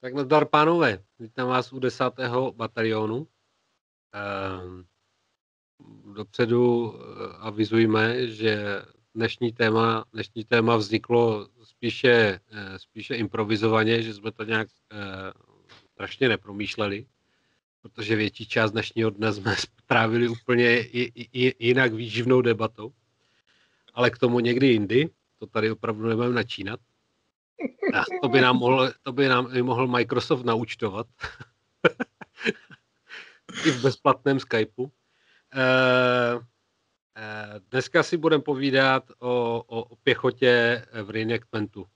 Tak nazdar pánové, vítám vás u desátého batalionu. Ehm, dopředu eh, avizujeme, že dnešní téma, dnešní téma vzniklo spíše, eh, spíše improvizovaně, že jsme to nějak eh, strašně nepromýšleli, protože větší část dnešního dne jsme strávili úplně jinak výživnou debatou. Ale k tomu někdy jindy, to tady opravdu nebudeme načínat. A to by nám mohl, to by nám mohl Microsoft naučtovat. I v bezplatném Skypeu. Uh, Dneska si budeme povídat o, o, o pěchotě v reenactmentu.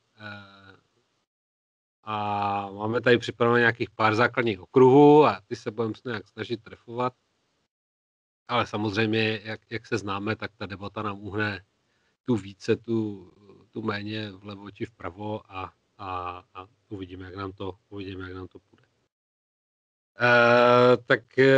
A máme tady připravené nějakých pár základních okruhů a ty se budeme nějak snažit trefovat. Ale samozřejmě, jak, jak se známe, tak ta debata nám uhne tu více, tu, tu méně vlevo či vpravo a, a, a uvidíme, jak nám to, uvidíme, jak nám to půjde. E, tak, e,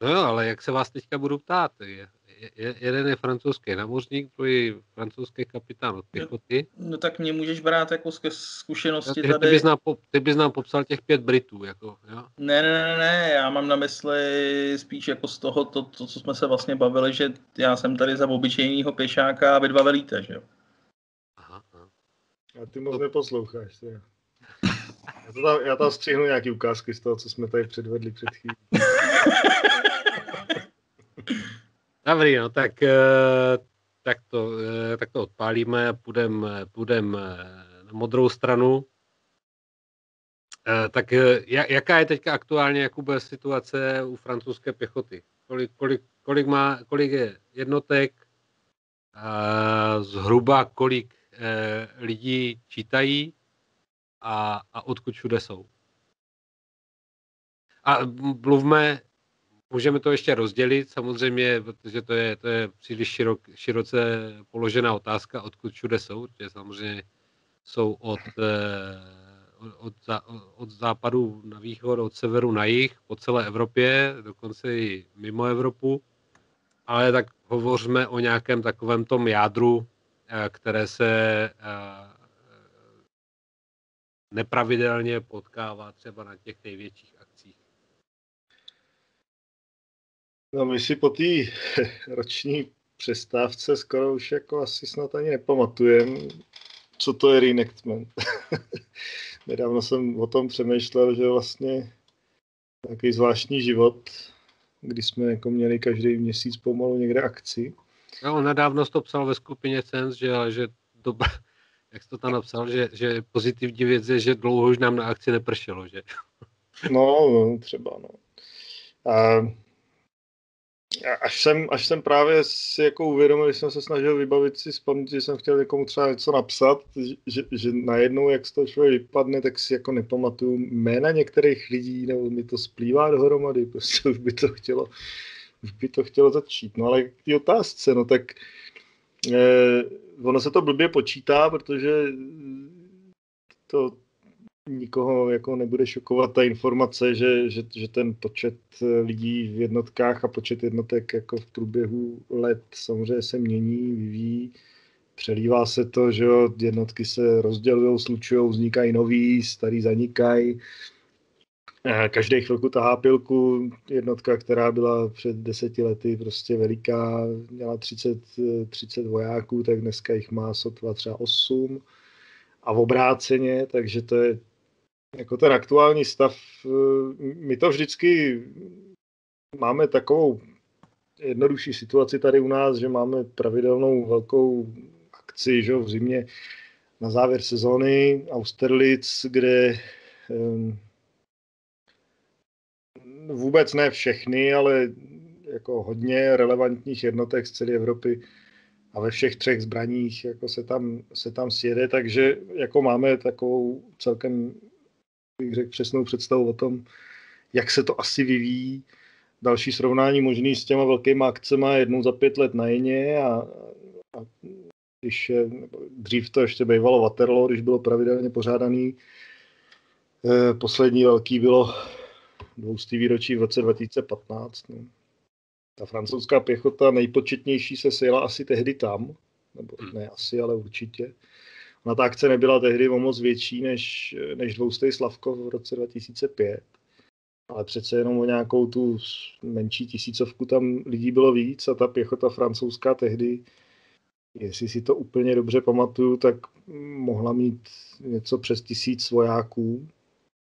no jo, ale jak se vás teďka budu ptát? Je, je, jeden je francouzský námořník, druhý francouzský kapitán od pěchoty. No, no tak mě můžeš brát jako zkušenosti tady. Ty bys, nám, ty bys nám popsal těch pět Britů, jako, jo? Ne, ne, ne, ne, já mám na mysli spíš jako z toho, to, to, co jsme se vlastně bavili, že já jsem tady za obyčejného pěšáka a vy dva velíte, že jo? Aha, aha. A ty moc neposloucháš, ty. Já, to tam, já tam střihnu nějaký ukázky z toho, co jsme tady předvedli před chvílí. Dobrý, no tak, eh, tak, to, eh, tak to odpálíme a půjdeme půjdem eh, na modrou stranu. Tak jaká je teďka aktuálně Jakube, situace u francouzské pěchoty? Kolik, kolik, kolik, má, kolik je jednotek? Zhruba kolik lidí čítají a, a odkud všude jsou? A mluvme Můžeme to ještě rozdělit samozřejmě, protože to je, to je příliš širok, široce položená otázka, odkud všude jsou, protože samozřejmě jsou od, eh, od, od západu na východ, od severu na jih, po celé Evropě, dokonce i mimo Evropu. Ale tak hovořme o nějakém takovém tom jádru, eh, které se eh, nepravidelně potkává třeba na těch největších No my si po té roční přestávce skoro už jako asi snad ani nepamatujeme, co to je reenactment. Nedávno jsem o tom přemýšlel, že vlastně takový zvláštní život, kdy jsme jako měli každý měsíc pomalu někde akci. No, nedávno to psal ve skupině Sens, že, že dobrá, jak jsi to tam napsal, že, že pozitivní věc je, že dlouho už nám na akci nepršelo, že? No, no třeba, no. A až jsem, až jsem právě si jako uvědomil, když jsem se snažil vybavit si vzpomínat, že jsem chtěl někomu třeba něco napsat, že, že najednou, jak z toho člověk vypadne, tak si jako nepamatuju jména některých lidí, nebo mi to splývá dohromady, prostě už by to chtělo, už by to chtělo začít. No ale k té otázce, no tak eh, ono se to blbě počítá, protože to nikoho jako nebude šokovat ta informace, že, že, že ten počet eh, lidí v jednotkách a počet jednotek jako v průběhu let samozřejmě se mění, vyvíjí. Přelívá se to, že jo, jednotky se rozdělují, slučují, vznikají nový, starý zanikají. Eh, každý chvilku tahá pilku. Jednotka, která byla před deseti lety prostě veliká, měla 30, 30 eh, vojáků, tak dneska jich má sotva třeba 8 a v obráceně, takže to je jako ten aktuální stav, eh, my to vždycky máme takovou jednodušší situaci tady u nás, že máme pravidelnou velkou akci že v zimě na závěr sezóny Austerlitz, kde um, vůbec ne všechny, ale jako hodně relevantních jednotek z celé Evropy a ve všech třech zbraních jako se tam, se tam sjede, takže jako máme takovou celkem bych řekl, přesnou představu o tom, jak se to asi vyvíjí. Další srovnání možný s těma velkýma akcemi jednou za pět let na jině a, a když je, dřív to ještě bývalo Waterloo, když bylo pravidelně pořádaný. Eh, poslední velký bylo dvoustý výročí v roce 2015. No. ta francouzská pěchota nejpočetnější se sjela asi tehdy tam, nebo hmm. ne asi, ale určitě. Ona ta akce nebyla tehdy o moc větší než, než dvoustej Slavkov v roce 2005, ale přece jenom o nějakou tu menší tisícovku tam lidí bylo víc a ta pěchota francouzská tehdy, jestli si to úplně dobře pamatuju, tak mohla mít něco přes tisíc vojáků,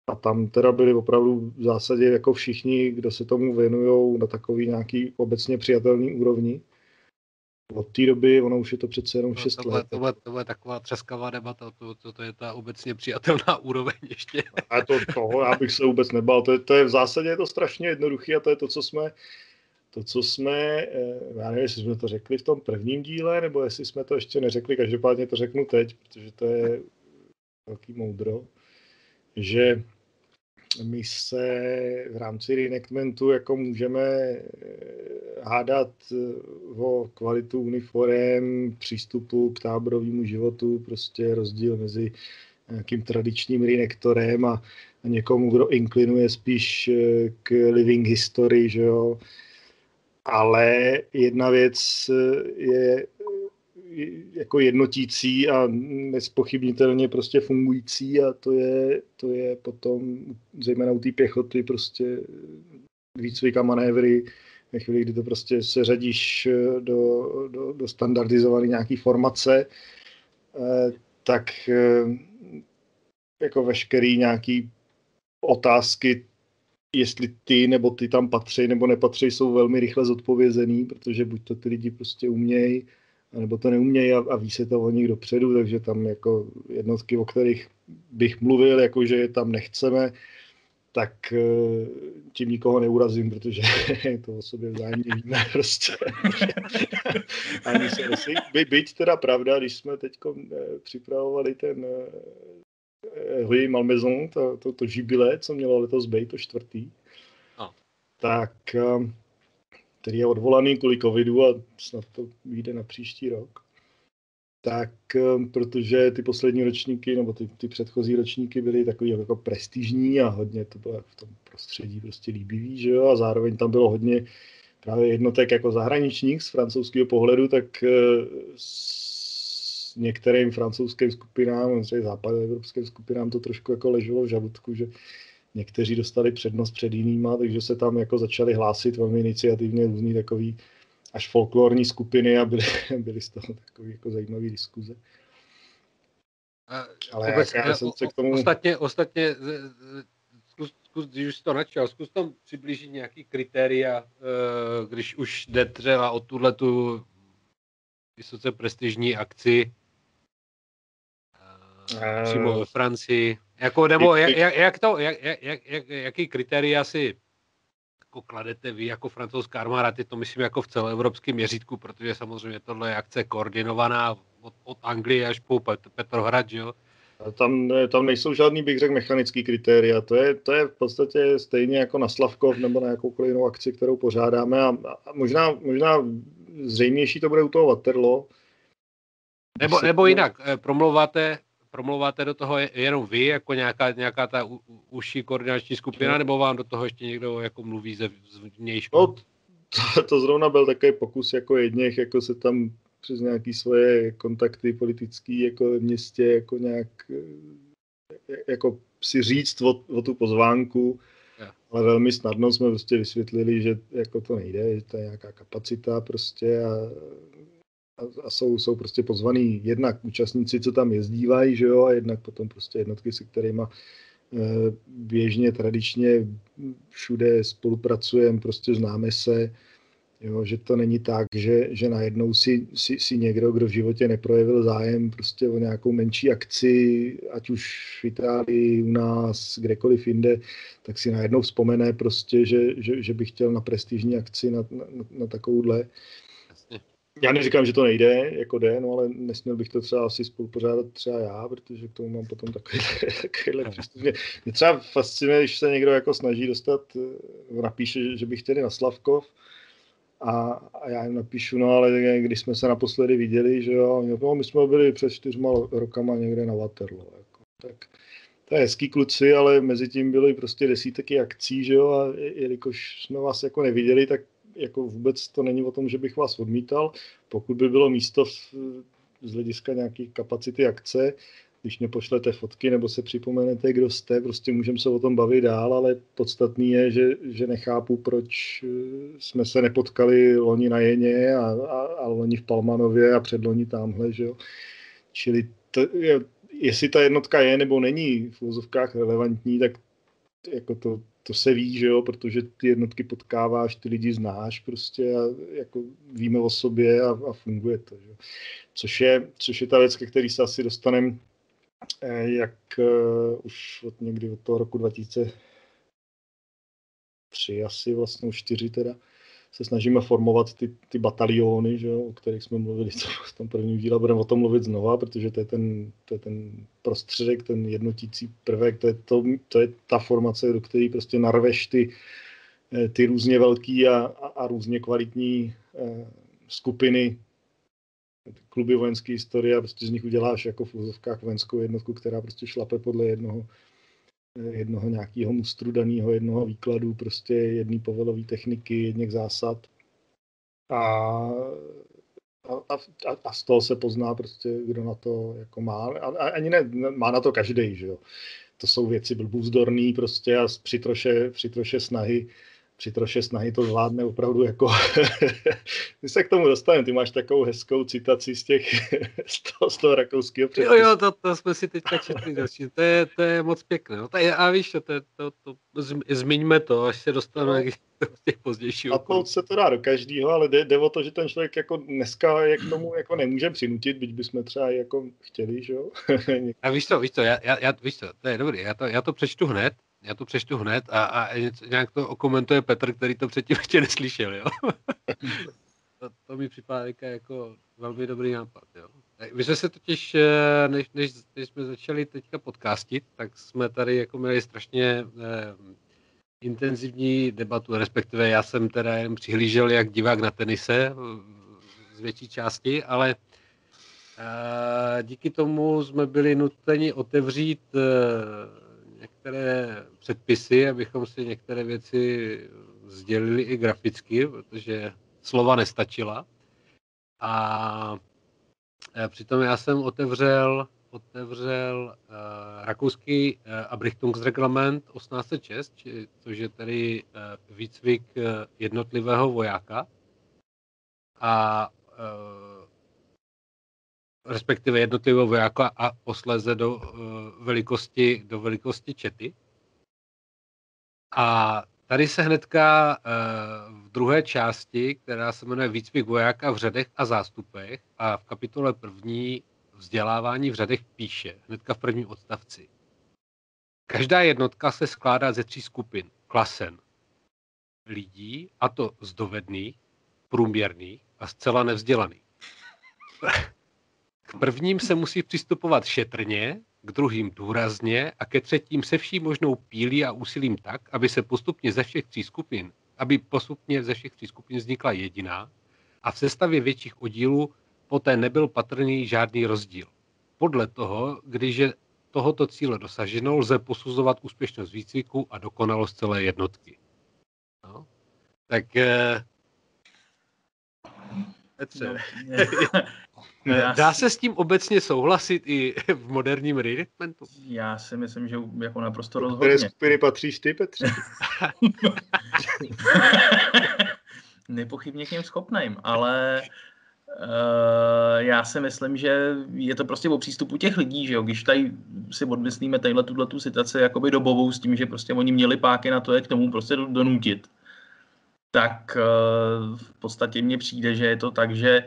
a tam teda byli opravdu v zásadě jako všichni, kdo se tomu věnují na takový nějaký obecně přijatelný úrovni. Od té doby, ono už je to přece jenom 6 no, let. To bude, to bude taková třeskavá debata, to, to, to je ta obecně přijatelná úroveň ještě. A to, toho já bych se vůbec nebal, to je, to je v zásadě je to strašně jednoduché a to je to, co jsme, to, co jsme, eh, já nevím, jestli jsme to řekli v tom prvním díle, nebo jestli jsme to ještě neřekli, každopádně to řeknu teď, protože to je velký moudro, že my se v rámci reenactmentu jako můžeme eh, hádat eh, o kvalitu uniform, přístupu k táborovému životu, prostě rozdíl mezi nějakým tradičním reenactorem a, a někomu, kdo inklinuje spíš eh, k living history, že jo. Ale jedna věc je jako jednotící a nespochybnitelně prostě fungující a to je, to je potom zejména u té pěchoty prostě výcvik a manévry ve chvíli, kdy to prostě se řadíš do, do, do standardizované nějaký formace, eh, tak eh, jako veškerý nějaký otázky, jestli ty nebo ty tam patří nebo nepatří, jsou velmi rychle zodpovězený, protože buď to ty lidi prostě umějí, nebo to neumějí a, a ví se to o nich dopředu, takže tam jako jednotky, o kterých bych mluvil, jako že je tam nechceme, tak eh, tím nikoho neurazím, protože to o sobě vzájemně víme prostě. Ani se nesí. By, byť teda pravda, když jsme teď eh, připravovali ten Rue eh, Malmaison, to, to, to žibile, co mělo letos být, to čtvrtý, no. tak který je odvolaný kvůli covidu a snad to vyjde na příští rok, tak um, protože ty poslední ročníky, nebo ty, ty předchozí ročníky byly takový jako prestižní a hodně to bylo v tom prostředí prostě líbivý, že jo, a zároveň tam bylo hodně právě jednotek jako zahraničních z francouzského pohledu, tak uh, s některým francouzským skupinám, třeba západoevropským skupinám to trošku jako leželo v žaludku, že někteří dostali přednost před jinýma, takže se tam jako začaly hlásit velmi iniciativně různý takový až folklorní skupiny a byly, byly z toho takové jako zajímavé diskuze. Ale vůbec, já, já jsem se k tomu... Ostatně, ostatně zkus, zkus, když už to načal, zkus tam přiblížit nějaký kritéria, eh, když už jde třeba o tuhle tu vysoce prestižní akci eh, přímo ve Francii, jako, nebo jak, jak, jak to, jak, jak, jak, jaký kritéria si jako kladete vy jako francouzská armáda, ty to myslím jako v celoevropském měřítku, protože samozřejmě tohle je akce koordinovaná od, od Anglie až po Petrohrad, že jo? Tam, tam nejsou žádný, bych řekl, mechanický kritéria. To je, to je v podstatě stejně jako na Slavkov nebo na jakoukoliv jinou akci, kterou pořádáme. A, a možná, možná zřejmější to bude u toho Waterloo. Nebo, nebo jinak, eh, promlouváte promlouváte do toho jenom vy, jako nějaká, nějaká ta užší koordinační skupina, nebo vám do toho ještě někdo jako mluví ze vnějšku? No, to, to zrovna byl takový pokus jako jedněch, jako se tam přes nějaké svoje kontakty politické jako v městě jako nějak eh, jako si říct o, o tu pozvánku, ja. ale velmi snadno jsme prostě vysvětlili, že jako to nejde, že to je nějaká kapacita prostě a a jsou, jsou prostě pozvaný jednak účastníci, co tam jezdívají, že jo, a jednak potom prostě jednotky, se kterými eh, běžně, tradičně všude spolupracujeme, prostě známe se, jo, že to není tak, že, že najednou si, si, si někdo, kdo v životě neprojevil zájem prostě o nějakou menší akci, ať už v Itálii, u nás, kdekoliv jinde, tak si najednou vzpomene prostě, že, že, že by chtěl na prestižní akci na, na, na takovouhle já neříkám, že to nejde, jako jde, no ale nesměl bych to třeba asi spolupořádat třeba já, protože k tomu mám potom takovýhle, takovýhle přístup. Mě, mě třeba fascinuje, když se někdo jako snaží dostat, eh, napíše, že by chtěli na Slavkov, a, a já jim napíšu, no ale když jsme se naposledy viděli, že jo, no, my jsme byli před čtyřma rokama někde na Waterloo, jako, tak to je hezký kluci, ale mezi tím byly prostě desítky akcí, že jo, a jelikož jsme vás jako neviděli, tak jako vůbec to není o tom, že bych vás odmítal. Pokud by bylo místo v, z hlediska nějaké kapacity akce, když mě pošlete fotky nebo se připomenete, kdo jste, prostě můžeme se o tom bavit dál, ale podstatný je, že, že nechápu, proč eh, jsme se nepotkali loni na Jeně a, a, a loni v Palmanově a předloni tamhle, že jo. Čili to je, jestli ta jednotka je nebo není v úzovkách relevantní, tak jako to, to se ví, že jo, protože ty jednotky potkáváš, ty lidi znáš prostě a jako víme o sobě a, a funguje to, že? Což je, což je ta věc, ke který se asi dostaneme Eh, jak uh, už od někdy od toho roku 2003 asi vlastně už čtyři teda, se snažíme formovat ty, ty bataliony, že jo, o kterých jsme mluvili v tom prvním díle, budeme o tom mluvit znova, protože to je ten, to je ten prostředek, ten jednotící prvek, to je, to, to je ta formace, do které prostě narveš ty, eh, ty různě velký a, a, a různě kvalitní eh, skupiny. Kluby vojenské historie a prostě z nich uděláš jako v úzovkách vojenskou jednotku, která prostě šlape podle jednoho, jednoho nějakého mustru daného, jednoho výkladu, prostě jedné povelové techniky, jedněch zásad. A, a, a, a z toho se pozná prostě, kdo na to jako má. A, ani ne, má na to každý, že jo. To jsou věci blbůzdorný prostě a při troše, při troše snahy při troše snahy to zvládne opravdu jako... My se k tomu dostaneme, ty máš takovou hezkou citaci z těch, z toho, z toho rakouského předpisu. Jo, jo, to, to jsme si teďka četli. To je, to je moc pěkné. No. Je, a víš, to, to, to, to, zmiňme to, až se dostaneme no. k těch pozdějších Natnout se to dá do každého, ale jde, jde, o to, že ten člověk jako dneska je k tomu jako nemůže přinutit, byť bychom třeba jako chtěli, že jo? a víš to, víš to, já, já, víš to, to je dobrý, já to, já to přečtu hned, já to přečtu hned a, a nějak to okomentuje Petr, který to předtím ještě neslyšel, jo. to, to mi připadá jako velmi dobrý nápad, jo. My jsme se totiž, eh, než, než, než jsme začali teďka podcastit, tak jsme tady jako měli strašně eh, intenzivní debatu, respektive já jsem teda jen přihlížel jak divák na tenise z větší části, ale eh, díky tomu jsme byli nuteni otevřít eh, některé předpisy, abychom si některé věci sdělili i graficky, protože slova nestačila. A přitom já jsem otevřel, otevřel uh, rakouský uh, Abrichtungsreglement 1806, či, což je tedy uh, výcvik uh, jednotlivého vojáka. A uh, respektive jednotlivého vojáka a posléze do uh, velikosti, do velikosti čety. A tady se hnedka uh, v druhé části, která se jmenuje Výcvik vojáka v řadech a zástupech a v kapitole první vzdělávání v řadech píše, hnedka v prvním odstavci. Každá jednotka se skládá ze tří skupin, klasen lidí, a to z dovedných, průměrných a zcela nevzdělaných. K prvním se musí přistupovat šetrně, k druhým důrazně a ke třetím se vší možnou pílí a úsilím tak, aby se postupně ze všech tří skupin, aby postupně ze všech tří skupin vznikla jediná a v sestavě větších oddílů poté nebyl patrný žádný rozdíl. Podle toho, když je tohoto cíle dosaženo, lze posuzovat úspěšnost výcviku a dokonalost celé jednotky. No. Tak eh, Petře, no, No Dá se s tím obecně souhlasit i v moderním reenactmentu? Já si myslím, že jako naprosto rozhodně. Které skupiny patříš ty, Petře? Nepochybně k něm schopným, ale uh, já si myslím, že je to prostě o přístupu těch lidí, že jo? když tady si odmyslíme tadyhle tuhle tu situaci jakoby dobovou s tím, že prostě oni měli páky na to, jak k tomu prostě donutit, tak uh, v podstatě mně přijde, že je to tak, že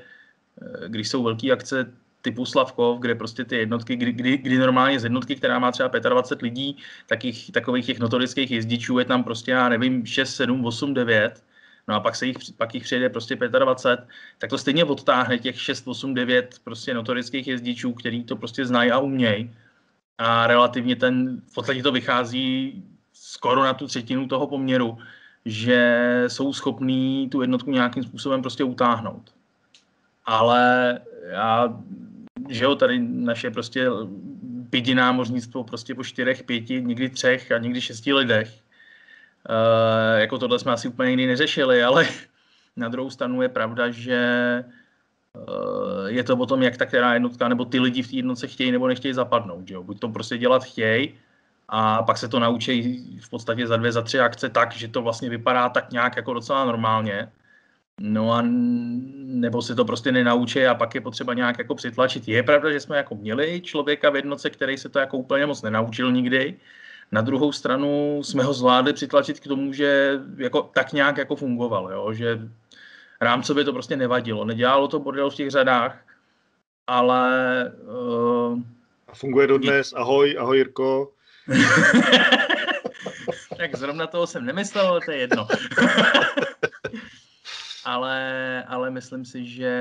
když jsou velké akce typu Slavkov, kde prostě ty jednotky, kdy, kdy, kdy normálně z jednotky, která má třeba 25 lidí, takých, takových těch notorických jezdičů je tam prostě, já nevím, 6, 7, 8, 9, no a pak, se jich, pak jich přijde prostě 25, tak to stejně odtáhne těch 6, 8, 9 prostě notorických jezdičů, který to prostě znají a umějí. A relativně ten, v podstatě to vychází skoro na tu třetinu toho poměru, že jsou schopní tu jednotku nějakým způsobem prostě utáhnout ale já, že jo, tady naše prostě pidi námořnictvo prostě po čtyřech, pěti, někdy třech a někdy šesti lidech. Uh, jako tohle jsme asi úplně nikdy neřešili, ale Na druhou stranu je pravda, že je to o tom, jak ta která jednotka nebo ty lidi v té jednotce chtějí nebo nechtějí zapadnout. Že jo? Buď to prostě dělat chtějí, a pak se to naučí v podstatě za dvě, za tři akce tak, že to vlastně vypadá tak nějak jako docela normálně. No a nebo si to prostě nenaučí a pak je potřeba nějak jako přitlačit. Je pravda, že jsme jako měli člověka v jednotce, který se to jako úplně moc nenaučil nikdy. Na druhou stranu jsme ho zvládli přitlačit k tomu, že jako tak nějak jako fungoval, jo? že rámcově to prostě nevadilo. Nedělalo to bordel v těch řadách, ale... Uh, a funguje dodnes. Ahoj, ahoj Jirko. tak zrovna toho jsem nemyslel, ale to je jedno. ale, ale myslím si, že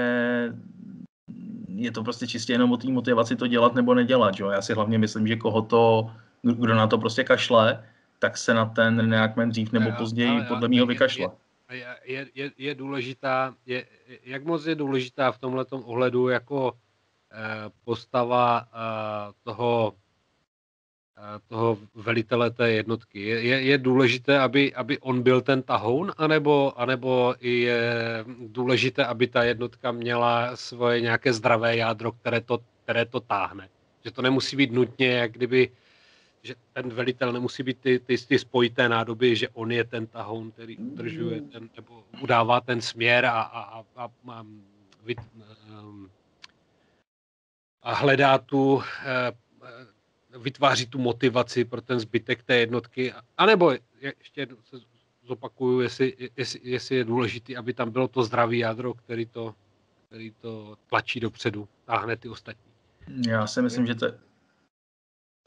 je to prostě čistě jenom o té motivaci to dělat nebo nedělat. Jo? Já si hlavně myslím, že koho to, kdo na to prostě kašle, tak se na ten nějak dřív nebo později podle mého vykašle. Je, je, je, je důležitá, je, jak moc je důležitá v tomhle ohledu jako eh, postava eh, toho toho velitele té jednotky. Je, je, je důležité, aby, aby on byl ten tahoun, anebo, anebo je důležité, aby ta jednotka měla svoje nějaké zdravé jádro, které to, které to táhne. Že to nemusí být nutně, jak kdyby že ten velitel nemusí být ty, ty, ty spojité nádoby, že on je ten tahoun, který udržuje ten, nebo udává ten směr a, a, a, a, a, a hledá tu eh, vytváří tu motivaci pro ten zbytek té jednotky, anebo ještě se zopakuju, jestli, jestli, jestli je důležitý, aby tam bylo to zdravý jádro, který to, který to tlačí dopředu, táhne ty ostatní. Já si myslím, že to je...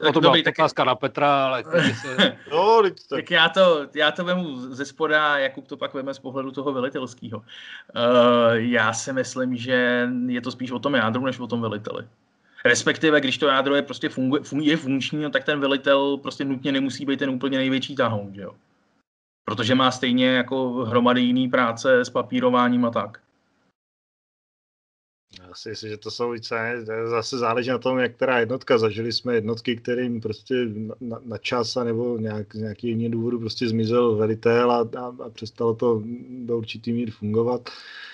No to byla otázka na Petra, ale... Se... no, tak... tak já to, já to vemu ze spoda, Jakub to pak veme z pohledu toho velitelského. Uh, já si myslím, že je to spíš o tom jádru, než o tom veliteli. Respektive, když to jádro je prostě funguje, je funkční, no, tak ten velitel prostě nutně nemusí být ten úplně největší tahoun, jo. Protože má stejně jako hromady jiný práce s papírováním a tak. Já si myslím, že to jsou více, zase záleží na tom, jak která jednotka. Zažili jsme jednotky, kterým prostě na, na čas a nebo nějak, z nějaký jiný důvodu prostě zmizel velitel a, a, a přestalo to do určitý míry fungovat. Eh,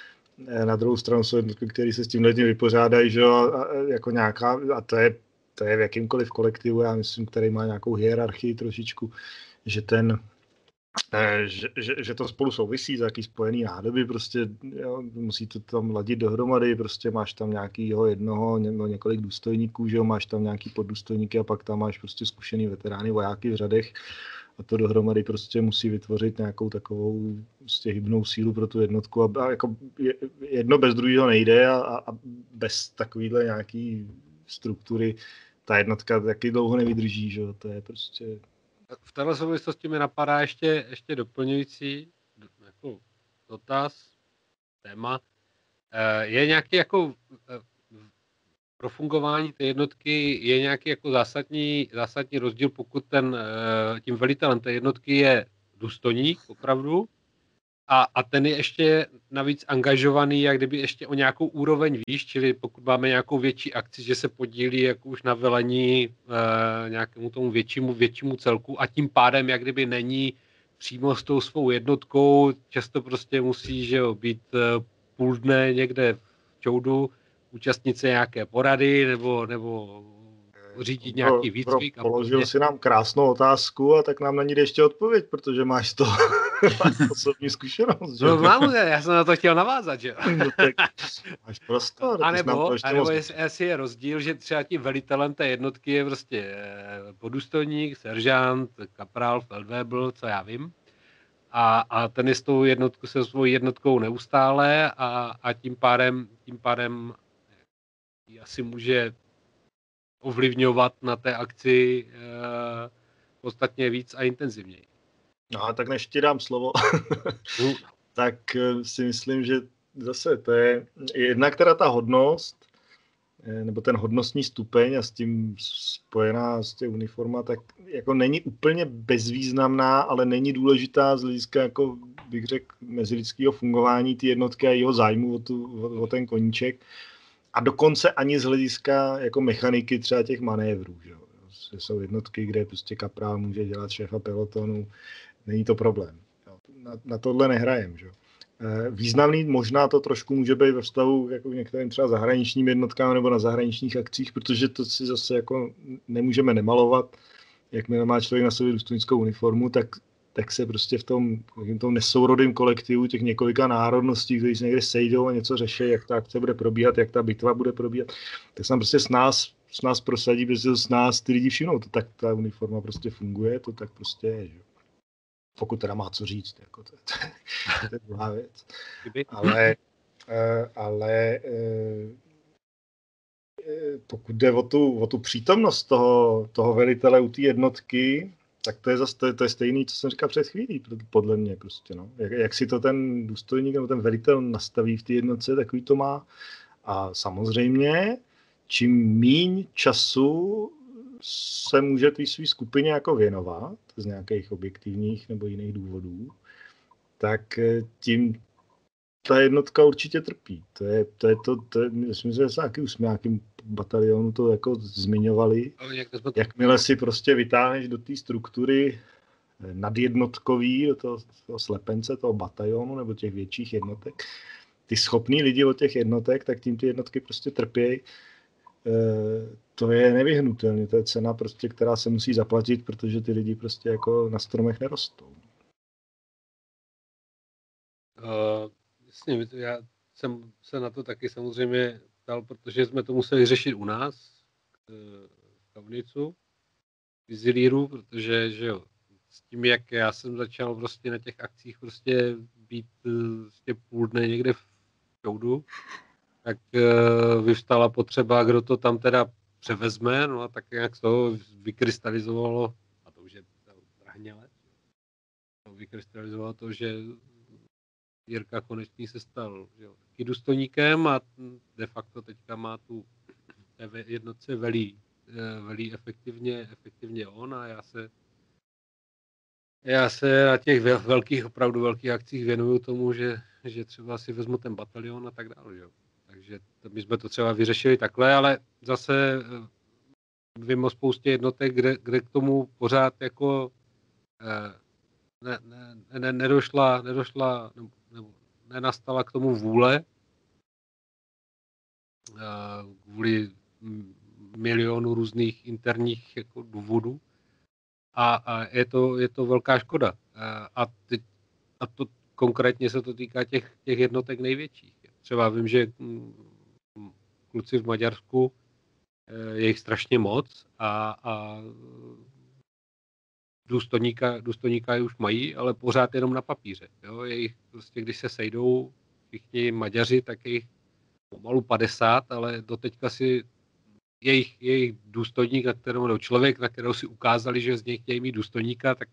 na druhou stranu jsou jednotky, které se s tím lidem vypořádají, že jo, jako nějaká, a to je, to je v jakýmkoliv kolektivu, já myslím, který má nějakou hierarchii trošičku, že ten, eh, že, že, že to spolu souvisí, za jaký spojený nádoby, prostě jo, musí to tam ladit dohromady, prostě máš tam nějakýho jednoho, nebo několik důstojníků, že jo, máš tam nějaký poddůstojníky a pak tam máš prostě zkušený veterány, vojáky v řadech, a to dohromady prostě musí vytvořit nějakou takovou prostě hybnou sílu pro tu jednotku a, a jako jedno bez druhého nejde a, a bez takovýhle nějaký struktury ta jednotka taky dlouho nevydrží, že to je prostě... V této souvislosti mi napadá ještě, ještě doplňující jako dotaz, téma. Eh, je nějaký jako eh, pro fungování té jednotky je nějaký jako zásadní, zásadní rozdíl, pokud ten, eh, tím velitelem té jednotky je důstojník opravdu. A, a ten je ještě navíc angažovaný, jak kdyby ještě o nějakou úroveň výš, čili pokud máme nějakou větší akci, že se podílí jako už na velení e, nějakému tomu většímu, většímu celku a tím pádem jak kdyby není přímo s tou svou jednotkou, často prostě musí že jo, být e, půl dne někde v čoudu, účastnit se nějaké porady nebo, nebo řídit nějaký výcvik. Pro, položil si nám krásnou otázku a tak nám na ní ještě odpověď, protože máš to osobní zkušenost. Že? No mám, já jsem na to chtěl navázat, že? no, tak máš prostor. A nebo, a nebo jestli, jestli, je rozdíl, že třeba tím velitelem té jednotky je prostě eh, podůstojník, seržant, kaprál, feldwebel, co já vím. A, a ten je s tou jednotku, se svou jednotkou neustále a, a tím pádem, tím pádem asi může ovlivňovat na té akci uh, podstatně víc a intenzivněji. No a tak než ti dám slovo, uh. tak eh, si myslím, že zase to je jednak teda ta hodnost, eh, nebo ten hodnostní stupeň a s tím spojená s tím uniforma, tak jako není úplně bezvýznamná, ale není důležitá z hlediska, jako bych řekl, mezilidského fungování té jednotky a jeho zájmu o, tu, o, o ten koníček a dokonce ani z hlediska jako mechaniky třeba těch manévrů. Že? Jsou jednotky, kde prostě kaprál může dělat šéfa pelotonu, není to problém. Na, na tohle nehrajem. Že? Eh, významný možná to trošku může být ve vztahu jako k některým třeba zahraničním jednotkám nebo na zahraničních akcích, protože to si zase jako nemůžeme nemalovat. Jakmile má člověk na sobě důstojnickou uniformu, tak, tak se prostě v tom, v tom nesourodém kolektivu těch několika národností, kteří se někde sejdou a něco řeší, jak ta akce bude probíhat, jak ta bitva bude probíhat, tak se nám prostě s nás, s nás prosadí, protože s nás ty lidi všimnou, to tak ta uniforma prostě funguje, to tak prostě je. Že? pokud teda má co říct, jako to, to, to je druhá věc. Ale, eh, ale eh, eh, pokud jde o tu, o tu přítomnost toho, toho velitele u té jednotky, tak to je, zase, to, je, to je stejný, co jsem říkal před chvílí, podle mě prostě, no. jak, jak si to ten důstojník nebo ten velitel nastaví v té jednotce, takový to má. A samozřejmě, čím míň času se může té své skupině jako věnovat z nějakých objektivních nebo jiných důvodů, tak eh, tím ta jednotka určitě trpí. To je to, je to, to je, myslím, že se nějaký, nějakým batalionu to jako zmiňovali. Jakmile si prostě vytáhneš do té struktury eh, nadjednotkový, do toho, toho slepence, toho batalionu nebo těch větších jednotek, ty schopný lidi od těch jednotek, tak tím ty jednotky prostě trpějí Eh, to je nevyhnutelné, to je cena, prostě, která se musí zaplatit, protože ty lidi prostě jako na stromech nerostou. Uh, jasně, já jsem se na to taky samozřejmě ptal, protože jsme to museli řešit u nás, eh, v Kavnicu, v Zilíru, protože že jo, s tím, jak já jsem začal prostě na těch akcích prostě být prostě půl dne někde v Čoudu, tak uh, vyvstala potřeba, kdo to tam teda převezme, no a tak nějak toho vykrystalizovalo, a to už je drahněle, vykrystalizovalo to, že Jirka Konečný se stal že jo, taky důstojníkem a de facto teďka má tu jednotce velí, eh, velí efektivně, efektivně on a já se já se na těch velkých, opravdu velkých akcích věnuju tomu, že, že třeba si vezmu ten batalion a tak dále. Že? Takže to, my jsme to třeba vyřešili takhle, ale zase eh, vím o spoustě jednotek, kde, kde k tomu pořád jako eh, ne, ne, ne, nedošla, nedošla nebo, nebo nenastala k tomu vůle eh, kvůli milionu různých interních jako důvodů a, a je, to, je to velká škoda. A, teď, a to konkrétně se to týká těch, těch jednotek největších. Třeba vím, že mm, kluci v Maďarsku eh, je jich strašně moc a, a důstojníka, důstojníka už mají, ale pořád jenom na papíře. Jo? Jejich, prostě, když se sejdou všichni Maďaři, tak je jich pomalu 50, ale doteďka si jejich, jejich důstojník, na kterou, nebo člověk, na kterou si ukázali, že z něj chtějí mít důstojníka, tak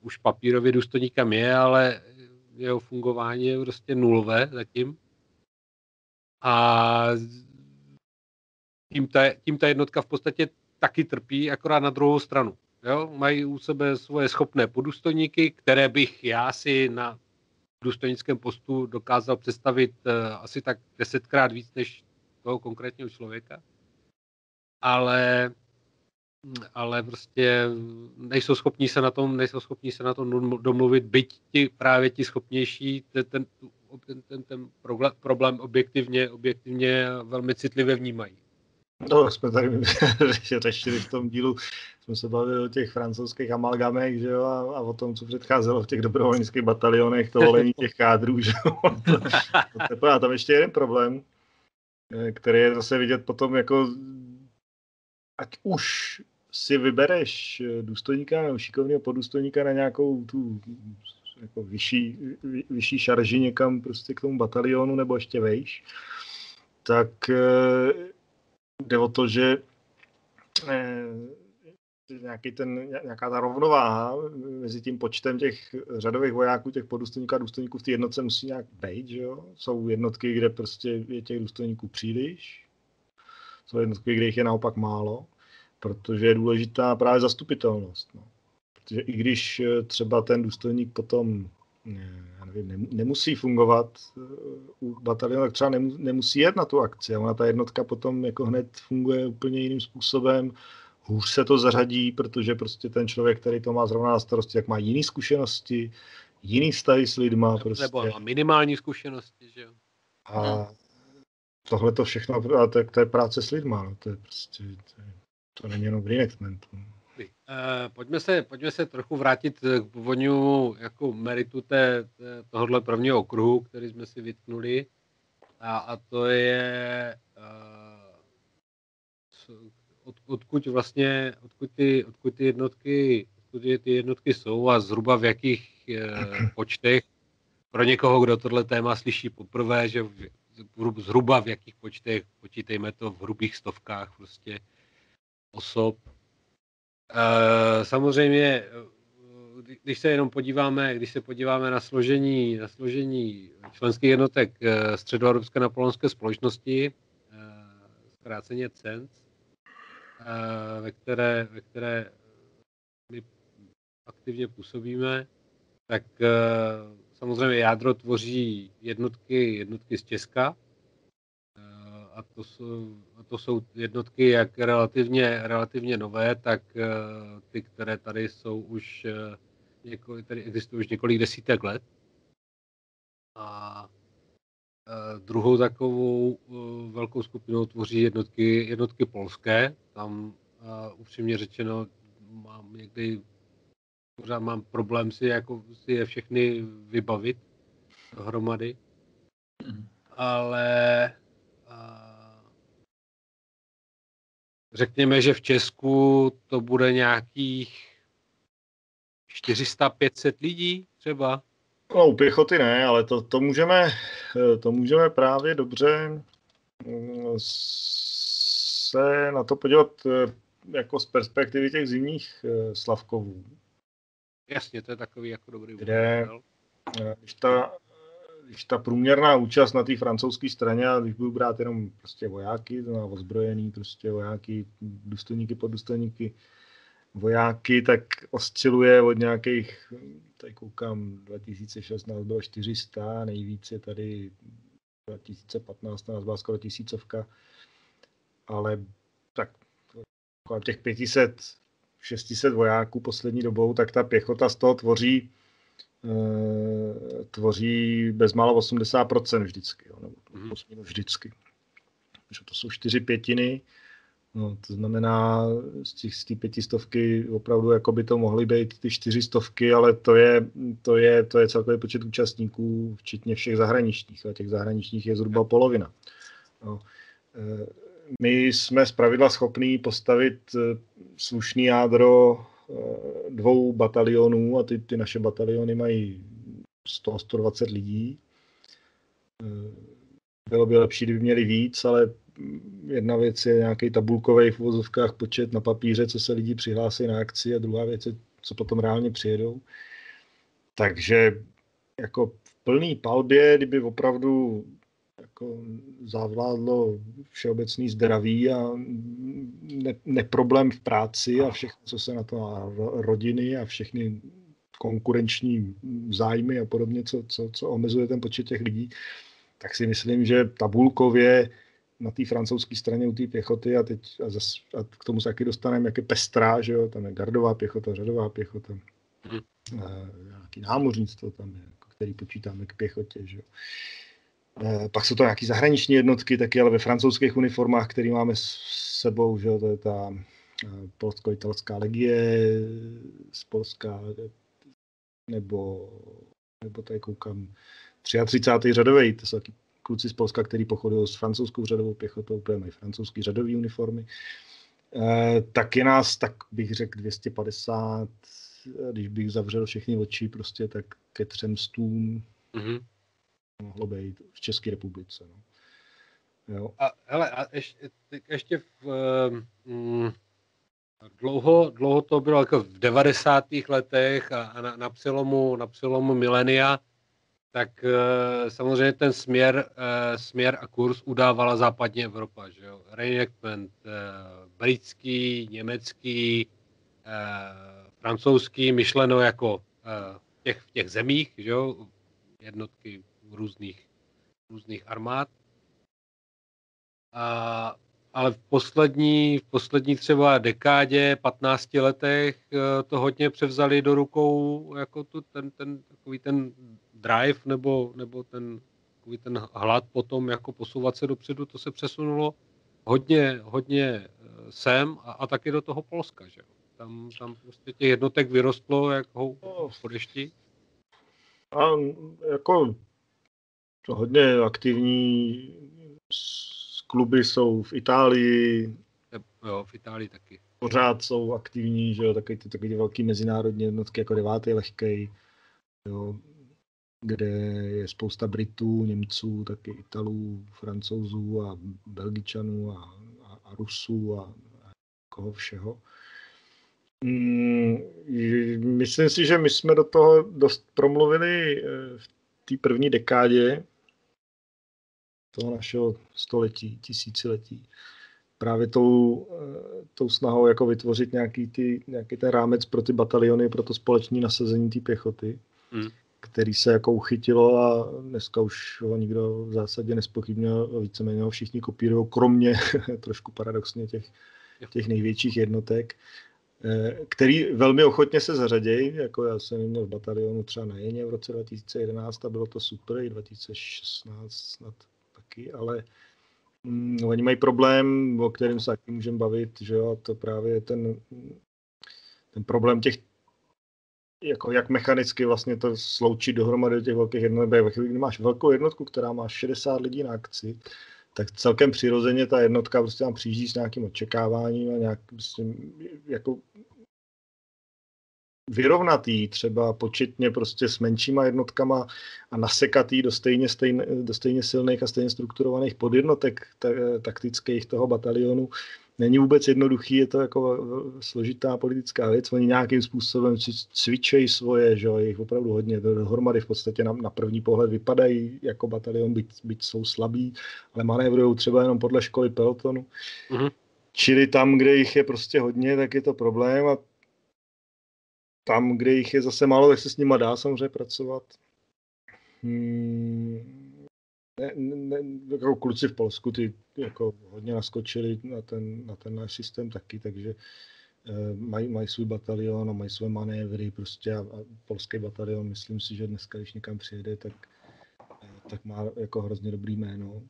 už papírově důstojníkem je, ale jeho fungování je prostě nulové zatím a tím ta, tím ta jednotka v podstatě taky trpí, akorát na druhou stranu. Jo? Mají u sebe svoje schopné podůstojníky, které bych já si na důstojnickém postu dokázal představit uh, asi tak desetkrát víc než toho konkrétního člověka. Ale ale prostě nejsou schopní se na tom, nejsou schopní se na tom domluvit, byť ti právě ti schopnější ten, ten, ten, ten, ten problém objektivně, objektivně velmi citlivě vnímají. No, jsme tady řešili v tom dílu, jsme se bavili o těch francouzských amalgamech, že jo, a, a o tom, co předcházelo v těch dobrovolnických batalionech, to volení těch kádrů, že jo. To, to, a tam ještě jeden problém, eh, který je zase vidět potom jako ať už si vybereš eh, důstojníka nebo šikovného podůstojníka na nějakou tu jako vyšší, vyšší šarži někam prostě k tomu batalionu nebo ještě vejš, tak eh, jde o to, že eh, nějaký ten, nějaká ta rovnováha mezi tím počtem těch řadových vojáků, těch podůstojníků a důstojníků v té jednotce musí nějak být, že jo? Jsou jednotky, kde prostě je těch důstojníků příliš, jsou jednotky, kde jich je naopak málo protože je důležitá právě zastupitelnost. No. Protože i když eh, třeba ten důstojník potom já nevím, nemusí fungovat eh, u batalionu, tak třeba nemusí jet na tu akci. A ona ta jednotka potom jako hned funguje úplně jiným způsobem. Hůř se to zařadí, protože prostě ten člověk, který to má zrovna na starosti, tak má jiné zkušenosti, jiný vztahy s lidma. Prostě. Nebo minimální zkušenosti, že jo. A tohle to všechno, a to, to je práce s lidma, no, to je prostě, to, je, to není jenom v reenactmentu. Uh, pojďme, se, pojďme se trochu vrátit k původnímu jako meritu té, té, tohohle prvního okruhu, který jsme si vytknuli. A, a to je uh, od, odkud vlastně, odkud ty, odkud ty jednotky, odkud ty jednotky jsou a zhruba v jakých uh, počtech pro někoho, kdo tohle téma slyší poprvé, že v, zhruba v jakých počtech, počítejme to v hrubých stovkách prostě osob. Uh, samozřejmě, když se jenom podíváme, když se podíváme na složení, na složení členských jednotek uh, Středoevropské napoleonské společnosti, zkráceně CENC, uh, ve které, ve které my aktivně působíme, tak Samozřejmě jádro tvoří jednotky, jednotky z Česka, eh, a to jsou, a to jsou jednotky jak relativně, relativně nové, tak eh, ty, které tady jsou už eh, několik, tady existují už několik desítek let. A druhou takovou velkou skupinou tvoří jednotky, jednotky polské. Tam upřímně řečeno mám někdy pořád mám problém si, jako, si je všechny vybavit dohromady. Mm. Ale a, řekněme, že v Česku to bude nějakých 400-500 lidí třeba. No, u pěchoty ne, ale to, to, můžeme, to můžeme právě dobře mm, se na to podívat eh, jako z perspektivy těch zimních eh, slavkovů. Jasně, to je takový jako dobrý kde, eh, když ta, když ta průměrná účast na té francouzské straně, a když budu brát jenom prostě vojáky, to ozbrojený prostě vojáky, důstojníky, poddůstojníky, vojáky, tak osciluje od nějakých, tady koukám, 2016 bylo 400, nejvíc je tady 2015, nás byla skoro tisícovka, ale tak kolem těch 500 600 vojáků poslední dobou, tak ta pěchota z toho tvoří tvoří bezmála 80% vždycky, jo, nebo mm. vždycky. Takže to jsou čtyři pětiny, no, to znamená z těch z té pětistovky opravdu jako by to mohly být ty čtyřistovky, ale to je, to je, to je celkový počet účastníků, včetně všech zahraničních, a těch zahraničních je zhruba polovina. No, e, my jsme zpravidla schopní postavit eh, slušný jádro eh, dvou batalionů a ty, ty naše bataliony mají 100-120 lidí. Eh, bylo by lepší, kdyby měli víc, ale jedna věc je nějaký tabulkový v uvozovkách počet na papíře, co se lidi přihlásí na akci a druhá věc je, co potom reálně přijedou. Takže jako v plný palbě, kdyby opravdu jako zavládlo všeobecný zdraví a ne, neproblém v práci a všechno, co se na to a rodiny a všechny konkurenční zájmy a podobně, co, co, co omezuje ten počet těch lidí, tak si myslím, že tabulkově na té francouzské straně u té pěchoty a teď a, zas, a k tomu se taky dostaneme, jak je pestrá, že jo, tam je gardová pěchota, řadová pěchota, mm. a, nějaký námořnictvo tam je, jako který počítáme k pěchotě, že jo. Eh, pak jsou to nějaké zahraniční jednotky, taky ale ve francouzských uniformách, které máme s sebou, že to je ta eh, polsko-italská legie z Polska, nebo, nebo tady koukám 33. řadový, to jsou taky kluci z Polska, který pochodují s francouzskou řadovou pěchotou, úplně mají francouzský řadový uniformy. E, taky nás, tak bych řekl 250, když bych zavřel všechny oči, prostě tak ke třem stům. Mm-hmm mohlo být v České republice. No. Jo. A, hele, a ještě, ještě v, um, dlouho, dlouho to bylo jako v 90. letech a, a na, na, přelomu, na přelomu milenia, tak uh, samozřejmě ten směr, uh, směr a kurz udávala západní Evropa. Že jo? Reenactment uh, britský, německý, uh, francouzský, myšleno jako uh, v, těch, v těch zemích, že jo? jednotky různých, různých armád. A, ale v poslední, v poslední třeba dekádě, 15 letech eh, to hodně převzali do rukou jako tu, ten, ten, takový ten drive nebo, nebo ten, takový ten hlad potom jako posouvat se dopředu, to se přesunulo hodně, hodně eh, sem a, a taky do toho Polska, že Tam, tam prostě těch jednotek vyrostlo jako po dešti. A jako hodně aktivní kluby jsou v Itálii. Jo, v Itálii taky. Pořád jsou aktivní, že jo, taky ty, taky ty velké mezinárodní jednotky, jako devátý lehkej, jo, kde je spousta Britů, Němců, taky Italů, Francouzů a Belgičanů a, a, a Rusů a, a koho všeho. Mm, myslím si, že my jsme do toho dost promluvili eh, v té první dekádě toho našeho století, tisíciletí. Právě tou, eh, tou snahou jako vytvořit nějaký, ty, nějaký ten rámec pro ty bataliony, pro to společné nasazení té pěchoty, mm. který se jako uchytilo a dneska už ho nikdo v zásadě nespochybnil, víceméně ho všichni kopírují, kromě trošku paradoxně těch, těch největších jednotek. Eh, který velmi ochotně se zařadějí, jako já jsem měl v batalionu třeba na Jeně v roce 2011 a bylo to super, i 2016 snad taky, ale mm, oni mají problém, o kterém se taky můžeme bavit, že jo, to právě je ten, ten problém těch jako jak mechanicky vlastně to sloučit dohromady do těch velkých jednotek. Ve chvíli, kdy máš velkou jednotku, která má 60 lidí na akci, tak celkem přirozeně ta jednotka prostě tam přijíždí s nějakým očekáváním a nějak prostě, jako vyrovnatý, třeba početně prostě s menšíma jednotkama a nasekatý do stejně, stejně, do stejně silných a stejně strukturovaných podjednotek taktických toho batalionu, není vůbec jednoduchý, je to jako složitá politická věc. Oni nějakým způsobem cvičejí svoje, že jo, jich opravdu hodně. Dohromady v podstatě na, na první pohled vypadají jako batalion, byť, byť jsou slabí, ale manévrují třeba jenom podle školy pelotonu. Mm-hmm. Čili tam, kde jich je prostě hodně, tak je to problém a tam, kde jich je zase málo, tak se s nima dá samozřejmě pracovat. Hmm, ne, ne, jako kluci v Polsku ty jako hodně naskočili na ten, na ten náš systém taky, takže eh, mají, mají svůj batalion a mají své manévry prostě a, a polský batalion, myslím si, že dneska, když někam přijede, tak, eh, tak má jako hrozně dobrý jméno.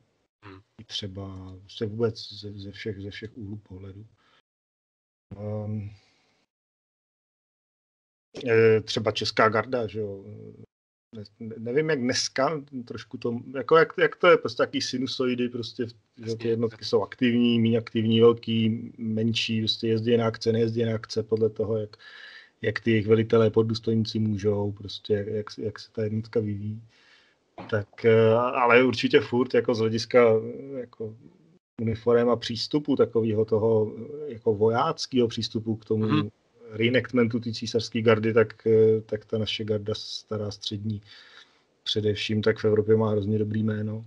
Hmm. I třeba se vůbec ze, ze, všech, ze všech úhlů pohledu. Um, třeba Česká garda, že jo, ne, nevím, jak dneska, trošku to, jako jak, jak to je, prostě taký sinusoidy, prostě, že ty jednotky jsou aktivní, méně aktivní, velký, menší, prostě jezdí na akce, nejezdí na akce, podle toho, jak, jak ty jejich velitelé poddůstojníci můžou, prostě jak, jak, se ta jednotka vyvíjí. Tak, eh, ale určitě furt, jako z hlediska jako uniform a přístupu takového toho jako vojáckého přístupu k tomu, hmm reenactmentu té císařské gardy, tak, eh, tak ta naše garda stará střední především, tak v Evropě má hrozně dobrý jméno.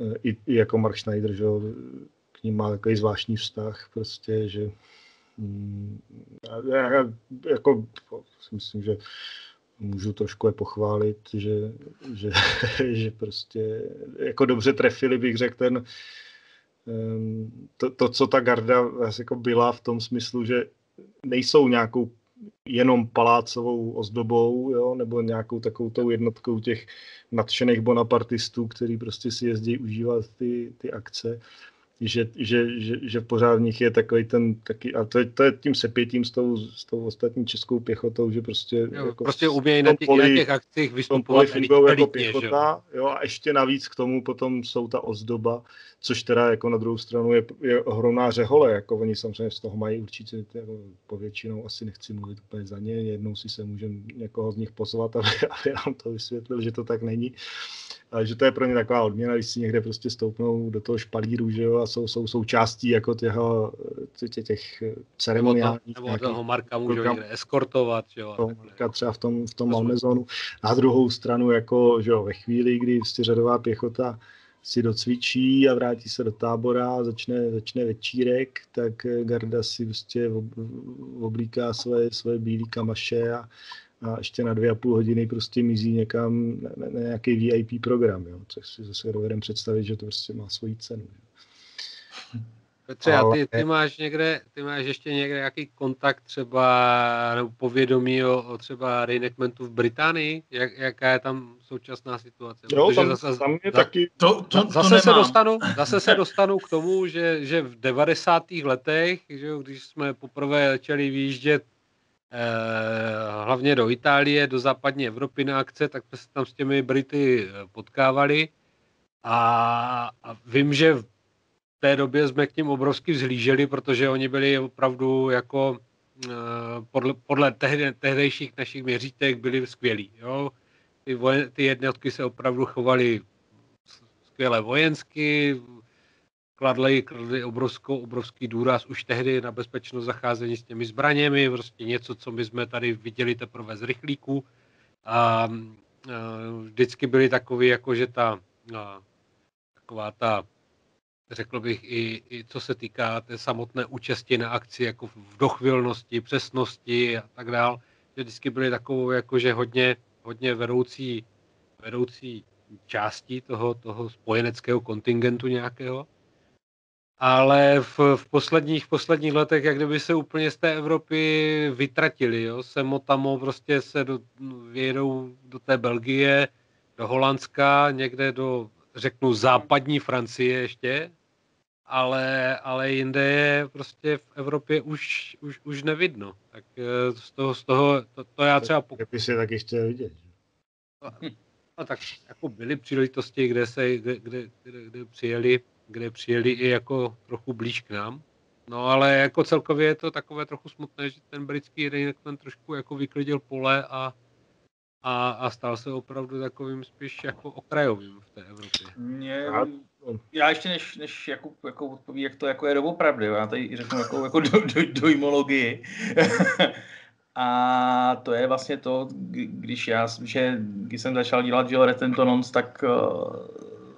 Eh, I, i jako Mark Schneider, že k ním má takový zvláštní vztah, prostě, že mm, já, já, jako si myslím, že můžu trošku je pochválit, že, že, že prostě jako dobře trefili, bych řekl, ten, to, to, co ta garda jako byla v tom smyslu, že nejsou nějakou jenom palácovou ozdobou, jo, nebo nějakou takovou tou jednotkou těch nadšených bonapartistů, který prostě si jezdí užívat ty, ty akce, že, že, že, že pořád v nich je takový ten, taky, a to je, to je tím sepětím s tou, s tou ostatní českou pěchotou, že prostě jo, jako prostě umějí na těch, poli, na těch akcích vystupovat jako pěchota, jo, a ještě navíc k tomu potom jsou ta ozdoba, což teda jako na druhou stranu je, je ohromná řehole, jako oni samozřejmě z toho mají určitě jako povětšinou, asi nechci mluvit úplně za ně, jednou si se můžeme někoho z nich pozvat, aby, aby nám to vysvětlil, že to tak není, ale že to je pro ně taková odměna, když si někde prostě stoupnou do toho špalíru, že jo, a jsou, jsou součástí jako těho, těch, těch ceremoniálních. Nebo, nebo toho Marka můžou někde eskortovat, že jo. Toho Marka třeba v tom, v tom Malmezonu. Na druhou stranu, jako, že jo, ve chvíli, kdy řadová pěchota si docvičí a vrátí se do tábora začne, začne večírek, tak Garda si prostě oblíká své, své bílé kamaše a, a ještě na dvě a půl hodiny prostě mizí někam na, na, nějaký VIP program, jo, což si zase dovedem představit, že to prostě má svoji cenu. Petře, ale... a ty, ty, máš někde, ty máš ještě někde nějaký kontakt třeba nebo povědomí o, o třeba reenactmentu v Británii? Jak, jaká je tam současná situace? Jo, tam, zase, tam je za, taky... To, to, to zase, se dostanu, zase se dostanu k tomu, že, že v 90. letech, že když jsme poprvé začali výjíždět eh, hlavně do Itálie, do západní Evropy na akce, tak jsme se tam s těmi Brity eh, potkávali. A, a vím, že v té době jsme k ním obrovsky vzhlíželi, protože oni byli opravdu jako eh, podle, podle tehdy, tehdejších našich měřítek byli skvělí. Jo? Ty, vojen, ty jednotky se opravdu chovaly skvěle vojensky, kladli, kladli obrovskou, obrovský důraz už tehdy na bezpečnost zacházení s těmi zbraněmi, prostě něco, co my jsme tady viděli teprve z rychlíků. A, a vždycky byli takový, jako že ta a, taková ta řekl bych i, i co se týká té samotné účasti na akci, jako v dochvilnosti, přesnosti a tak dál, že vždycky byly takovou jakože hodně, hodně vedoucí, vedoucí části toho, toho spojeneckého kontingentu nějakého. Ale v, v posledních, posledních letech, jak kdyby se úplně z té Evropy vytratili, jo. Semo tamo prostě se do, vědou do té Belgie, do Holandska, někde do řeknu západní Francie ještě, ale, ale jinde je prostě v Evropě už, už, už nevidno. Tak eh, z toho, z toho to, to já třeba... Pokud... by si taky chtěl vidět. No, no, tak jako byly příležitosti, kde se, kde, kde, kde, kde přijeli, kde přijeli i jako trochu blíž k nám. No ale jako celkově je to takové trochu smutné, že ten britský reenactment trošku jako vyklidil pole a, a, a stal se opravdu takovým spíš jako okrajovým v té Evropě. Mě, já ještě než, než jako, jako odpoví, jak to jako je doopravdy, já tady řeknu jako, jako do, do, dojmologii. a to je vlastně to, když já, že, když jsem začal dělat Jill Retentonons, tak uh,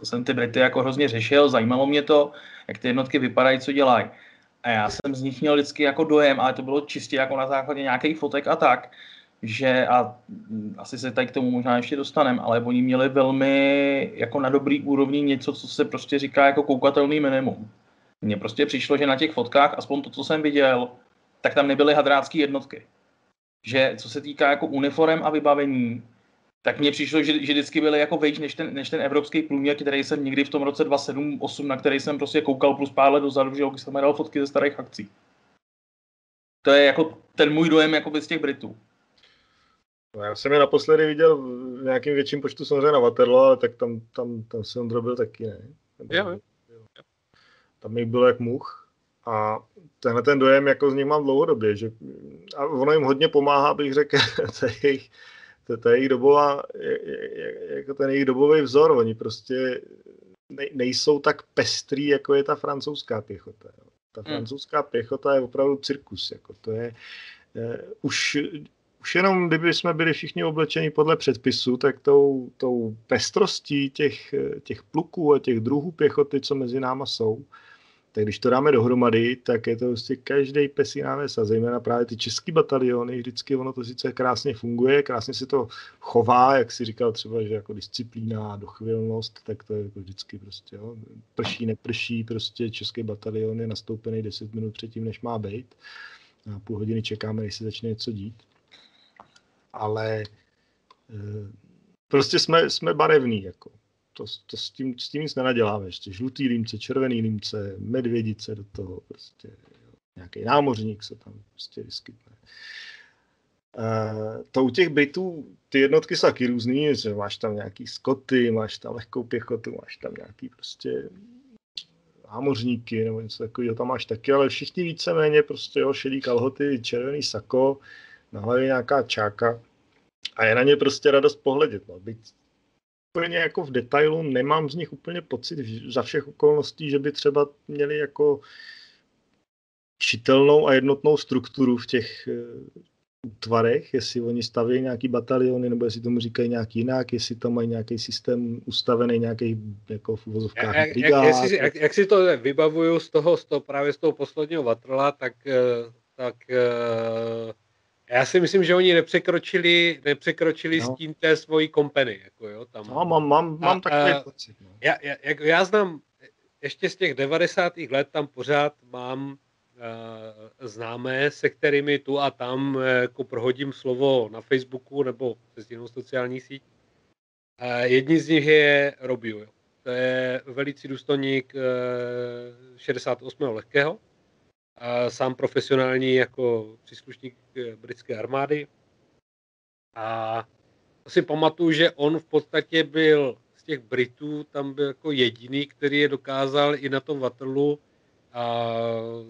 jsem ty Brity jako hrozně řešil, zajímalo mě to, jak ty jednotky vypadají, co dělají. A já jsem z nich měl vždycky jako dojem, ale to bylo čistě jako na základě nějakých fotek a tak, že a asi se tady k tomu možná ještě dostaneme, ale oni měli velmi jako na dobrý úrovni něco, co se prostě říká jako koukatelný minimum. Mně prostě přišlo, že na těch fotkách, aspoň to, co jsem viděl, tak tam nebyly hadrácké jednotky. Že co se týká jako uniform a vybavení, tak mně přišlo, že, že vždycky byly jako vejš než ten, než ten evropský průměr, který jsem někdy v tom roce 2007-2008, na který jsem prostě koukal plus pár let dozadu, že jsem dal fotky ze starých akcí. To je jako ten můj dojem jako z těch Britů. No, já jsem je naposledy viděl v nějakým větším počtu samozřejmě na Waterloo, ale tak tam, tam, tam jsem drobil taky, ne? Jo, jo. Tam jich bylo jak much. A tenhle ten dojem jako z nich mám dlouhodobě, že a ono jim hodně pomáhá, bych řekl, ta jejich, ta jejich dobová, jako ten jejich dobový vzor, oni prostě nejsou tak pestrý, jako je ta francouzská pěchota. Ta hmm. francouzská pěchota je opravdu cirkus, jako to je, uh, už už jenom kdyby jsme byli všichni oblečeni podle předpisu, tak tou, tou pestrostí těch, těch pluků a těch druhů pěchoty, co mezi náma jsou, tak když to dáme dohromady, tak je to prostě každý pesí náves a zejména právě ty český bataliony, vždycky ono to sice krásně funguje, krásně si to chová, jak si říkal třeba, že jako disciplína a dochvilnost, tak to je jako vždycky prostě, jo. prší, neprší, prostě český batalion je nastoupený 10 minut předtím, než má být. A půl hodiny čekáme, než se začne něco dít ale eh, prostě jsme, jsme barevní, jako. To, to s, tím, s tím nic nenaděláme ještě. Žlutý límce, červený límce, medvědice do toho, prostě nějaký námořník se tam prostě vyskytne. Uh, to u těch bytů, ty jednotky jsou taky různý, že máš tam nějaký skoty, máš tam lehkou pěchotu, máš tam nějaký prostě námořníky nebo něco takového tam máš taky, ale všichni víceméně prostě jo, šedý kalhoty, červený sako, na hlavě nějaká čáka a je na ně prostě radost pohledět. No. Byť úplně jako v detailu nemám z nich úplně pocit za všech okolností, že by třeba měli jako čitelnou a jednotnou strukturu v těch eh, útvarech, jestli oni staví nějaký bataliony, nebo jestli tomu říkají nějak jinak, jestli tam mají nějaký systém ustavený, nějaký jako v uvozovkách jak. Jak, jak, jak, jak, si to vybavuju z toho, z toho právě z toho posledního Vatrla, tak, eh, tak uh já si myslím, že oni nepřekročili, nepřekročili no. s tím té svojí kompany. Jako jo, tam. No, mám, mám, mám a, takový a, pocit. No. Já, já, jak, já znám ještě z těch 90. let tam pořád mám uh, známé, se kterými tu a tam uh, jako prohodím slovo na Facebooku nebo přes jinou sociální síť. Uh, jedním z nich je Robio. To je velicí důstojník uh, 68. lehkého. Uh, sám profesionální jako příslušník britské armády. A si pamatuju, že on v podstatě byl z těch Britů, tam byl jako jediný, který je dokázal i na tom Waterloo a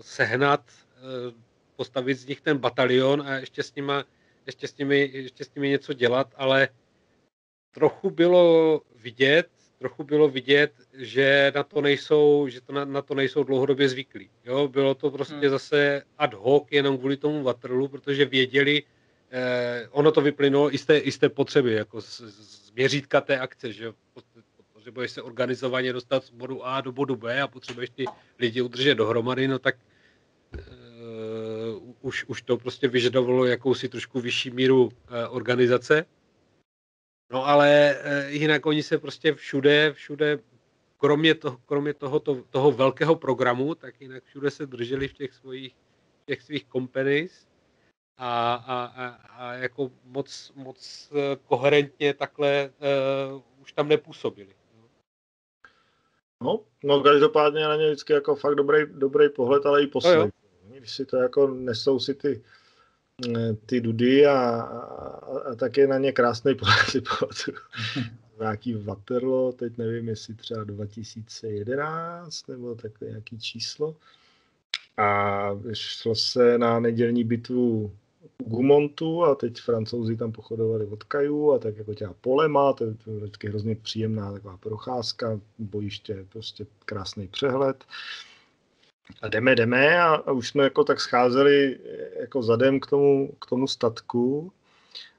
sehnat, e, postavit z nich ten batalion a ještě s, nima, ještě, s nimi, ještě s nimi něco dělat, ale trochu bylo vidět, trochu bylo vidět, že na to nejsou, že to na, na to nejsou dlouhodobě zvyklí. Jo, bylo to prostě hmm. zase ad hoc jenom kvůli tomu Waterloo, protože věděli, eh, ono to vyplynulo i z té, i z té potřeby, jako z, z měřítka té akce, že potřebuješ se organizovaně dostat z bodu A do bodu B a potřebuješ ty lidi udržet dohromady, no tak eh, už, už to prostě vyžadovalo jakousi trošku vyšší míru eh, organizace. No ale eh, jinak oni se prostě všude, všude kromě, toho, kromě toho, to, toho velkého programu, tak jinak všude se drželi v těch svých, v těch svých companies a, a, a, a jako moc, moc eh, koherentně takhle uh, už tam nepůsobili. No, no každopádně na ně vždycky jako fakt dobrý, dobrý pohled, ale i poslech. No, Když si to jako nesou si ty, ty dudy a, a, a tak je na ně krásný pohled nějaký Waterloo, teď nevím, jestli třeba 2011 nebo takové nějaký číslo. A šlo se na nedělní bitvu Gumontu a teď francouzi tam pochodovali od Kaju a tak jako těla polema, to je vždycky hrozně příjemná taková procházka, bojiště, prostě krásný přehled. A jdeme, jdeme a, a už jsme jako tak scházeli jako zadem k tomu, k tomu statku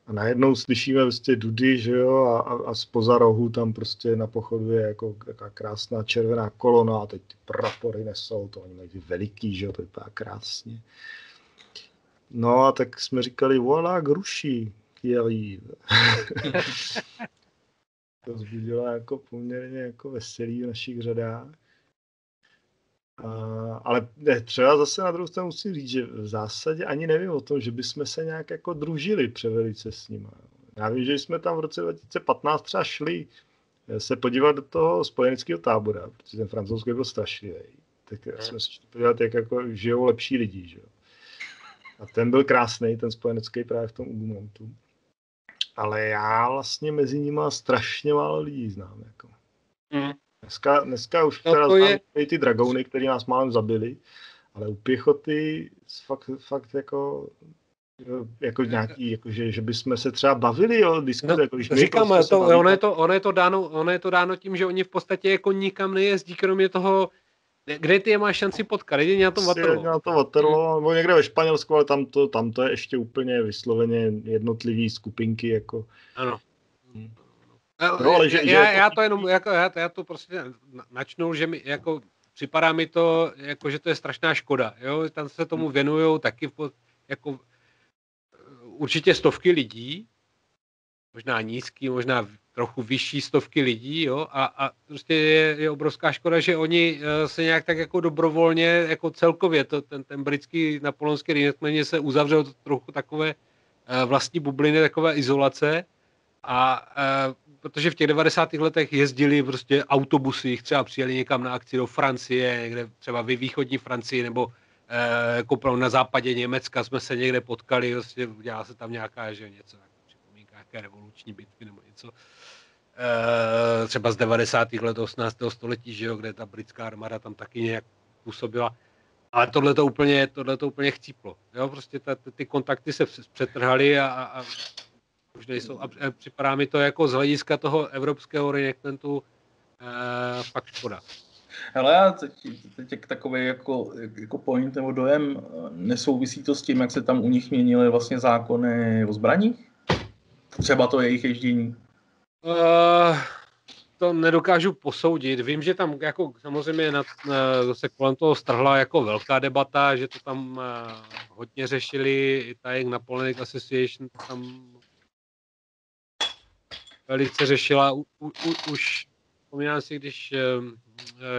a najednou slyšíme prostě dudy, že jo, a, a, a spoza rohu tam prostě na pochodu je jako taková krásná červená kolona a teď ty prapory nesou, to oni mají veliký, že jo, to vypadá krásně. No a tak jsme říkali, voilà, gruší, jelí. to zbudilo jako poměrně jako veselý v našich řadách. Ale ne, třeba zase na druhou stranu musím říct, že v zásadě ani nevím o tom, že bychom se nějak jako družili převelice s nimi. Já vím, že jsme tam v roce 2015 třeba šli eh, se podívat do toho spojeneckého tábora, protože ten francouzský byl strašlivý. Tak jsme se podívat, jak jako žijou lepší lidi. Že? A ten byl krásný, ten spojenecký právě v tom Ugumontu. Ale já vlastně mezi nimi strašně málo lidí znám. Jako. Mm. Dneska, dneska už no teda znám je... ty dragouny, které nás málem zabili, ale u pěchoty fakt, fakt jako jako nějaký, jako že, že bychom se třeba bavili o diskuzi. No, jako, když říkám, prostě to, ono, je to, ono, je to dáno, ono je to dáno tím, že oni v podstatě jako nikam nejezdí, kromě toho kde ty je máš šanci potkat? Jedině na tom Waterloo. Na to Waterloo, nebo někde ve Španělsku, ale tam to, tam to je ještě úplně vysloveně jednotlivý skupinky. Jako. Ano. Hmm. No, ale že, já, že já, to jenom, jako, já, já to prostě načnu, že mi, jako, připadá mi to, jako, že to je strašná škoda. Jo? Tam se tomu věnují taky jako, určitě stovky lidí, možná nízký, možná trochu vyšší stovky lidí, jo, a, a prostě je, je obrovská škoda, že oni uh, se nějak tak jako dobrovolně, jako celkově, to, ten, ten britský napoleonský rýnetmeně se uzavřel to trochu takové uh, vlastní bubliny, takové izolace a protože v těch 90. letech jezdili prostě autobusy, třeba přijeli někam na akci do Francie, někde třeba ve východní Francii, nebo uh, jako na západě Německa jsme se někde potkali, prostě dělá se tam nějaká, že něco, připomínka, nějaké revoluční bitvy nebo něco. Eh, třeba z 90. let 18. století, že jo, kde ta britská armáda tam taky nějak působila. Ale tohle to úplně, tohle to úplně chcíplo. Jo, prostě ta, ty kontakty se přetrhaly a, a už nejsou. A připadá mi to jako z hlediska toho evropského reenactmentu e, fakt škoda. Hele, já teď, teď takový jako, jako point nebo dojem, nesouvisí to s tím, jak se tam u nich měnily vlastně zákony o zbraních? Třeba to jejich ježdění? Uh, to nedokážu posoudit. Vím, že tam jako samozřejmě na, se kolem toho strhla jako velká debata, že to tam uh, hodně řešili, i ta jak Napoleonic Association tam velice řešila. U, u, už vzpomínám si, když uh,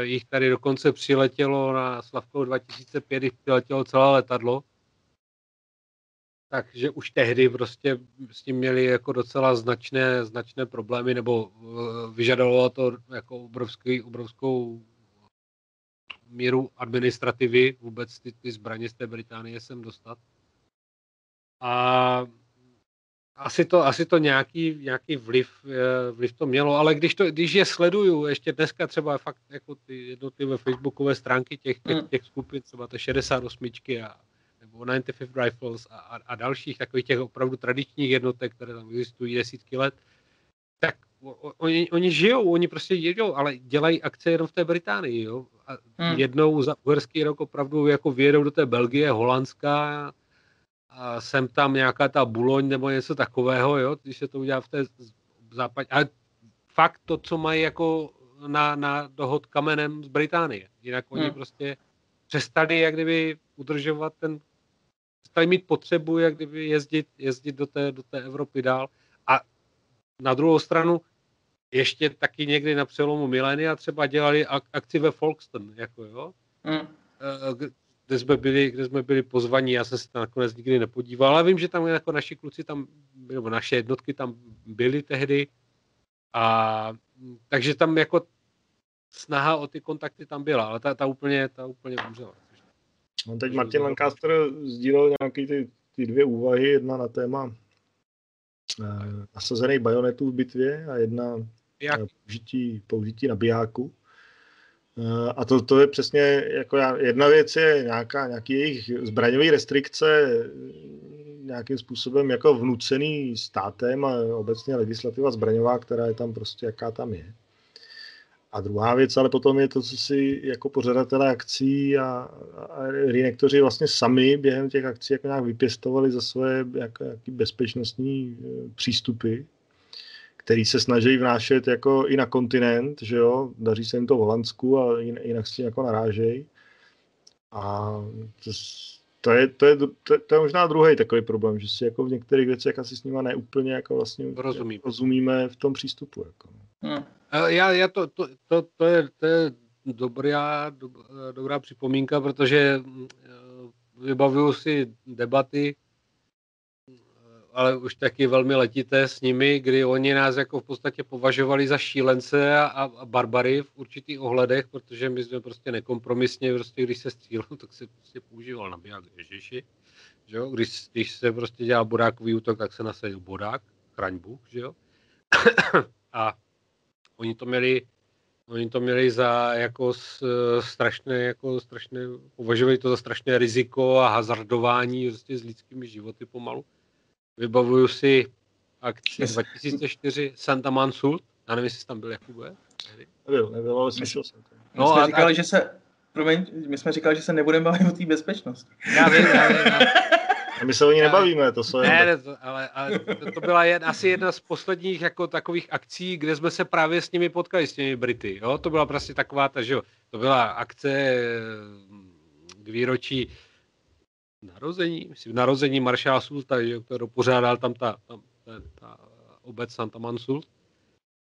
jich tady dokonce přiletělo na Slavkou 2005, jich přiletělo celé letadlo, takže už tehdy prostě s tím měli jako docela značné, značné problémy, nebo uh, vyžadovalo to jako obrovský, obrovskou míru administrativy vůbec ty, ty zbraně z té Británie sem dostat. A asi to, asi to nějaký, nějaký vliv, eh, vliv to mělo, ale když, to, když je sleduju, ještě dneska třeba fakt jako ty jednotlivé facebookové stránky těch, těch, hmm. těch skupin, třeba té 68 a nebo 95 Rifles a, a, a dalších takových těch opravdu tradičních jednotek, které tam existují desítky let, tak oni, oni žijou, oni prostě jedou, ale dělají akce jenom v té Británii, jo. A hmm. jednou za uherský rok opravdu jako vyjedou do té Belgie, Holandska, a sem tam nějaká ta buloň nebo něco takového, jo, když se to udělá v té západě. A fakt to, co mají jako na, na dohod kamenem z Británie. Jinak oni hmm. prostě přestali jak kdyby udržovat ten, přestali mít potřebu jak kdyby jezdit, jezdit do, té, do té Evropy dál. A na druhou stranu ještě taky někdy na přelomu milénia třeba dělali ak- akci ve Folkestone, jako jo. Hmm kde jsme byli, kde jsme byli pozvaní, já jsem se tam nakonec nikdy nepodíval, ale vím, že tam jako naši kluci tam, nebo naše jednotky tam byly tehdy a takže tam jako snaha o ty kontakty tam byla, ale ta, ta úplně, ta úplně umřela. No teď Martin Lancaster sdílel nějaký ty, ty dvě úvahy, jedna na téma eh, nasazených bajonetů v bitvě a jedna Jak? použití, použití nabijáku. Eh, a to, to je přesně, jako já, jedna věc je nějaká, nějaký jejich zbraňové restrikce nějakým způsobem jako vnucený státem a obecně legislativa zbraňová, která je tam prostě, jaká tam je. A druhá věc, ale potom je to, co si jako pořadatelé akcí a, a reinektoři vlastně sami během těch akcí jako nějak vypěstovali za svoje jako, jaký bezpečnostní eh, přístupy který se snaží vnášet jako i na kontinent, že jo, daří se jim to v Holandsku a jinak si jako narážejí. A to, to, je, to, je, to, je, to je možná druhý takový problém, že si jako v některých věcech asi s nimi neúplně jako vlastně Rozumím. rozumíme v tom přístupu. Jako. Hmm. Já, já to, to, to, to, je, to je dobrá, do, dobrá připomínka, protože eh, vybavuju si debaty ale už taky velmi letité s nimi, kdy oni nás jako v podstatě považovali za šílence a, a barbary v určitých ohledech, protože my jsme prostě nekompromisně, prostě když se střílel, tak se prostě používal nabiják Ježiši, že jo? Když, když se prostě dělal bodákový útok, tak se nasadil bodák, chraň Bůh, že jo? a oni to měli Oni to měli za jako strašné, jako strašné, považovali to za strašné riziko a hazardování prostě s lidskými životy pomalu. Vybavuju si akci 2004 Santa Mansult. Já nevím, jestli tam byl Jakube. Nebyl, nebyl, ale slyšel jsem to. No, my jsme a, říkali, a... že se, promiň, my jsme říkali, že se nebudeme bavit o té bezpečnosti. Já vím, já vím. Já. A my se o ní nebavíme, to jsou Ne, ne to, ale, ale to, to byla jen, asi jedna z posledních jako takových akcí, kde jsme se právě s nimi potkali, s těmi Brity. Jo? To byla prostě taková ta, že jo, to byla akce k výročí narození, myslím, narození maršála Sulta, že, kterou pořádal tam ta, tam, ta, ta obec Santa Mansult.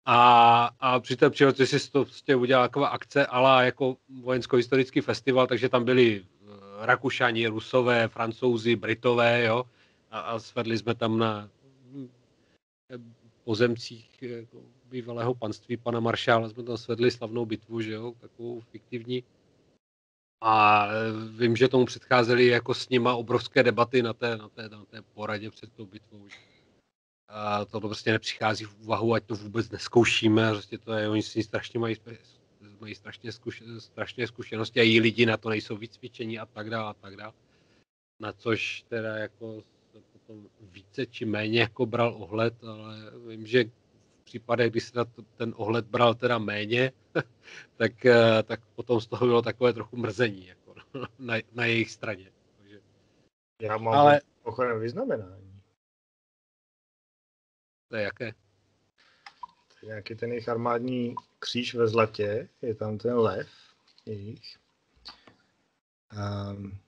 A, a při té příležitosti si to prostě udělala taková akce, ale jako vojensko-historický festival, takže tam byli eh, Rakušani, Rusové, Francouzi, Britové, jo, a, a svedli jsme tam na hm, pozemcích jako bývalého panství pana maršála, jsme tam svedli slavnou bitvu, že jo, takovou fiktivní. A e, vím, že tomu předcházely jako s nima obrovské debaty na té, na té, na té poradě před tou bitvou. A to prostě nepřichází v úvahu, ať to vůbec neskoušíme. Prostě to je, oni si strašně mají, mají strašně, zkuš, strašně zkušenosti a jí lidi na to nejsou vycvičení a tak dále a tak dále. Na což teda jako potom více či méně jako bral ohled, ale vím, že případech, kdy se na to, ten ohled bral teda méně, tak, eh, tak potom z toho bylo takové trochu mrzení jako na, na jejich straně. Takže, Já mám ale... pochodem vyznamenání. To je jaké? To je nějaký ten jejich armádní kříž ve zlatě, je tam ten lev jejich. Um,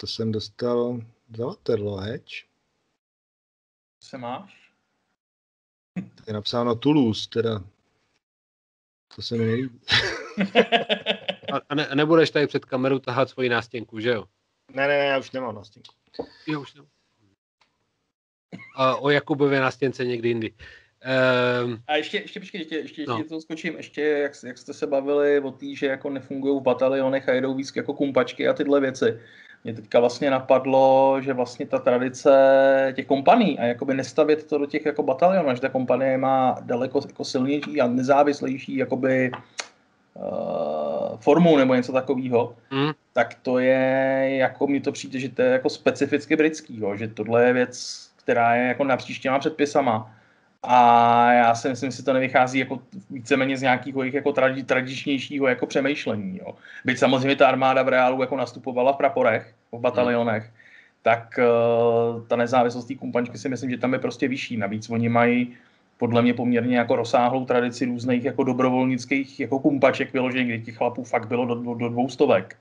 to jsem dostal za Waterloo Hedge. Se máš? Je napsáno Toulouse, teda To se mi nelíbí. A, a, ne, a nebudeš tady před kamerou tahat svoji nástěnku, že jo? Ne, ne, ne, já už nemám nástěnku. Jo, už nemám. A o Jakubově nástěnce někdy jindy. Um, a ještě, ještě, počkej, ještě, ještě, no. ještě to skočím, ještě jak, jak jste se bavili o té, že jako nefungují v batalionech a jedou víc jako kumpačky a tyhle věci. Mě teďka vlastně napadlo, že vlastně ta tradice těch kompaní a jakoby nestavět to do těch jako batalionů, že ta kompanie má daleko jako silnější a nezávislejší jakoby uh, formou nebo něco takového, mm. tak to je, jako mi to přijde, že to je jako specificky britský, jo, že tohle je věc, která je jako napříč těma předpisama a já si myslím, že to nevychází jako víceméně z nějakého jejich jako tradi, tradičnějšího jako přemýšlení. Jo. Byť samozřejmě ta armáda v reálu jako nastupovala v praporech, v batalionech, tak uh, ta nezávislost té kumpačky si myslím, že tam je prostě vyšší. Navíc oni mají podle mě poměrně jako rozsáhlou tradici různých jako dobrovolnických jako kumpaček vyložených, kdy těch chlapů fakt bylo do, do, do dvoustovek.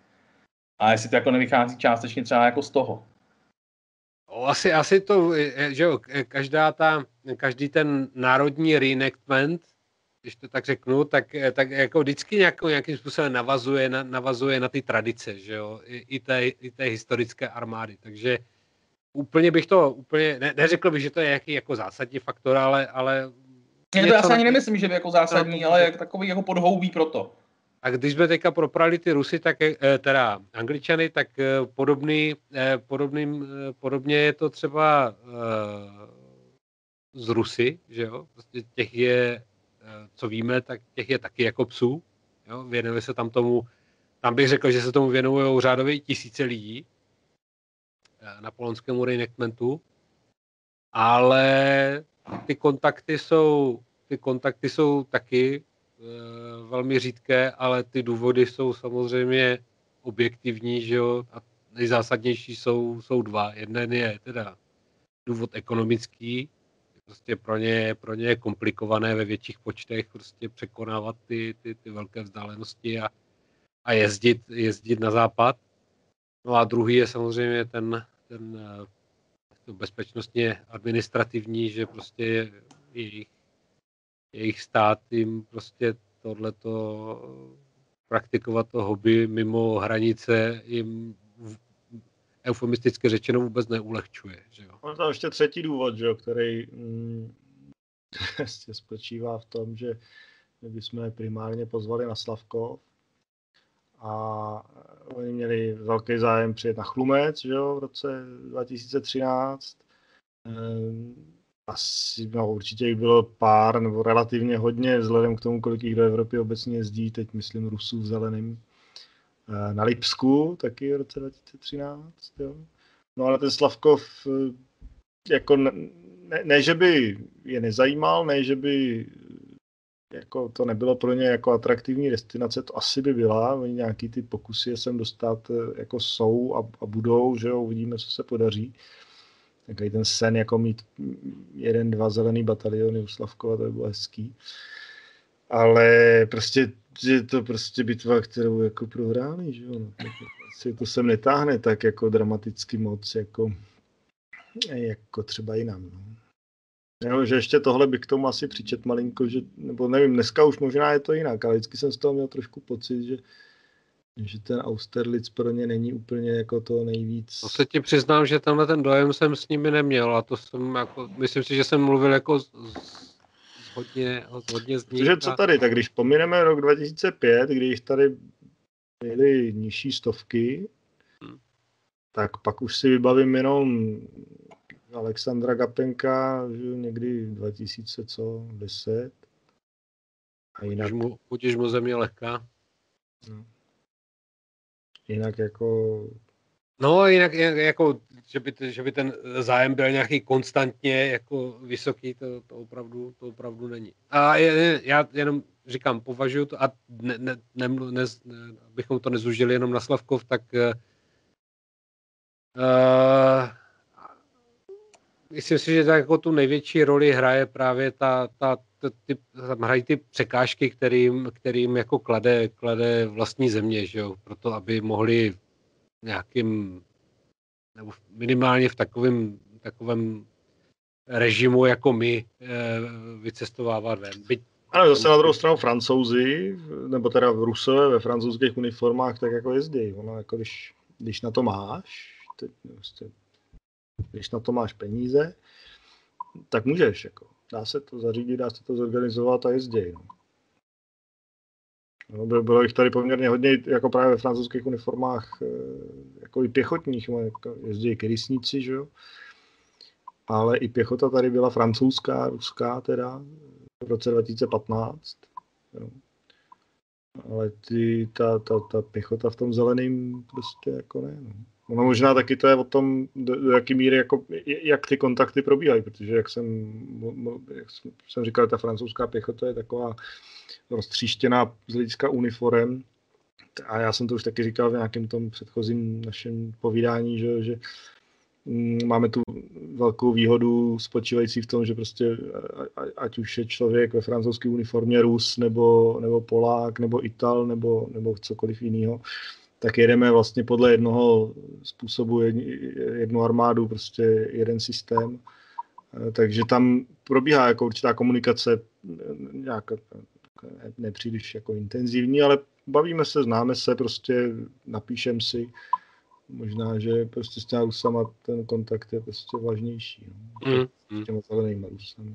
A jestli to jako nevychází částečně třeba jako z toho. Asi, asi to, že jo, každá ta, každý ten národní reenactment, když to tak řeknu, tak, tak jako vždycky nějakou, nějakým způsobem navazuje na, navazuje na ty tradice, že jo, i, i, té, i té historické armády, takže úplně bych to, úplně, ne, neřekl bych, že to je nějaký jako zásadní faktor, ale, ale ne, to já si ani nemyslím, že by jako zásadní, ale jak takový jako podhoubí pro to. A když jsme teďka proprali ty Rusy, tak eh, teda Angličany, tak eh, podobný, eh, podobný, podobně je to třeba z Rusy, že jo? Prostě těch je, co víme, tak těch je taky jako psů. Jo? Věnuje se tam tomu, tam bych řekl, že se tomu věnují řádově tisíce lidí na polonskému reenactmentu, ale ty kontakty jsou, ty kontakty jsou taky velmi řídké, ale ty důvody jsou samozřejmě objektivní, že jo, a nejzásadnější jsou, jsou dva. Jeden je teda důvod ekonomický, prostě pro ně, pro ně je komplikované ve větších počtech prostě překonávat ty, ty, ty velké vzdálenosti a, a jezdit, jezdit na západ. No a druhý je samozřejmě ten, ten eh, to bezpečnostně administrativní, že prostě jejich jejich stát jim prostě tohleto praktikovat to hobby mimo hranice jim eufemisticky řečeno vůbec neulehčuje. Že jo? On tam ještě třetí důvod, že jo, který mm, spočívá v tom, že my bychom je primárně pozvali na Slavkov a oni měli velký zájem přijet na Chlumec že jo, v roce 2013 asi no, určitě jich bylo pár, nebo relativně hodně, vzhledem k tomu, kolik jich do Evropy obecně jezdí, teď myslím Rusů v zeleném, eh, na Lipsku, taky v roce 2013. Jo. No ale ten Slavkov, eh, jako ne, ne, že by je nezajímal, ne, že by jako to nebylo pro ně jako atraktivní destinace, to asi by byla, oni nějaký ty pokusy sem dostat eh, jako jsou a, a budou, že jo, uvidíme, co se podaří takový ten sen, jako mít jeden, dva zelený bataliony u Slavkova, to by bylo hezký. Ale prostě je to prostě bitva, kterou jako prohráli, že jo. No, tak si to sem netáhne tak jako dramaticky moc, jako, jako třeba jinam. No. Jo, že ještě tohle by k tomu asi přičet malinko, že, nebo nevím, dneska už možná je to jinak, ale vždycky jsem z toho měl trošku pocit, že že ten Austerlitz pro ně není úplně jako to nejvíc. To se ti přiznám, že tenhle ten dojem jsem s nimi neměl a to jsem jako, myslím si, že jsem mluvil jako z, z hodně, hodně z nich. Protože co tady, tak když pomineme rok 2005, když tady byly nižší stovky, hmm. tak pak už si vybavím jenom Alexandra Gapenka, že někdy 2000 co, 10. A jinak... Mu, mu země lehká. No jinak jako... No, jinak jako, že by, že by ten zájem byl nějaký konstantně jako vysoký, to, to, opravdu, to opravdu není. A je, já jenom říkám, považuji to, a ne, ne, ne, ne, ne, bychom to nezužili jenom na Slavkov, tak uh, myslím si, že tak jako tu největší roli hraje právě ta, ta, ta ty, tam hrají ty překážky, kterým, kterým jako klade, klade vlastní země, že jo, proto aby mohli nějakým, nebo minimálně v takovém, takovém režimu jako my e, vycestovávat ven. Byť Ale zase na druhou stranu francouzi, nebo teda rusové ve francouzských uniformách tak jako jezdí. Ono jako když, když na to máš, teď, prostě, když na to máš peníze, tak můžeš. Jako. Dá se to zařídit, dá se to zorganizovat a jezdí. No. No, by, bylo jich tady poměrně hodně, jako právě ve francouzských uniformách, eh, jako i pěchotních, no, jako jezdí krysníci, že jo. Ale i pěchota tady byla francouzská, ruská teda, v roce 2015. Jo. Ale ty, ta, ta, ta pěchota v tom zeleném prostě jako ne. No. Ono možná taky to je o tom, do, do jaký míry, jako, jak ty kontakty probíhají, protože jak jsem, jak jsem říkal, ta francouzská pěchota je taková roztříštěná z hlediska uniform. A já jsem to už taky říkal v nějakém tom předchozím našem povídání, že, že mm, máme tu velkou výhodu spočívající v tom, že prostě ať už je člověk ve francouzské uniformě Rus, nebo, nebo Polák, nebo Ital, nebo, nebo cokoliv jiného, tak jedeme vlastně podle jednoho způsobu, jednu armádu, prostě jeden systém. Takže tam probíhá jako určitá komunikace, nějaká nepříliš jako intenzivní, ale bavíme se, známe se, prostě napíšem si. Možná, že prostě s těma Rusama ten kontakt je prostě vážnější. No. Mm, mm. S těma zelenýma Rusama.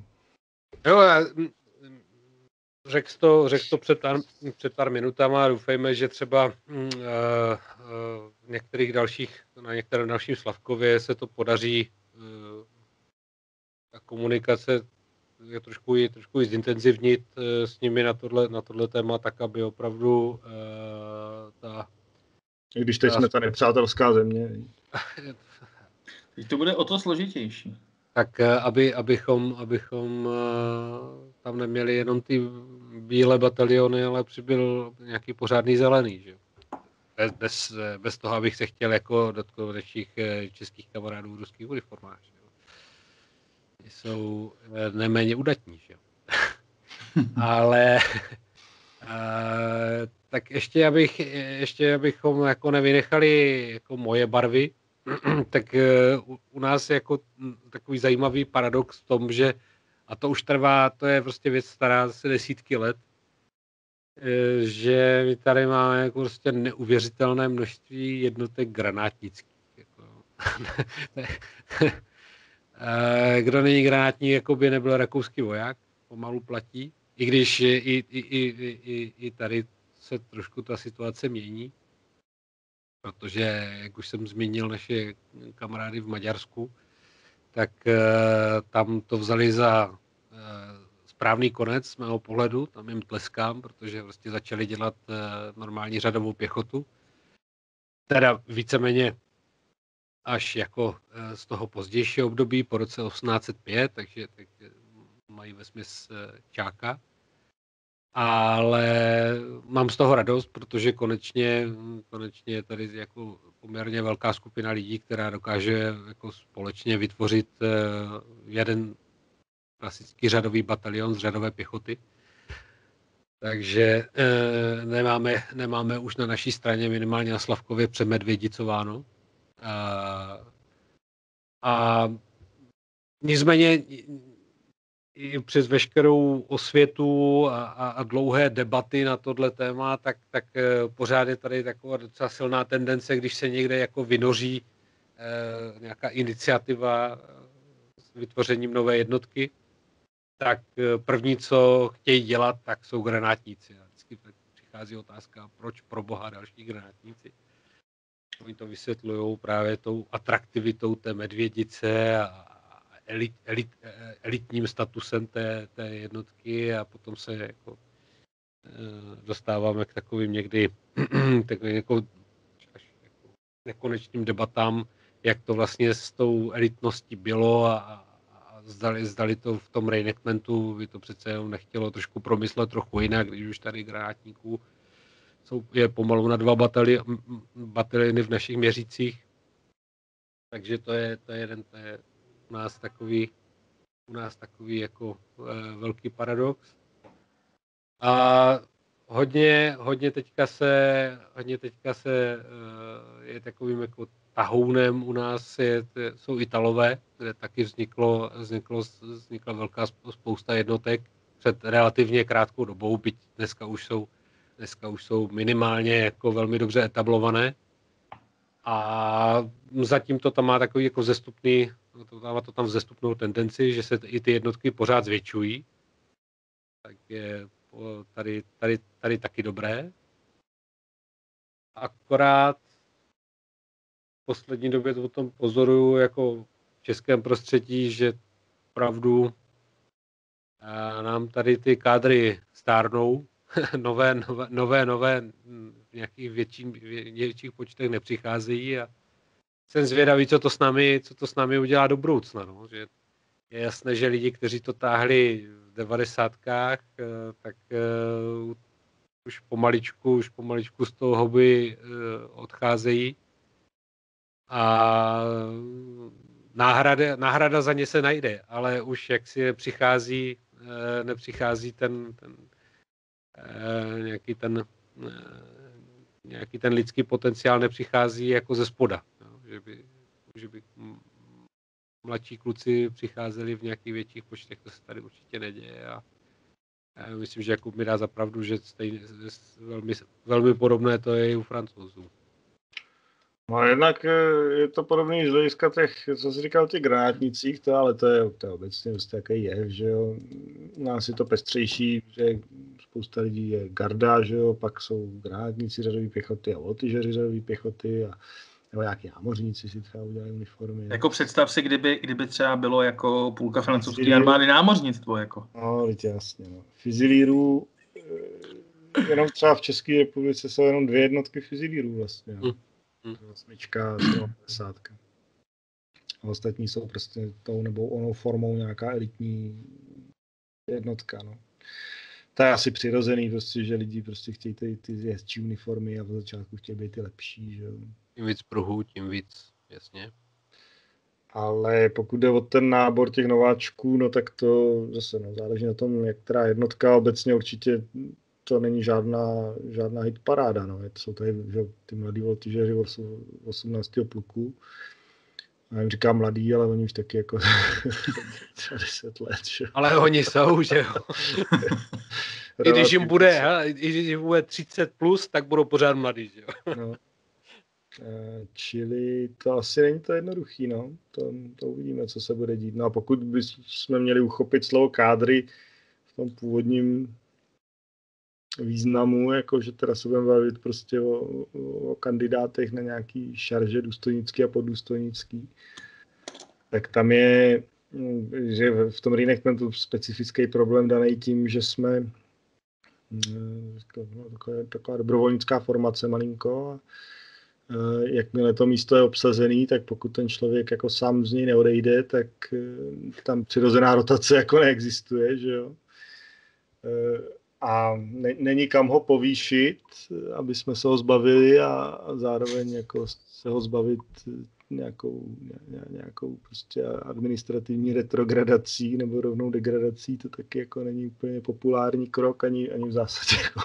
Jo, já řekl to, řek to před, pár, před pár minutama a doufejme, že třeba uh, uh, v některých dalších, na některém dalším Slavkově se to podaří uh, ta komunikace je trošku, je trošku zintenzivnit uh, s nimi na tohle, na tohle téma, tak aby opravdu uh, ta... I když teď ta, jsme ta nepřátelská země. Teď to bude o to složitější tak eh, aby, abychom, abychom eh, tam neměli jenom ty bílé bataliony, ale přibyl nějaký pořádný zelený, že? Bez, bez, bez toho, abych se chtěl jako dotknout našich eh, českých kamarádů v ruských uniformách. Že? Jsou neméně udatní, že? ale tak ještě, abych, ještě abychom jako nevynechali jako moje barvy, tak eh, u nás je jako takový zajímavý paradox v tom, že a to už trvá, to je prostě věc stará zase desítky let, eh, že my tady máme jako prostě neuvěřitelné množství jednotek granátnických. Jako. Eh, kdo není granátník, jako by nebyl rakouský voják, pomalu platí, i když i, i, i, i, i tady se trošku ta situace mění protože, jak už jsem zmínil naše kamarády v Maďarsku, tak uh, tam to vzali za uh, správný konec z mého pohledu, tam jim tleskám, protože prostě začali dělat uh, normální řadovou pěchotu. Teda víceméně až jako z toho pozdějšího období po roce 1805, takže tak, mají ve smysl čáka ale mám z toho radost, protože konečně, konečně je tady jako poměrně velká skupina lidí, která dokáže jako společně vytvořit eh, jeden klasický řadový batalion z řadové pěchoty. Takže e, nemáme, nemáme už na naší straně minimálně na Slavkově přemedvědicováno. A, a nicméně i přes veškerou osvětu a, a, a dlouhé debaty na tohle téma, tak, tak eh, pořád je tady taková docela silná tendence, když se někde jako vynoří eh, nějaká iniciativa eh, s vytvořením nové jednotky, tak eh, první, co chtějí dělat, tak jsou granátníci. A vždycky přichází otázka, proč pro boha další granátníci. Oni to vysvětlují právě tou atraktivitou té medvědice a, elit, elit, eh, elitním statusem té, té jednotky a potom se jako eh, dostáváme k takovým někdy takovým jako, až jako nekonečným debatám, jak to vlastně s tou elitností bylo a, a zdali, zdali to v tom reenactmentu by to přece jenom nechtělo trošku promyslet trochu jinak, když už tady granátníků jsou, je pomalu na dva batali, bataliony v našich měřících. Takže to je, to je jeden, to je, u nás takový, u nás takový jako e, velký paradox. A hodně, hodně teďka se, hodně teďka se e, je takovým jako tahounem u nás je, jsou Italové, kde taky vzniklo, vzniklo, vznikla velká spousta jednotek před relativně krátkou dobou, byť dneska už jsou, dneska už jsou minimálně jako velmi dobře etablované. A zatím to tam má takový jako zestupný, to má to tam vzestupnou tendenci, že se i ty jednotky pořád zvětšují. Tak je tady, tady, tady taky dobré. Akorát v poslední době to tom pozoruju jako v českém prostředí, že pravdu nám tady ty kádry stárnou, nové, nové, nové, nové nějakých větší, větších počtech nepřicházejí a jsem zvědavý, co to s námi, co to s námi udělá do budoucna. No. Že je jasné, že lidi, kteří to táhli v devadesátkách, eh, tak uh, už pomaličku, už pomaličku z toho hobby uh, odcházejí. A náhrada, náhrada za ně se najde, ale už jak si přichází, nepřichází ten, ten nějaký ten nějaký ten lidský potenciál nepřichází jako ze spoda. Jo? Že by, že by mladší kluci přicházeli v nějakých větších počtech, to se tady určitě neděje a já myslím, že Jakub mi dá zapravdu, že stejně, velmi, velmi podobné to je i u francouzů. No a jednak eh, je to podobný z hlediska těch, co jsi říkal, těch granátnicích, to, ale to je, to je obecně prostě jaký je, že jo. U nás je to pestřejší, že spousta lidí je garda, že jo, pak jsou granátníci řadové pěchoty a lotyžeři řadové pěchoty a nebo nějaký námořníci si třeba udělají uniformy. Jako představ si, kdyby, kdyby třeba bylo jako půlka francouzské armády námořnictvo. Jako. No, víte, jasně. No. Fizilírů, eh, jenom třeba v České republice jsou jenom dvě jednotky fizilírů vlastně. No. Hmm. Osmička, 150. A ostatní jsou prostě tou nebo onou formou nějaká elitní jednotka. No. To je asi přirozený, prostě, že lidi prostě chtějí ty, ty jezdčí uniformy a v začátku chtějí být ty lepší. Že? Tím víc pruhů, tím víc, jasně. Ale pokud jde o ten nábor těch nováčků, no tak to zase no, záleží na tom, jak která jednotka. Obecně určitě to není žádná, žádná hit paráda. No. Jsou tady že, ty mladí voltižeři 18. pluku. Já jim říkám mladý, ale oni už taky jako 10 let. Že? Ale oni jsou, že jo. I když jim bude, i když jim bude 30 plus, tak budou pořád mladí, že jo. No. Eh, čili to asi není to jednoduchý, no. To, to uvidíme, co se bude dít. No a pokud bychom měli uchopit slovo kádry v tom původním významu, jako že teda se budeme bavit prostě o, o kandidátech na nějaký šarže důstojnický a poddůstojnický, tak tam je, že v tom reenactmentu specifický problém daný tím, že jsme mm, no, taková, taková dobrovolnická formace malinko a Eh, jakmile to místo je obsazený, tak pokud ten člověk jako sám z něj neodejde, tak eh, tam přirozená rotace jako neexistuje, že jo. A ne, není kam ho povýšit, aby jsme se ho zbavili a, a zároveň jako se ho zbavit nějakou, ně, nějakou prostě administrativní retrogradací nebo rovnou degradací, to taky jako není úplně populární krok, ani, ani v zásadě jako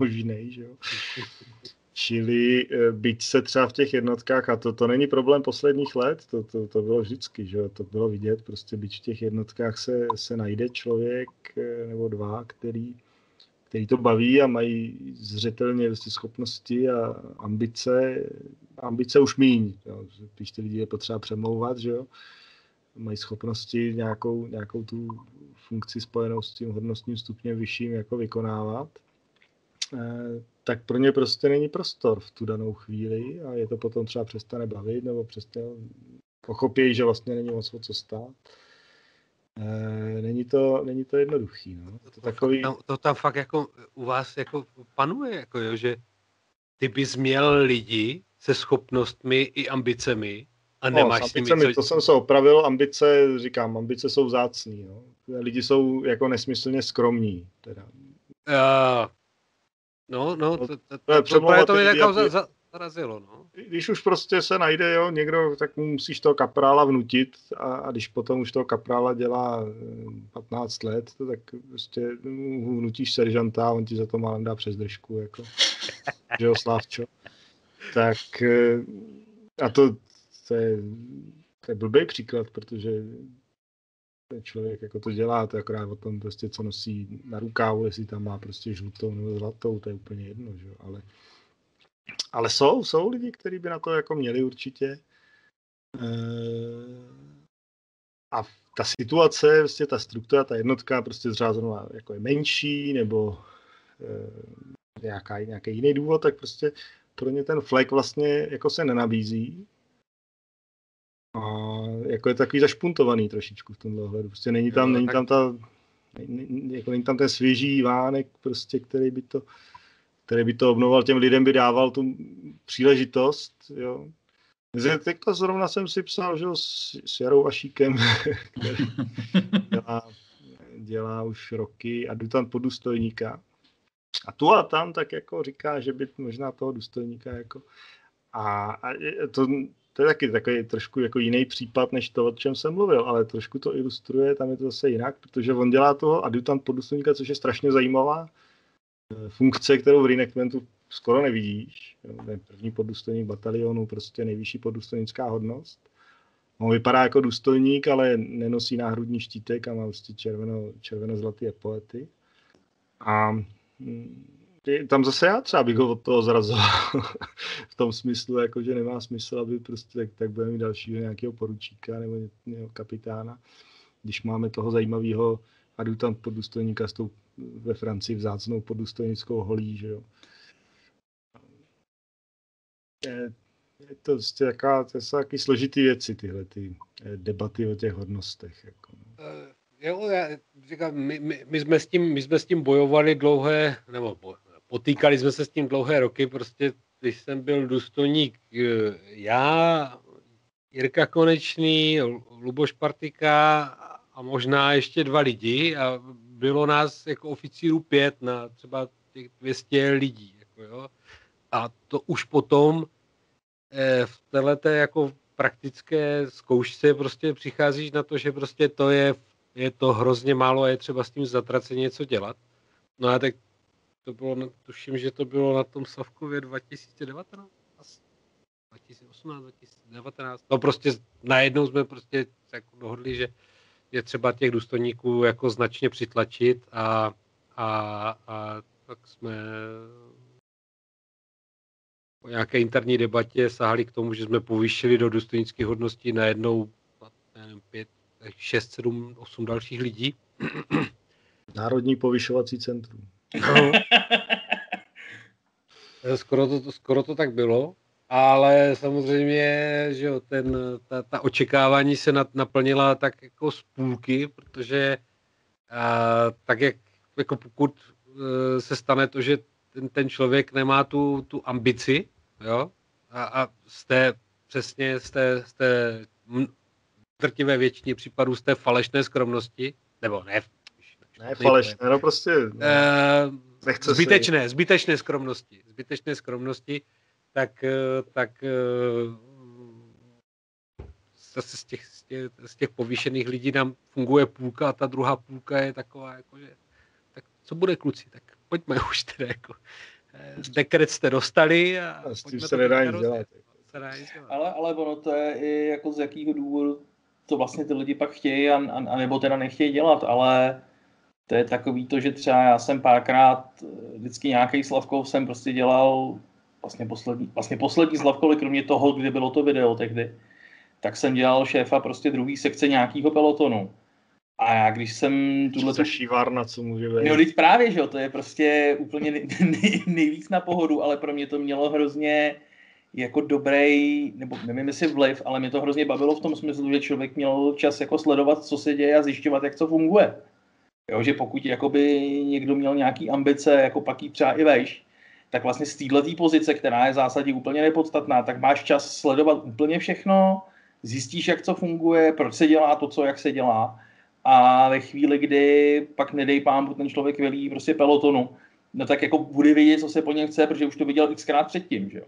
možný, že jo. Čili eh, byť se třeba v těch jednotkách, a to, to není problém posledních let, to, to, to bylo vždycky, že to bylo vidět, prostě byť v těch jednotkách se, se najde člověk eh, nebo dva, který, který to baví a mají zřetelně vlastně schopnosti a ambice, ambice už míň, jo, když ty lidi je potřeba přemlouvat, že jo, mají schopnosti nějakou, nějakou tu funkci spojenou s tím hodnostním stupněm vyšším jako vykonávat, eh, tak pro ně prostě není prostor v tu danou chvíli a je to potom třeba přestane bavit nebo přestane pochopí, že vlastně není moc o co stát. E, není, to, není to jednoduchý. No. To, takový... tam, to tam fakt jako u vás jako panuje, jako jo, že ty bys měl lidi se schopnostmi i ambicemi a nemáš no, s ambicemi, co... To jsem se opravil, ambice, říkám, ambice jsou vzácný. No. Lidi jsou jako nesmyslně skromní. Teda. Uh, No, no, to, to, to, to, to, to mě jako za, zarazilo, no. Když už prostě se najde jo, někdo, tak mu musíš toho kaprála vnutit a, a když potom už toho kaprála dělá 15 eh, let, to tak prostě mu vnutíš seržanta a on ti za to málem dá přes držku, jako, že jo, Slávčo. Tak eh, a to, to je, to je blbý příklad, protože ten člověk jako to dělá, to je akorát o tom prostě, co nosí na rukávu, jestli tam má prostě žlutou nebo zlatou, to je úplně jedno, že? ale ale jsou, jsou lidi, kteří by na to jako měli určitě. Eh, a ta situace, prostě ta struktura, ta jednotka prostě zřázená jako je menší, nebo eh, nějaká, nějaký jiný důvod, tak prostě pro ně ten flek vlastně jako se nenabízí. A jako je takový zašpuntovaný trošičku v tomhle ohledu. Prostě není tam, jo, není tak... tam ta, není, jako není tam ten svěží vánek, prostě, který by to, který by to obnoval, těm lidem by dával tu příležitost, jo. Teďka zrovna jsem si psal, že s, Jarou Ašíkem, který dělá, dělá už roky a jdu tam po důstojníka. A tu a tam tak jako říká, že by možná toho důstojníka jako a, a to, to je taky takový trošku jako jiný případ, než to, o čem jsem mluvil, ale trošku to ilustruje, tam je to zase jinak, protože on dělá toho adjutant podůstojníka, což je strašně zajímavá funkce, kterou v reenactmentu skoro nevidíš. První podůstojník batalionu, prostě nejvyšší podůstojnická hodnost. On vypadá jako důstojník, ale nenosí náhrudní štítek a má prostě červeno, červeno-zlatý epolety. A hm, tam zase já třeba bych ho od toho zrazoval v tom smyslu, jako, že nemá smysl, aby prostě tak, tak budeme mít dalšího nějakého poručíka nebo nějakého kapitána, když máme toho zajímavého adjutant podůstojníka s tou ve Francii vzácnou podůstojnickou holí, že jo. Je, je to prostě jaká, to jsou taky složitý věci, tyhle ty eh, debaty o těch hodnostech. Jako. Uh, jo, já říkám, my, my, my, jsme s tím, my jsme s tím bojovali dlouhé, nebo potýkali jsme se s tím dlouhé roky, prostě když jsem byl důstojník, eh, já, Jirka Konečný, Luboš Partika a možná ještě dva lidi a bylo nás jako oficírů pět na třeba těch 200 lidí. Jako jo. A to už potom eh, v této jako praktické zkoušce prostě přicházíš na to, že prostě to je, je to hrozně málo a je třeba s tím zatraceně něco dělat. No a tak to bylo, tuším, že to bylo na tom Savkově 2019, 2018, 2019. No prostě najednou jsme prostě jako dohodli, že je třeba těch důstojníků jako značně přitlačit a, a, a tak jsme po nějaké interní debatě sahali k tomu, že jsme povýšili do důstojnických hodností najednou nevím, pět, šest, sedm, osm dalších lidí. Národní povyšovací centrum. No. skoro, to, skoro to tak bylo, ale samozřejmě, že jo, ten, ta, ta očekávání se naplnila tak jako z půlky, protože a, tak jak jako pokud e, se stane to, že ten, ten člověk nemá tu, tu ambici, jo, a, a z té, přesně z té, z té drtivé většině případů z té falešné skromnosti, nebo ne ne, falešné, no prostě uh, nechce zbytečné, si. zbytečné skromnosti, zbytečné skromnosti, tak, uh, tak uh, zase z těch, z, těch, z těch povýšených lidí nám funguje půlka a ta druhá půlka je taková, jako, že tak co bude kluci, tak pojďme už teda jako dekret jste dostali a, a s tím se nedá nic dělat. Ale, ale ono to je i jako z jakého důvodu to vlastně ty lidi pak chtějí a, a, a nebo teda nechtějí dělat, ale to je takový to, že třeba já jsem párkrát eh, vždycky nějaký Slavkov jsem prostě dělal vlastně poslední, vlastně poslední Slavkovy, kromě toho, kdy bylo to video tehdy, tak jsem dělal šéfa prostě druhý sekce nějakého pelotonu. A já když jsem tuhle... To šívárna, co může být. No, teď právě, že jo, to je prostě úplně nej, nej, nejvíc na pohodu, ale pro mě to mělo hrozně jako dobrý, nebo nevím jestli vliv, ale mě to hrozně bavilo v tom smyslu, že člověk měl čas jako sledovat, co se děje a zjišťovat, jak to funguje. Jo, že pokud jakoby někdo měl nějaký ambice, jako pak jí třeba i vejš, tak vlastně z této pozice, která je v zásadě úplně nepodstatná, tak máš čas sledovat úplně všechno, zjistíš, jak co funguje, proč se dělá to, co jak se dělá. A ve chvíli, kdy pak nedej pán, ten člověk velí prostě pelotonu, no tak jako bude vědět, co se po něm chce, protože už to viděl xkrát předtím, že jo.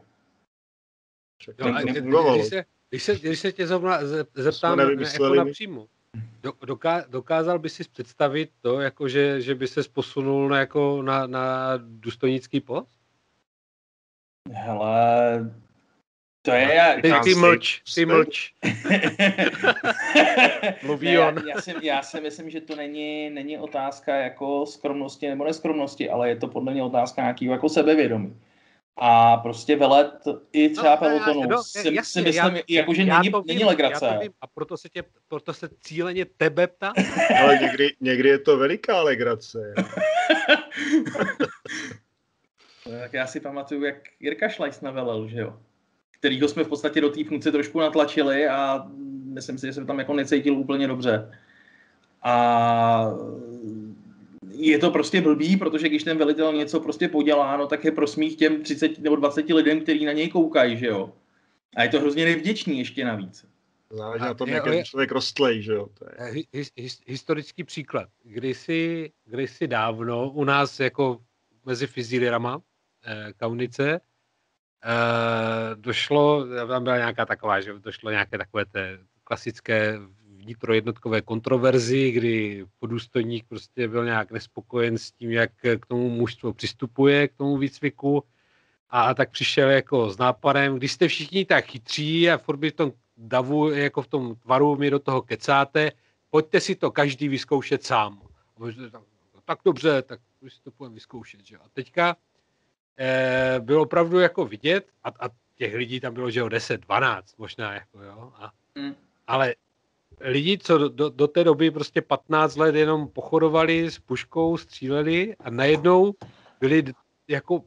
jo a když, se, když, se, když se tě zeptám jako napřímo, Doká, dokázal by si představit to, jako že, že by se posunul na, jako na, na důstojnický post? Hele, To je já. Ty, ty mlč, ty mlč. Mluví ne, on. Já, já, si, já si myslím, že to není, není otázka jako skromnosti nebo neskromnosti, ale je to podle mě otázka nějakého jako sebevědomí. A prostě velet i třeba No, pelotonu no, si, jasně, si myslím, já- jako, že já není, vím, není legrace. já to vím, A proto se, tě, proto se cíleně tebe ptá. Ale někdy, někdy je to veliká legrace. Tak já si pamatuju, jak Jirka Šlajs navelel, že jo? Kterýho jsme v podstatě do té funkce trošku natlačili a myslím si, že jsem tam jako necítil úplně dobře. A je to prostě blbý, protože když ten velitel něco prostě podělá, no tak je prosmích těm 30 nebo 20 lidem, kteří na něj koukají, že jo? A je to hrozně nevděčný ještě navíc. Záleží na tom, jak je- člověk rostlej, že jo. To je. Eh, hi- his, his, historický příklad. Kdysi, kdysi dávno u nás jako mezi fizilierama eh, Kaunice eh, došlo, tam byla nějaká taková, že došlo nějaké takové té klasické vnitrojednotkové kontroverzi, kdy podůstojník prostě byl nějak nespokojen s tím, jak k tomu mužstvo přistupuje, k tomu výcviku a, a tak přišel jako s nápadem, když jste všichni tak chytří a furt by v tom davu, jako v tom tvaru mi do toho kecáte, pojďte si to každý vyzkoušet sám. Tak, dobře, tak si to půjdeme vyzkoušet. Že? A teďka eh, bylo opravdu jako vidět, a, a těch lidí tam bylo, že jo, 10, 12 možná, jako jo, a, Mm. ale lidi, co do, do, do té doby prostě 15 let jenom pochodovali s puškou, stříleli a najednou byli jako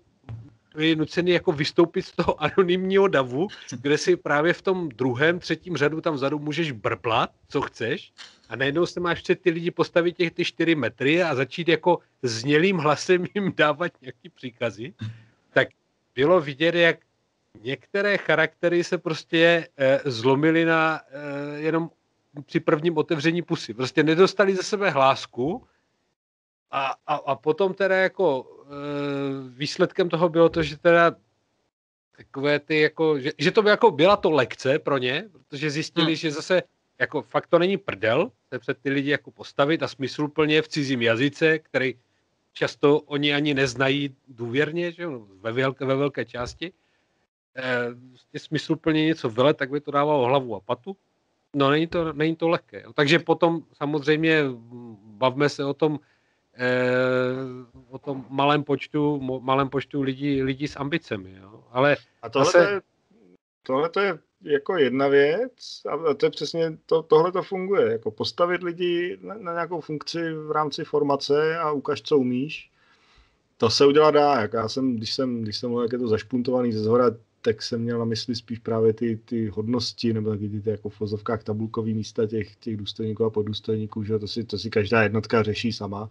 byli nuceni jako vystoupit z toho anonymního davu, kde si právě v tom druhém, třetím řadu tam vzadu můžeš brblat, co chceš a najednou se máš před ty lidi postavit těch ty čtyři metry a začít jako znělým hlasem jim dávat nějaký příkazy, tak bylo vidět, jak některé charaktery se prostě eh, zlomily na eh, jenom při prvním otevření pusy. Prostě nedostali ze sebe hlásku a, a, a potom teda jako výsledkem toho bylo to, že teda takové ty jako, že, že to by jako byla to lekce pro ně, protože zjistili, Hmm. že zase jako fakt to není prdel se před ty lidi jako postavit a smysluplně v cizím jazyce, který často oni ani neznají důvěrně, že jo, ve velké, ve velké části. E, smysluplně něco vele, tak by to dávalo hlavu a patu. No není to, není to lehké. Jo. Takže potom samozřejmě bavme se o tom, eh, o tom malém počtu, malém počtu lidí, lidí s ambicemi. Jo. Ale A tohle, Zase- to je, tohle to je jako jedna věc a to je přesně, to, tohle to funguje, jako postavit lidi na, na nějakou funkci v rámci formace a ukaž, co umíš, to se udělat dá, jak já jsem, když jsem, když jsem mluvil, jak je to zašpuntovaný ze zhora, tak jsem měl na mysli spíš právě ty, ty hodnosti, nebo taky ty, ty jako v vozovkách tabulkový místa těch, těch důstojníků a poddůstojníků, že to si, to si každá jednotka řeší sama.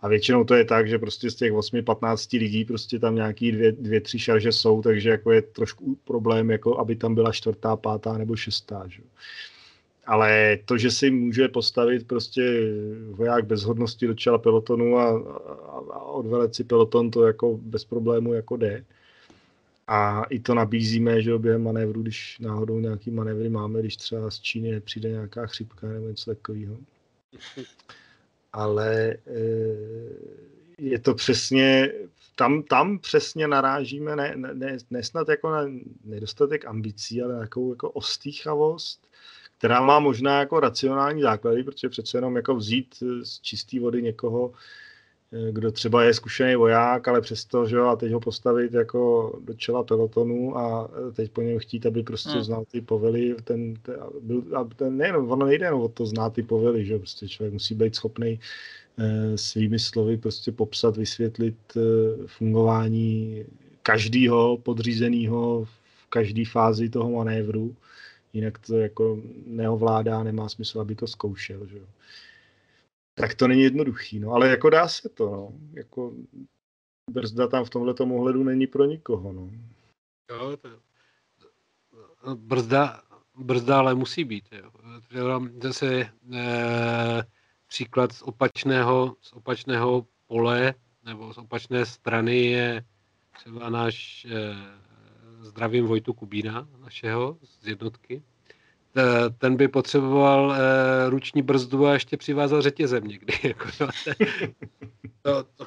A většinou to je tak, že prostě z těch 8-15 lidí prostě tam nějaký dvě, dvě, tři šarže jsou, takže jako je trošku problém, jako aby tam byla čtvrtá, pátá nebo šestá. Že? Ale to, že si může postavit prostě voják bez hodnosti do čela pelotonu a, a, a odvelet si peloton, to jako bez problému jako jde. A i to nabízíme, že jo, během manévru, když náhodou nějaký manévry máme, když třeba z Číny přijde nějaká chřipka nebo něco takového. Ale eh, je to přesně, tam, tam přesně narážíme ne, ne, ne, nesnad jako na nedostatek ambicí, ale na takovou jako ostýchavost, která má možná jako racionální základy, protože přece jenom jako vzít z čisté vody někoho, kdo třeba je zkušený voják, ale přesto, že jo, a teď ho postavit jako do čela pelotonu a eh, teď po něm chtít, aby prostě Hmm. znal ty povely, ten, ten, a ten nejenom, ono nejde jenom o to znát ty povely, že jo, prostě člověk musí být schopný eh, svými slovy prostě popsat, vysvětlit eh, fungování každého podřízeného v každé fázi toho manévru, jinak to jako neovládá, nemá smysl, aby to zkoušel, že jo. Tak to není jednoduchý, no, ale jako dá se to, no. Jako brzda tam v tomhle ohledu není pro nikoho, no. jo, to, brzda, brzda ale musí být. Jo. Zase eh, příklad z opačného, z opačného pole nebo z opačné strany je třeba náš eh, zdravím Vojtu Kubína, našeho z jednotky. Eh, Ten by potřeboval eh, ruční brzdu a ještě přivázal řetězem někdy. Jako, no, to, to,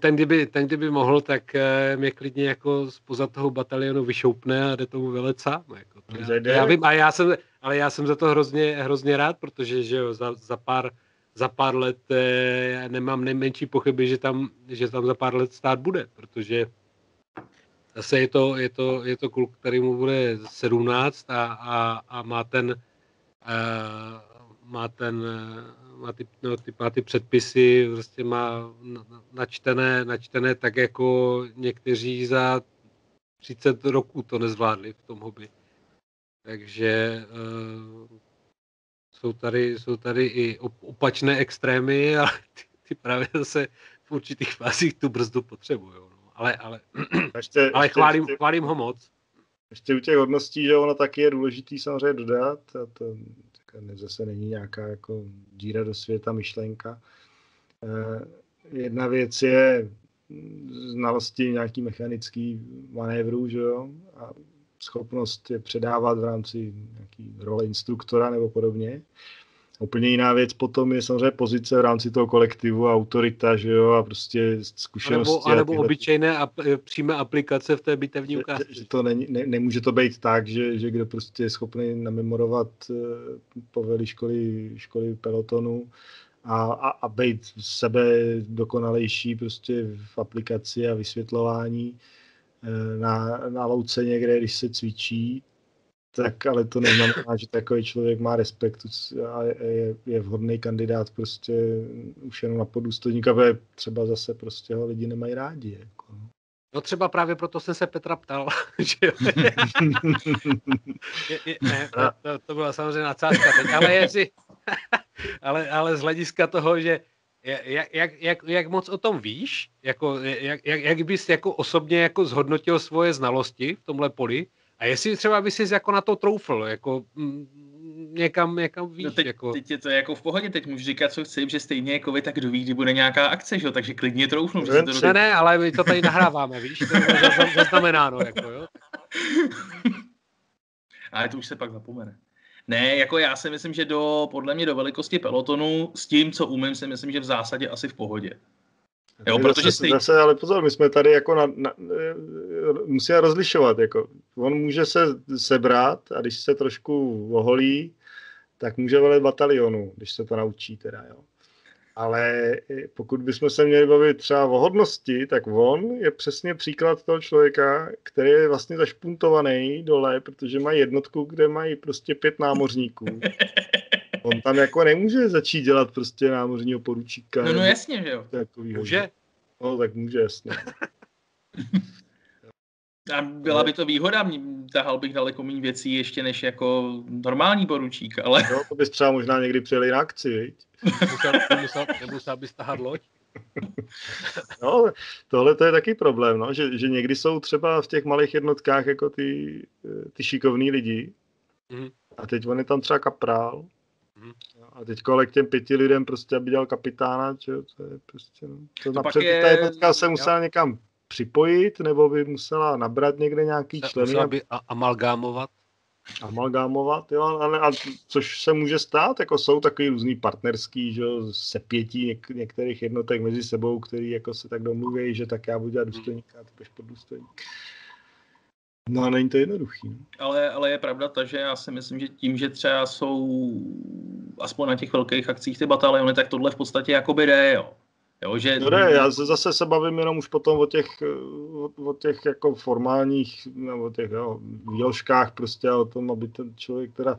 ten kdyby, ten kdyby mohl, tak uh, mě klidně jako spoza toho batalionu vyšoupne a jde tomu velet sám. Jako to já, já, vím, a já jsem, ale já jsem za to hrozně, hrozně rád, protože že jo, za, za pár za pár let eh, já nemám nejmenší pochyby, že tam, že tam za pár let stát bude, protože zase je to, je to, je to kluk, který mu bude 17 a, a, a má ten uh, má ten má ty, no, ty, má ty předpisy, prostě má načtené, načtené tak, jako někteří za 30 roků to nezvládli v tom hobby. Takže uh, jsou tady, jsou tady i opačné extrémy, ale ty, ty právě zase v určitých fázích tu brzdu potřebují. No. Ale, ale, ještě, ale chválím, ještě, chválím ho moc. Ještě u těch hodností, že ono taky je důležitý samozřejmě dodat, a to zase není nějaká jako díra do světa myšlenka. Eh, jedna věc je znalosti nějaký mechanický manévrů, že jo, a schopnost je předávat v rámci nějaký role instruktora nebo podobně. Úplně jiná věc potom je samozřejmě pozice v rámci toho kolektivu, autorita, že jo, a prostě zkušenosti. A nebo, a nebo obyčejné ap- přímé aplikace v té bitevní ukázce. Že, že to není, ne, nemůže to být tak, že, že kdo prostě je schopný namemorovat uh, povely školy, školy pelotonu a, a, a být sebe dokonalejší prostě v aplikaci a vysvětlování, Eh, na, na louce někde, když se cvičí, tak ale to neznamená, že takový člověk má respekt a je, je vhodný kandidát prostě už jenom na podůstojníka, protože třeba zase prostě ho lidi nemají rádi. Jako. No, třeba právě proto jsem se Petra ptal, že je, je, ne, to, to byla samozřejmě nadsázka teď, ale jestli, ale, ale z hlediska toho, že jak, jak, jak, jak moc o tom víš? Jako, jak, jak, jak bys jako osobně jako zhodnotil svoje znalosti v tomhle poli? A jestli třeba bys si jako na to troufl, jako m, mm, někam, někam víš. No teď, jako... teď je to jako v pohodě, teď můžu říkat, co chci, že stejně jako vy, tak kdo ví, kdy bude nějaká akce, že? takže klidně troufnu. Že to ne, ne, ale my to tady nahráváme, víš, to je zaznamenáno, jako jo. ale to už se pak zapomene. Ne, jako já si myslím, že do, podle mě do velikosti pelotonu s tím, co umím, si myslím, že v zásadě asi v pohodě. Jo, protože zase, stej... zase, ale pozor, my jsme tady jako na, na, musíme rozlišovat, jako on může se sebrat a když se trošku oholí, tak může velet batalionu, když se to naučí teda, jo. Ale pokud bychom se měli bavit třeba o hodnosti, tak on je přesně příklad toho člověka, který je vlastně zašpuntovaný dole, protože má jednotku, kde mají prostě pět námořníků. On tam jako nemůže začít dělat prostě námořního poručíka. No, no jasně, že jo. Může? No, tak může, jasně. A byla by to výhoda, tahal bych daleko méně věcí ještě než jako normální poručík, ale... No, to bys třeba možná někdy přijeli na akci, viď? Nemusel, nemusel, nemusel bys tahat loď? No, tohle to je taky problém, no, že, že někdy jsou třeba v těch malých jednotkách jako ty, ty šikovní lidi mm. a teď on je tam třeba kaprál mm. a teď ale k těm pěti lidem prostě, aby dělal kapitána, že, to je prostě, no, to, to napřed je... ta jednotka se musela jo. někam připojit, nebo by musela nabrat někde nějaký členy. Musela by amalgámovat? Amalgámovat, jo, a, a, což se může stát, jako jsou takový různý partnerský, že sepětí něk, některých jednotek mezi sebou, který jako se tak domluví, že tak já budu dělat důstojníka a ty budeš důstojník. No a není to jednoduchý. No. Ale, ale je pravda ta, že já si myslím, že tím, že třeba jsou aspoň na těch velkých akcích ty bataliony, tak tohle v podstatě jakoby jde, jo. Jo, že... No ne, já se zase se bavím jenom už potom o těch, o, o těch jako formálních, nebo těch jo, výložkách prostě o tom, aby ten člověk teda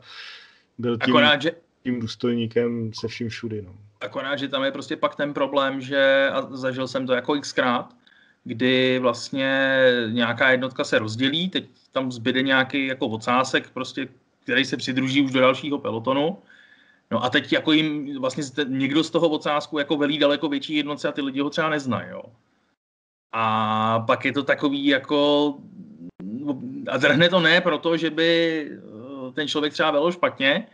byl tím, Akorát, že... tím důstojníkem se vším všudy. No. Akorát, že tam je prostě pak ten problém, že, a zažil jsem to jako xkrát, kdy vlastně nějaká jednotka se rozdělí, teď tam zbyde nějaký jako ocásek, prostě, který se přidruží už do dalšího pelotonu No a teď jako jim vlastně někdo z toho ocásku jako velí daleko větší jednotce a ty lidi ho třeba neznají, jo. A pak je to takový jako, a drhne to ne proto, že by eh, ten člověk třeba velil špatně,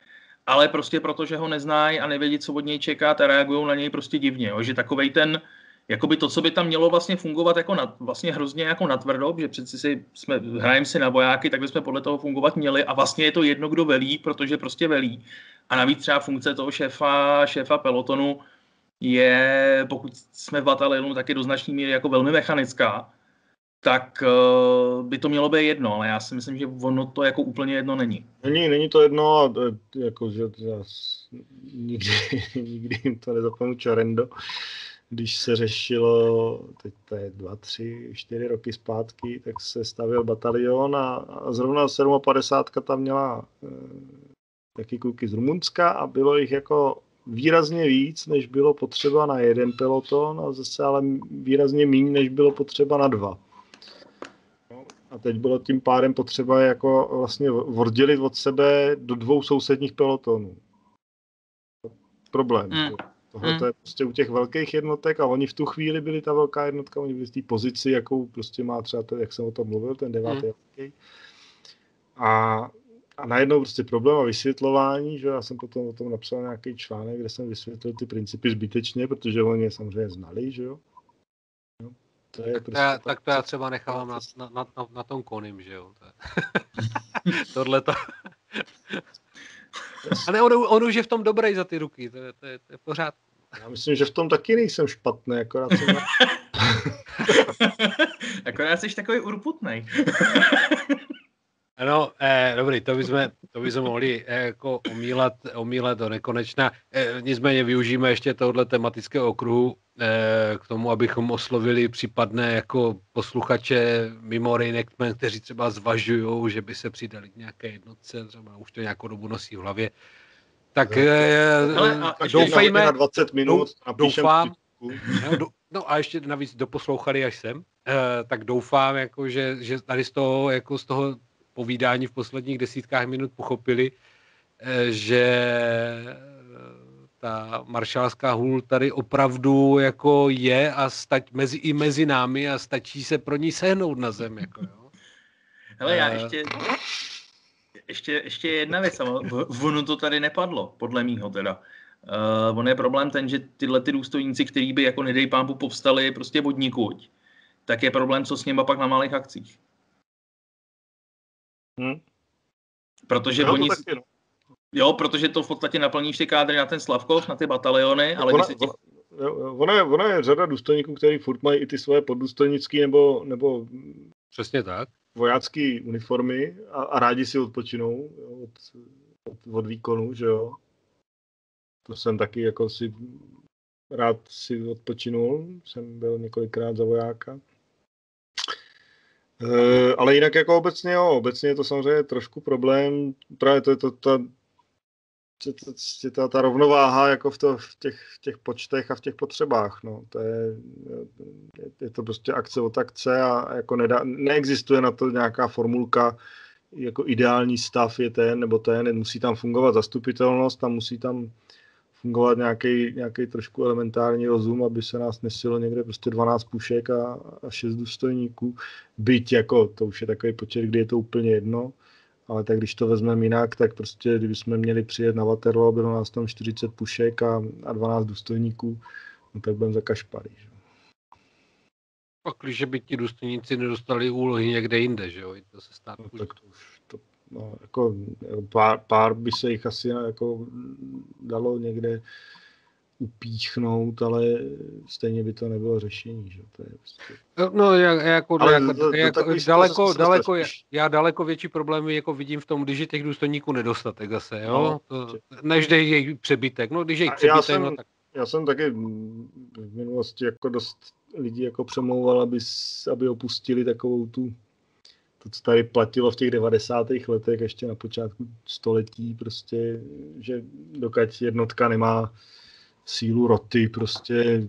ale prostě proto, že ho neznají a nevědí, co od něj čekat a reagují na něj prostě divně, jo. že takovej ten, jakoby to, co by tam mělo vlastně fungovat jako na, vlastně hrozně jako natvrdo, že přeci si jsme, hrajeme si na vojáky, tak bychom podle toho fungovat měli a vlastně je to jedno, kdo velí, protože prostě velí. A navíc třeba funkce toho šéfa, šéfa pelotonu je, pokud jsme v batalionu, tak je do značné míry jako velmi mechanická, tak uh, by to mělo být jedno, ale já si myslím, že ono to jako úplně jedno není. Není, není to jedno a jako, že já nikdy, nikdy jim to nezapomenu Čarendo, když se řešilo, teď to je dva, tři, čtyři roky zpátky, tak se stavil batalion a, a zrovna 57 tam měla e, taky kluky z Rumunska a bylo jich jako výrazně víc, než bylo potřeba na jeden peloton a zase ale výrazně méně, než bylo potřeba na dva. A teď bylo tím pádem potřeba jako vlastně oddělit od sebe do dvou sousedních pelotonů. Problém. Mm. Tohle mm. to je prostě u těch velkých jednotek a oni v tu chvíli byli ta velká jednotka, oni byli v té pozici, jakou prostě má třeba ten, jak jsem o tom mluvil, ten devátý mm. A, a najednou prostě problém a vysvětlování, že já jsem potom o tom napsal nějaký článek, kde jsem vysvětlil ty principy zbytečně, protože oni je samozřejmě znali, že jo. To je tak, prostě to já, tak to já třeba nechávám na, na, na, na tom koním, že jo. Tohle to... A ne, on, on už je v tom dobrý za ty ruky, to je, to je, to je pořád. Já myslím, že v tom taky nejsem špatný, akorát jsem... akorát jsi takový urputný. No, eh, dobrý, to bychom, to bychom mohli eh, jako omílat, omílat do nekonečna. Eh, nicméně využijeme ještě tohle tematického okruhu eh, k tomu, abychom oslovili případné jako posluchače mimo Reenactment, kteří třeba zvažují, že by se přidali k nějaké jednotce, třeba už to nějakou dobu nosí v hlavě. Tak eh, Ale, a, doufejme, na 20 minut doufám, no, no a ještě navíc doposlouchali až sem, eh, tak doufám, jako, že, že tady z toho, jako z toho povídání v posledních desítkách minut pochopili, eh, že eh, ta maršálská hůl tady opravdu jako je a stať mezi, i mezi námi a stačí se pro ní sehnout na zem. Jako, jo. Hele, já eh, ještě, ještě, ještě jedna věc, ono to tady nepadlo, podle mýho teda. Uh, on je problém ten, že tyhle ty důstojníci, který by jako nedej pámpu povstali prostě vodníkuť, tak je problém, co s něma pak na malých akcích. Hmm. Protože no, oni... Taky, no. Jo, protože to v podstatě naplníš ty kádry na ten Slavkov, na ty bataliony, ale ona, když těch... Ona je, ona je řada důstojníků, kteří furt mají i ty svoje poddůstojnické nebo, nebo Přesně tak. vojácké uniformy a, a rádi si odpočinou jo, od, od, od výkonu, že jo. To jsem taky jako si rád si odpočinul, jsem byl několikrát za vojáka. Uh, ale jinak jako obecně jo, obecně je to samozřejmě trošku problém, právě to je to, ta, ta, ta, ta rovnováha jako v, to, v, těch, v těch počtech a v těch potřebách, no, to je, je, to prostě akce od akce a jako nedá, neexistuje na to nějaká formulka, jako ideální stav je ten nebo ten, musí tam fungovat zastupitelnost a musí tam fungovat nějaký, nějaký trošku elementární rozum, aby se nás nesilo někde prostě 12 pušek a, a 6 důstojníků. Byť jako, to už je takový počet, kdy je to úplně jedno, ale tak když to vezmeme jinak, tak prostě kdybychom měli přijet na Waterloo, bylo nás tam 40 pušek a, a 12 důstojníků, no tak budeme za kašpary. Že? Pak, když by ti důstojníci nedostali úlohy někde jinde, že jo? To se stát no, tak to už no, jako pár, pár by se jich asi jako dalo někde upíchnout, ale stejně by to nebylo řešení, že to je prostě... No, no jako, ale jako, to, jako to daleko, daleko, já daleko větší problémy jako vidím v tom, když je těch důstojníků nedostatek zase, jo? No, to, než je jejich přebytek, no když je jejich přebytek, já jsem, no tak... Já jsem taky v minulosti jako dost lidí jako přemlouval, aby, aby opustili takovou tu to, co tady platilo v těch 90. letech, ještě na počátku století, prostě, že dokud jednotka nemá sílu roty, prostě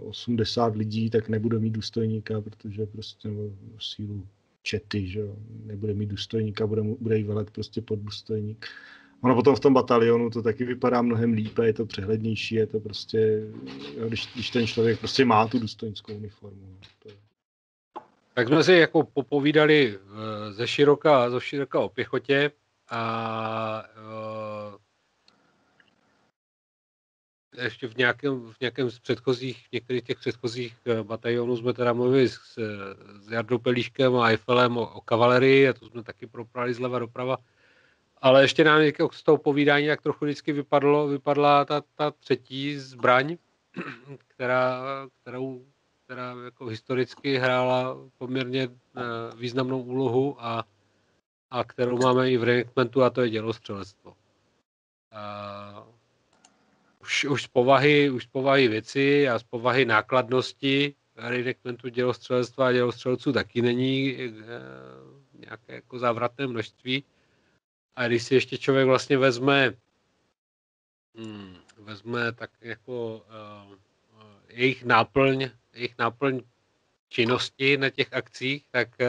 80 lidí, tak nebude mít důstojníka, protože prostě nebo sílu čety, že jo, nebude mít důstojníka, bude, bude jí velet prostě pod důstojník. Ono potom v tom batalionu to taky vypadá mnohem lípe, je to přehlednější, je to prostě, jo, když, když ten člověk prostě má tu důstojnickou uniformu. No, to je... Tak jsme si jako popovídali eh, ze široka, ze široka o pěchotě a uh, ještě v nějakém, v nějakém z předchozích, v některých těch předchozích eh, batalionů jsme teda mluvili s, s Jardou Pelíškem a Eiffelem o, o kavalerii a to jsme taky proprali zleva doprava. Ale ještě nám jako z toho povídání tak trochu vždycky vypadlo, vypadla ta, ta třetí zbraň, která, kterou, která jako historicky hrála poměrně uh, významnou úlohu a, a kterou máme i v reenactmentu a to je dělostřelectvo. Uh, už, už, z povahy, už z povahy věci a z povahy nákladnosti reenactmentu dělostřelectva a dělostřelců taky není uh, nějaké jako závratné množství. A když si ještě člověk vlastně vezme hmm, vezme tak jako uh, jejich náplň, jejich náplň činnosti na těch akcích, tak uh,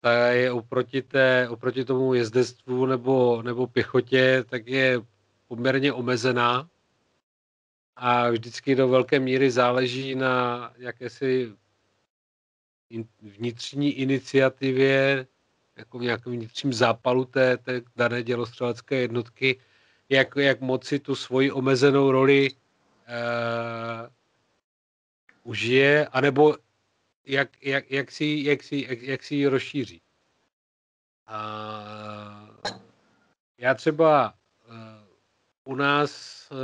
ta je oproti, té, oproti tomu jezdectvu nebo, nebo pěchotě, tak je poměrně omezená. A vždycky do velké míry záleží na jakési vnitřní iniciativě, jako v vnitřním zápalu té, té dané dělostřelecké jednotky, jak, jak moci tu svoji omezenou roli uh, užije, anebo jak, jak, jak, si, jak, si, jak, jak si ji rozšíří. Uh, já třeba uh, u nás uh,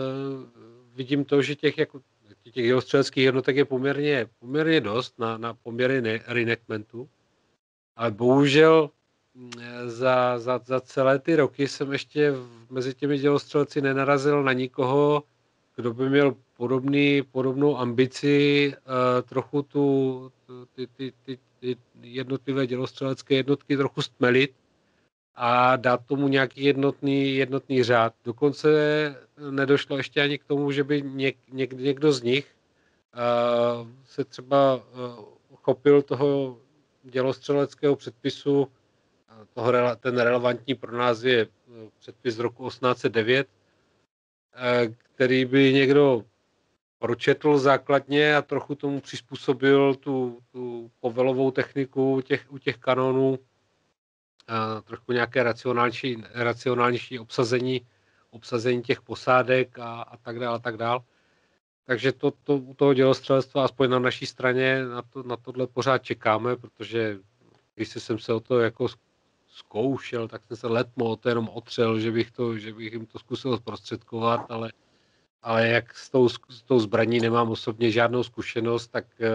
vidím to, že těch, jako, těch dělostřeleckých jednotek je poměrně, poměrně dost na, na poměry reenactmentu, ale bohužel za, za, za celé ty roky jsem ještě mezi těmi dělostřelci nenarazil na nikoho, kdo by měl podobný, podobnou ambici uh, trochu tu, ty, ty, ty, ty jednotlivé dělostřelecké jednotky trochu stmelit a dát tomu nějaký jednotný, jednotný řád. Dokonce nedošlo ještě ani k tomu, že by něk, něk, někdo z nich uh, se třeba uh, chopil toho dělostřeleckého předpisu toho, ten relevantní pro nás je eh, předpis z roku 1809, eh, který by někdo pročetl základně a trochu tomu přizpůsobil tu, tu povelovou techniku těch, u těch kanonů, a trochu nějaké racionálnější, racionálnější obsazení, obsazení těch posádek a, a tak dále, a tak dále. Takže to, to, u toho dělostřelectva, aspoň na naší straně, na, to, na tohle pořád čekáme, protože když jsem se o to jako zkoušel, tak jsem se letmo o to jenom otřel, že bych, to, že bych jim to zkusil zprostředkovat, ale, ale jak s tou, s tou zbraní nemám osobně žádnou zkušenost, tak eh,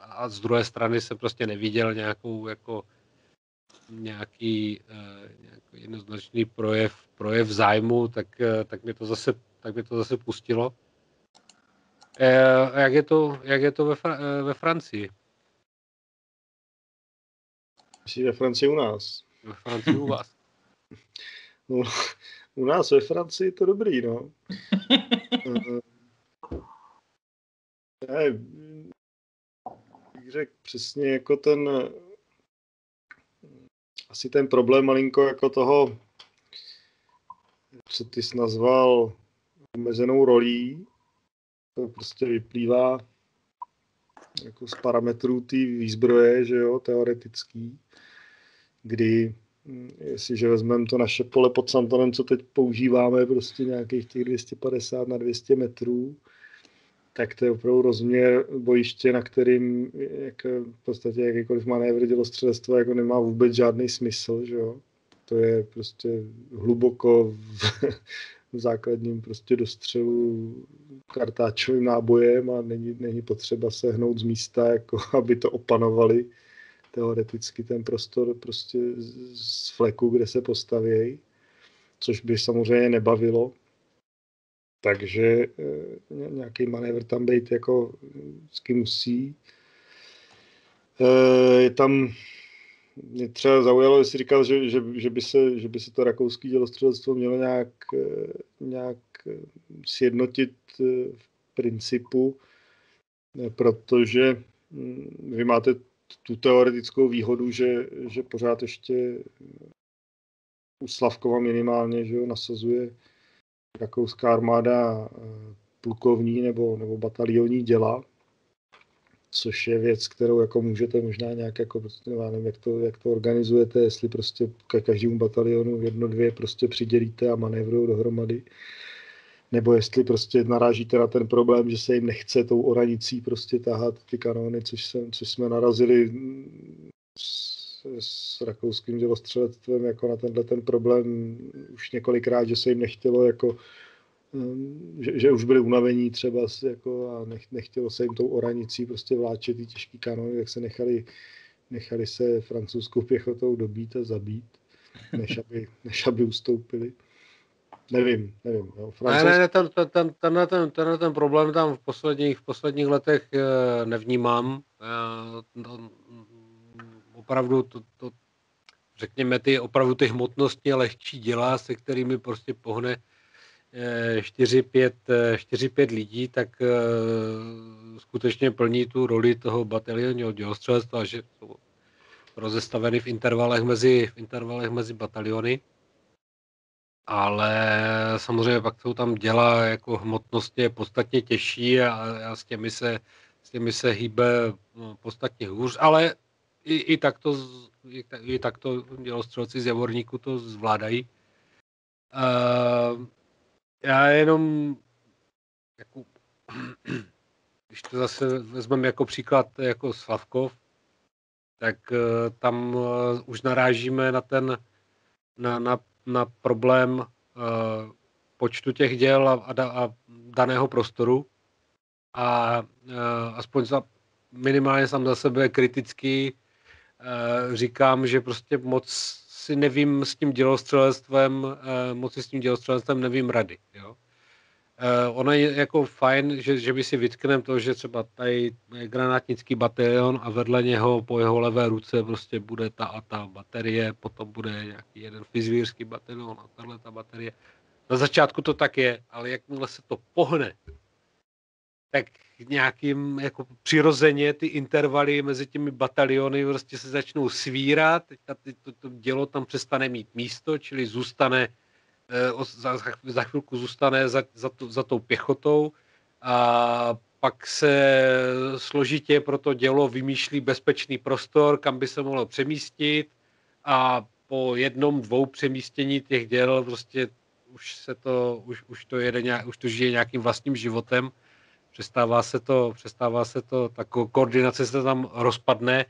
a z druhé strany jsem prostě neviděl nějakou jako nějaký, eh, nějaký jednoznačný projev, projev zájmu, tak, eh, tak, mi to zase, tak mi to zase pustilo. Jak je to, jak je to ve, ve Francii? ve Francii u nás. Ve Francii u vás. No, u nás ve Francii je to dobrý, no. ne, bych řekl přesně jako ten asi ten problém malinko jako toho, co ty jsi nazval omezenou rolí, to prostě vyplývá jako z parametrů té výzbroje, že jo, teoretický kdy hm, jestliže vezmeme to naše pole pod Santonem, co teď používáme, prostě nějakých těch 250 na 200 metrů, tak to je opravdu rozměr bojiště, na kterým jak, v podstatě jakýkoliv manévr dělostřelectva jako nemá vůbec žádný smysl, že jo. To je prostě hluboko v, v základním prostě dostřelu kartáčovým nábojem a není, není potřeba se hnout z místa, jako aby to opanovali teoreticky ten prostor prostě z fleku, kde se postavějí, což by samozřejmě nebavilo. Takže eh, nějaký manévr tam být jako vždycky musí. Eh, je tam, mě třeba zaujalo, jestli říkal, že, že, že, by se, že by se to rakouské dělostřelectvo mělo nějak, eh, nějak sjednotit v principu, protože hm, vy máte tu teoretickou výhodu, že, že pořád ještě u Slavkova minimálně že jo, nasazuje rakouská armáda eh, plukovní nebo, nebo batalionní děla, což je věc, kterou jako můžete možná nějak jako, prostě, nevím, jak to, jak to organizujete, jestli prostě ke každému batalionu jedno, dvě prostě přidělíte a manévrují dohromady nebo jestli prostě narážíte na ten problém, že se jim nechce tou oranicí prostě tahat ty kanóny, což, jsem, což jsme narazili s, s rakouským dělostřelectvem jako na tenhle ten problém už několikrát, že se jim nechtělo jako že, že už byli unavení třeba jako a nech, nechtělo se jim tou oranicí prostě vláčet ty těžký kanony, tak se nechali, nechali se francouzskou pěchotou dobít a zabít, než aby, než aby ustoupili. Nevím, nevím. Jo. Francouz... Ne, ne, ten, ten, ten, ten, ten, ten, ten problém tam v posledních, v posledních letech eh, nevnímám. Eh, to, opravdu to, to, řekněme, ty opravdu ty hmotnosti a lehčí děla, se kterými prostě pohne 4-5 eh, lidí, tak skutečně plní tu roli toho batalionního dělostřelstva, že jsou rozestaveny v intervalech mezi, v intervalech mezi bataliony ale samozřejmě pak jsou tam děla jako hmotnosti je podstatně těžší a, a s, těmi se, s těmi se hýbe no, podstatně hůř, ale i, i tak to, i, i tak to dělostřelci z Javorníku to zvládají. Uh, já jenom jako, když to zase vezmeme jako příklad jako Slavkov, tak uh, tam uh, už narážíme na ten na, na na problém uh, počtu těch děl a, a, a daného prostoru a uh, aspoň za, minimálně sám za sebe kriticky uh, říkám, že prostě moc si nevím s tím dělostřelectvem, moc si s tím dělostřelectvem nevím rady. Jo? Uh, ono je jako fajn, že, že by si vytkneme to, že třeba tady je granátnický batalion a vedle něho po jeho levé ruce prostě bude ta a ta baterie, potom bude nějaký jeden fizvírský batalion a tahle ta baterie. Na začátku to tak je, ale jakmile se to pohne, tak nějakým jako přirozeně ty intervaly mezi těmi bataliony prostě se začnou svírat, teďka to, to dělo tam přestane mít místo, čili zůstane za, za chvilku zůstane za, za, to, za tou pěchotou a pak se složitě pro to dělo vymýšlí bezpečný prostor, kam by se mohlo přemístit a po jednom, dvou přemístění těch děl prostě už se to, už, už to jede nějak, už to žije nějakým vlastním životem, přestává se to, přestává se to, ta koordinace se tam rozpadne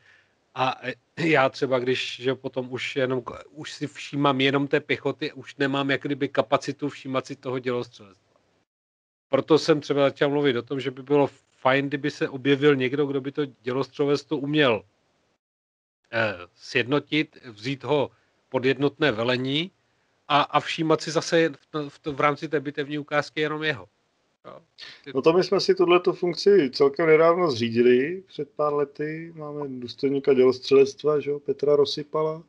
a já třeba, když že potom už jenom, už si všímám jenom té pěchoty, už nemám jak kdyby kapacitu všímat si toho dělostřelectva. Proto jsem třeba začal mluvit o tom, že by bylo fajn, kdyby se objevil někdo, kdo by to dělostřelectvo uměl eh, sjednotit, vzít ho pod jednotné velení a, a všímat si zase v, v, v rámci té bitevní ukázky jenom jeho. No to my jsme si tuto funkci celkem nedávno zřídili, před pár lety. Máme důstojníka dělostřelectva, že? Petra Rosypala,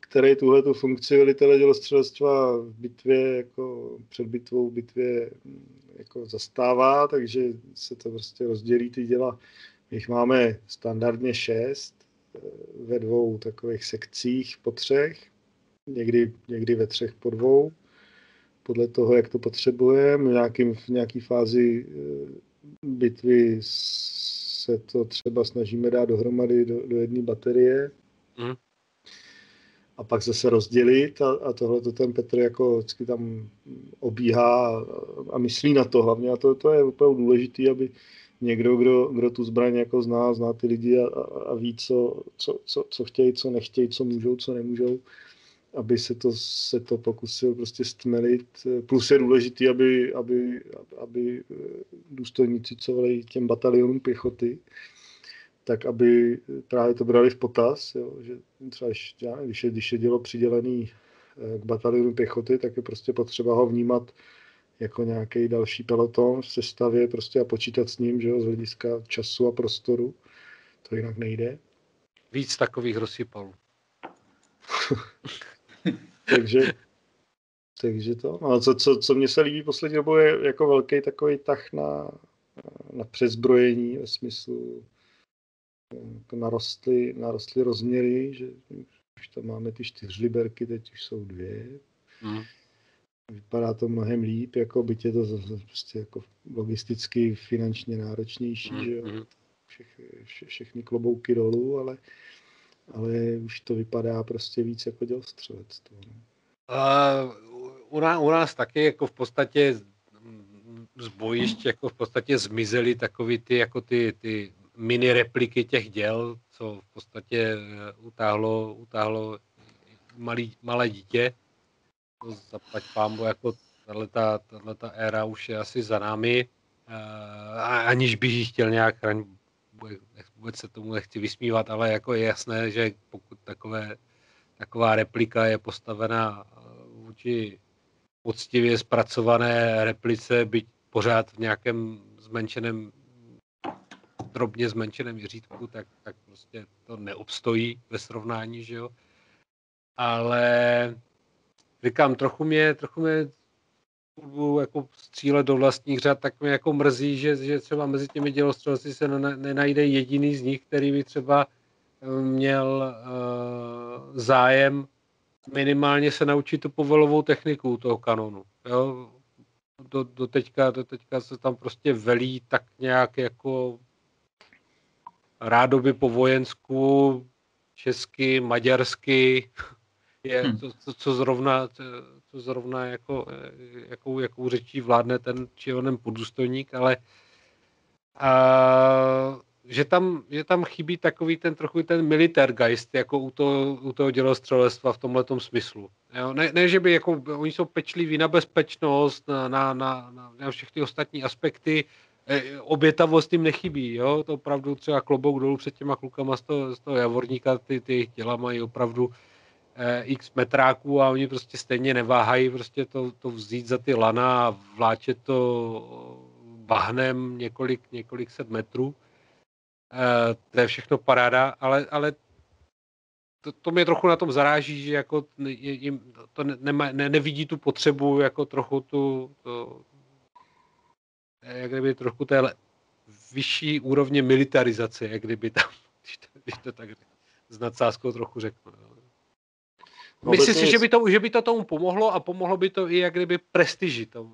který tuhle tu funkci velitele dělostřelectva v bitvě, jako před bitvou v bitvě mm, jako zastává, takže se to prostě rozdělí ty děla. My jich máme standardně šest eh, ve dvou takových sekcích po třech, někdy, někdy ve třech po dvou podle toho, jak to potřebujeme. V, nějakým, v nějaký fázi eh, bitvy se to třeba snažíme dát dohromady do, do jedné baterie. Mm. A pak zase rozdělit a, a tohle to ten Petr jako vždycky tam obíhá a, a myslí na to hlavně. A to, to je opravdu důležité, aby někdo, kdo, kdo tu zbraň jako zná, zná ty lidi a, a, a ví, co, co, co, co chtějí, co nechtějí, co můžou, co nemůžou, aby se to, se to pokusil prostě stmelit. Plus je důležitý, aby, aby, aby eh, důstojníci, co volají těm batalionům pěchoty, tak aby právě to brali v potaz, jo, že třeba když je, když je dělo přidělený eh, k batalionu pěchoty, tak je prostě potřeba ho vnímat jako nějaký další peloton v sestavě prostě a počítat s ním, že jo, z hlediska času a prostoru. To jinak nejde. Víc takových rozsypalů. takže, takže to. No a co, co, co mně se líbí poslední dobou je jako velký takový tah na, na přezbrojení ve smyslu jako narostly, narostly rozměry, že už tam máme ty čtyřliberky, teď už jsou dvě. Mm. Vypadá to mnohem líp, jako byť je to prostě jako logisticky finančně náročnější, mm. že jo. Hmm. Všech, vše, všechny klobouky dolů, ale ale už to vypadá prostě víc jako dělstřelectvo. No. Uh, u, nás, u nás taky jako v podstatě z bojišť jako v podstatě zmizely takový ty, jako ty, ty mini repliky těch děl, co v podstatě eh, utáhlo, utáhlo malý, malé dítě. To zaplať pámbo, jako tahle ta éra už je asi za námi, aniž bych ji chtěl nějak vůbec se tomu nechci vysmívat, ale jako je jasné, že pokud takové, taková replika je postavená vůči poctivě zpracované replice, byť pořád v nějakém zmenšeném drobně zmenšeném měřítku, tak, tak prostě to neobstojí ve srovnání, že jo. Ale říkám, trochu mě, trochu mě jako střílet do vlastních řad, tak mě jako mrzí, že, že třeba mezi těmi dělostřelci se nenajde jediný z nich, který by třeba eh, měl uh, zájem minimálně se naučit tu povelovou techniku toho kanonu. Jo? Do, do, teďka, do teďka se tam prostě velí tak nějak jako rádoby po vojensku, česky, maďarsky, je hmm. to, to, co zrovna, zrovna jako, jakou, jakou řečí vládne ten či onen podůstojník, ale a, že tam, že tam chybí takový ten trochu ten militärgeist, jako u toho, u toho dělostřelectva v tomhle smyslu. Jo? Ne, ne, že by jako, oni jsou pečliví na bezpečnost, na, na, na, na všechny ostatní aspekty, e, obětavost jim nechybí, jo, to opravdu třeba klobouk dolů před těma klukama z toho, z toho Javorníka, ty, ty těla mají opravdu eh, x metráků a oni prostě stejně neváhají prostě to, to vzít za ty lana a vláčet to bahnem několik, několik set metrů. Eh, to je všechno paráda, ale, ale to, to mě trochu na tom zaráží, že jako jim to ne, ne, nevidí tu potřebu jako trochu tu, to, jak kdyby trochu té vyšší úrovně militarizace, jak kdyby tam, když to, když to tak s nadsázkou trochu řeknu. No, Myslím si, že by, to, že by to tomu pomohlo a pomohlo by to i jak kdyby prestiži toho,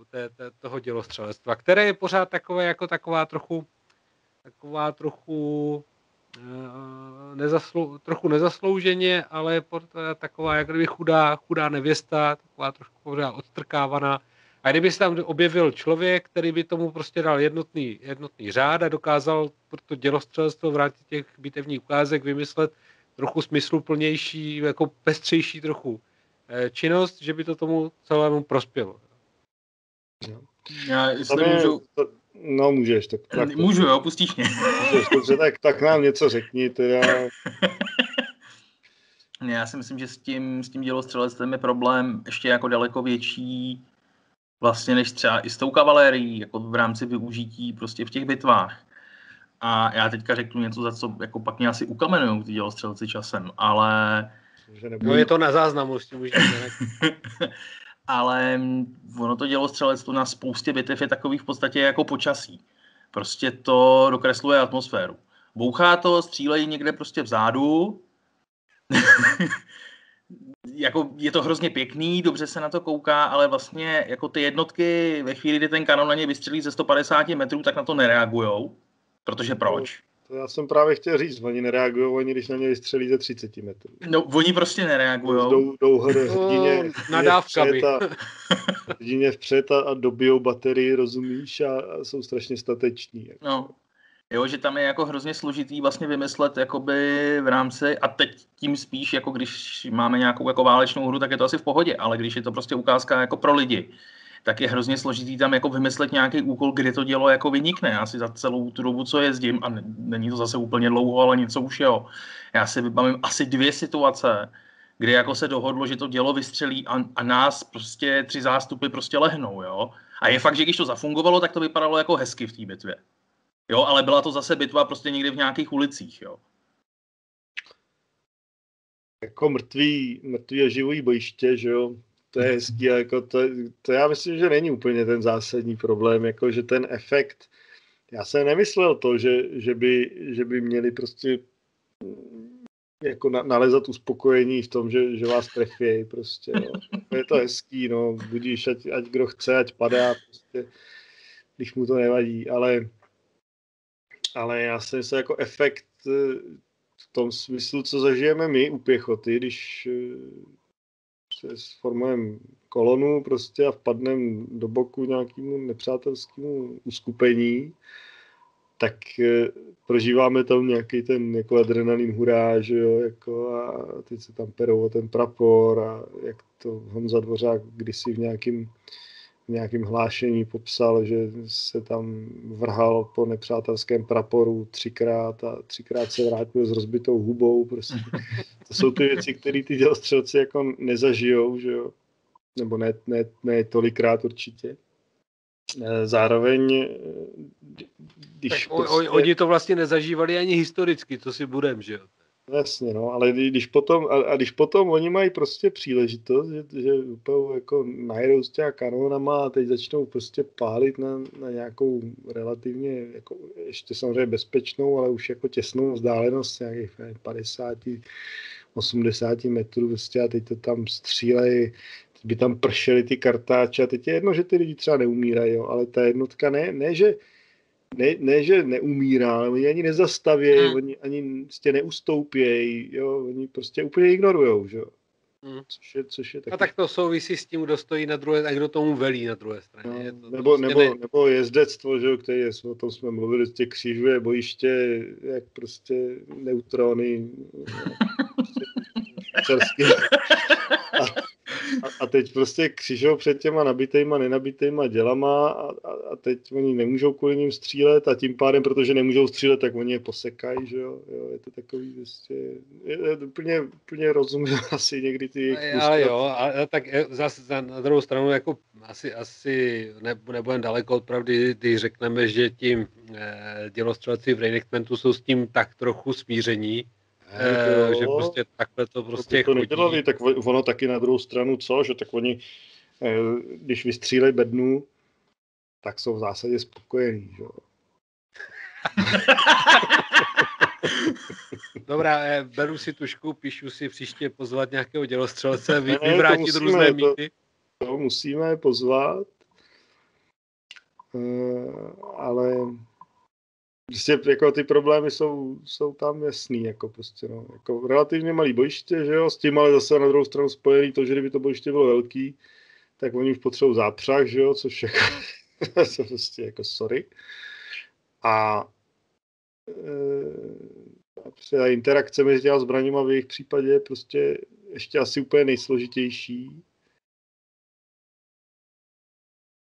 toho dělostřelectva, které je pořád takové jako taková trochu taková trochu uh, nezaslou, trochu nezaslouženě, ale taková jak kdyby chudá, chudá nevěsta, taková trošku pořád odstrkávaná. A kdyby se tam objevil člověk, který by tomu prostě dal jednotný, jednotný řád a dokázal pro to dělostřelstvo v rámci těch bitevních ukázek vymyslet trochu smysluplnější, jako pestřejší trochu eh, činnost, že by to tomu celému prospělo. Já jestli můžu... No můžeš, tak, tak Můžu, jo, pustíš mě. Můžeš, dobře, tak, tak nám něco řekni, teda. Já si myslím, že s tím, s tím dělostřelectvem je problém ještě jako daleko větší vlastně než třeba i s tou kavalérií, jako v rámci využití prostě v těch bitvách. A já teďka řeknu něco, za co jako pak mě asi ukamenují ty dělostřelci časem, ale... No je to na záznamu, s tím už ale ono to dělostřelectvo na spoustě bitev je takový v podstatě jako počasí. Prostě to dokresluje atmosféru. Bouchá to, střílejí někde prostě vzadu, jako je to hrozně pěkný, dobře se na to kouká, ale vlastně jako ty jednotky ve chvíli, kdy ten kanon na ně vystřelí ze 150 metrů, tak na to nereagujou. Protože proč? To já jsem právě chtěl říct, oni nereagují, oni když na ně vystřelí ze 30 metrů. No, oni prostě nereagují. Jdou, jdou hrdině, no, nadávkami. Hrdině vpřed a, a dobijou baterii, rozumíš, a, a jsou strašně stateční. Jako. No, Jo, že tam je jako hrozně složitý vlastně vymyslet jakoby v rámci, a teď tím spíš, jako když máme nějakou jako válečnou hru, tak je to asi v pohodě, ale když je to prostě ukázka jako pro lidi, tak je hrozně složitý tam jako vymyslet nějaký úkol, kdy to dělo jako vynikne. Já si za celou tu dobu, co jezdím, a není to zase úplně dlouho, ale něco už jo, já si vybavím asi dvě situace, kdy jako se dohodlo, že to dělo vystřelí a, a nás prostě tři zástupy prostě lehnou, jo. A je fakt, že když to zafungovalo, tak to vypadalo jako hezky v té bitvě. Jo, ale byla to zase bitva prostě někde v nějakých ulicích, jo. Jako mrtvý, mrtvý a živý bojiště, že jo, to je hezký, jako to, to, já myslím, že není úplně ten zásadní problém, jako že ten efekt, já jsem nemyslel to, že, že, by, že by měli prostě jako na, nalezat uspokojení v tom, že, že vás trefějí prostě, jo. Je to hezký, no, budíš, ať, ať kdo chce, ať padá, prostě, když mu to nevadí, ale ale já jsem se jako efekt eh, v tom smyslu, co zažijeme my u pěchoty, když eh, sformujeme kolonu prostě a vpadneme do boku nějakému nepřátelskému uskupení, tak eh, prožíváme tam nějaký ten jako adrenalin hurá, že jo, jako a teď se tam perou ten prapor a jak to Honza Dvořák kdysi v nějakým nějakým hlášení popsal, že se tam vrhal po nepřátelském praporu třikrát a třikrát se vrátil s rozbitou hubou. Prostě. To jsou ty věci, které ty dělostřelci jako nezažijou, že jo? nebo ne, ne, ne tolikrát určitě. Eh, zároveň, eh, když... Tak prostě... Oni to vlastně nezažívali ani historicky, to si budem, že jo? Jasně, no, ale když potom, a, a když potom oni mají prostě příležitost, že, že úplně jako najedou s těma kanonama a teď začnou prostě pálit na, na nějakou relativně, jako ještě samozřejmě bezpečnou, ale už jako těsnou vzdálenost nějakých 50, 80 metrů prostě a teď to tam střílejí, by tam pršely ty kartáče a teď je jedno, že ty lidi třeba neumírají, jo, ale ta jednotka ne, ne, že ne, ne, že neumírá, ale oni ani nezastavějí, hmm. oni ani prostě neustoupějí, jo, oni prostě úplně ignorujou, že jo. Hmm. Což je, což je taky... A tak to souvisí s tím, kdo stojí na druhé, a kdo tomu velí na druhé straně. No, je to, nebo, prostě nebo, ne... nebo jezdectvo, že jo, který je, o tom jsme mluvili, prostě křižuje bojiště, jak prostě neutrony, prostě, a, a, a teď prostě křižou před těma nabitejma, nenabitejma dělama a, a, a teď oni nemůžou kvůli ním střílet a tím pádem, protože nemůžou střílet, tak oni je posekají, že jo, jo je to takový prostě, je, je, úplně, úplně rozumím asi někdy ty jejich Ale jo, a, tak e, zase na druhou stranu jako asi, asi ne, nebudeme daleko od pravdy, když řekneme, že tím eh, dělostřelci v reenactmentu jsou s tím tak trochu smíření, E, že prostě takhle to prostě to nedělali, tak ono taky na druhou stranu co, že tak oni, e, když vystřílejí bednu, tak jsou v zásadě spokojení, že Dobrá, eh, beru si tušku, píšu si příště pozvat nějakého dělostřelce, vy, ne, vyvrátit musíme, různé mýty. To, to musíme pozvat, uh, ale prostě jako ty problémy jsou, jsou tam jasný, jako prostě no, jako relativně malý bojiště, že jo, s tím ale zase na druhou stranu spojený to, že kdyby to bojiště bylo velký, tak oni už potřebují zápřah, že jo, což jako, prostě jako sorry. A e, a interakce mezi těma zbraněma v jejich případě je prostě ještě asi úplně nejsložitější.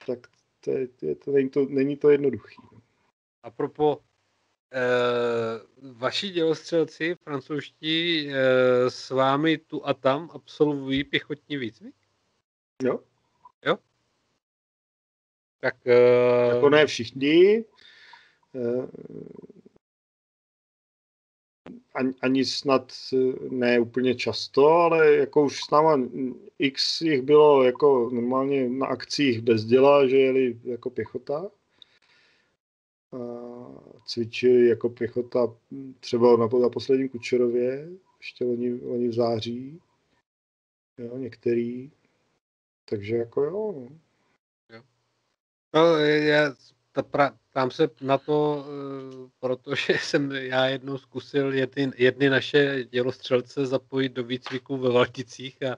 Tak to, je, to, je, to, není, to není to jednoduchý. No. Apropo eh, vaši dělostřelci francouzští eh, s vámi tu a tam absolvují pěchotní výcvik? Jo. Jo? Tak... Eh, jako ne všichni. Eh, ani, ani snad ne úplně často, ale jako už s náma x jich bylo jako normálně na akcích bez děla, že jeli jako pěchota cvičili jako pěchota třeba na, na posledním Kučerově, ještě oni, oni v září, jo, některý, takže jako jo. No, jo. no já pra, tam se na to, eh, protože jsem já jednou zkusil jedny, jedny naše dělostřelce zapojit do výcviku ve Valticích a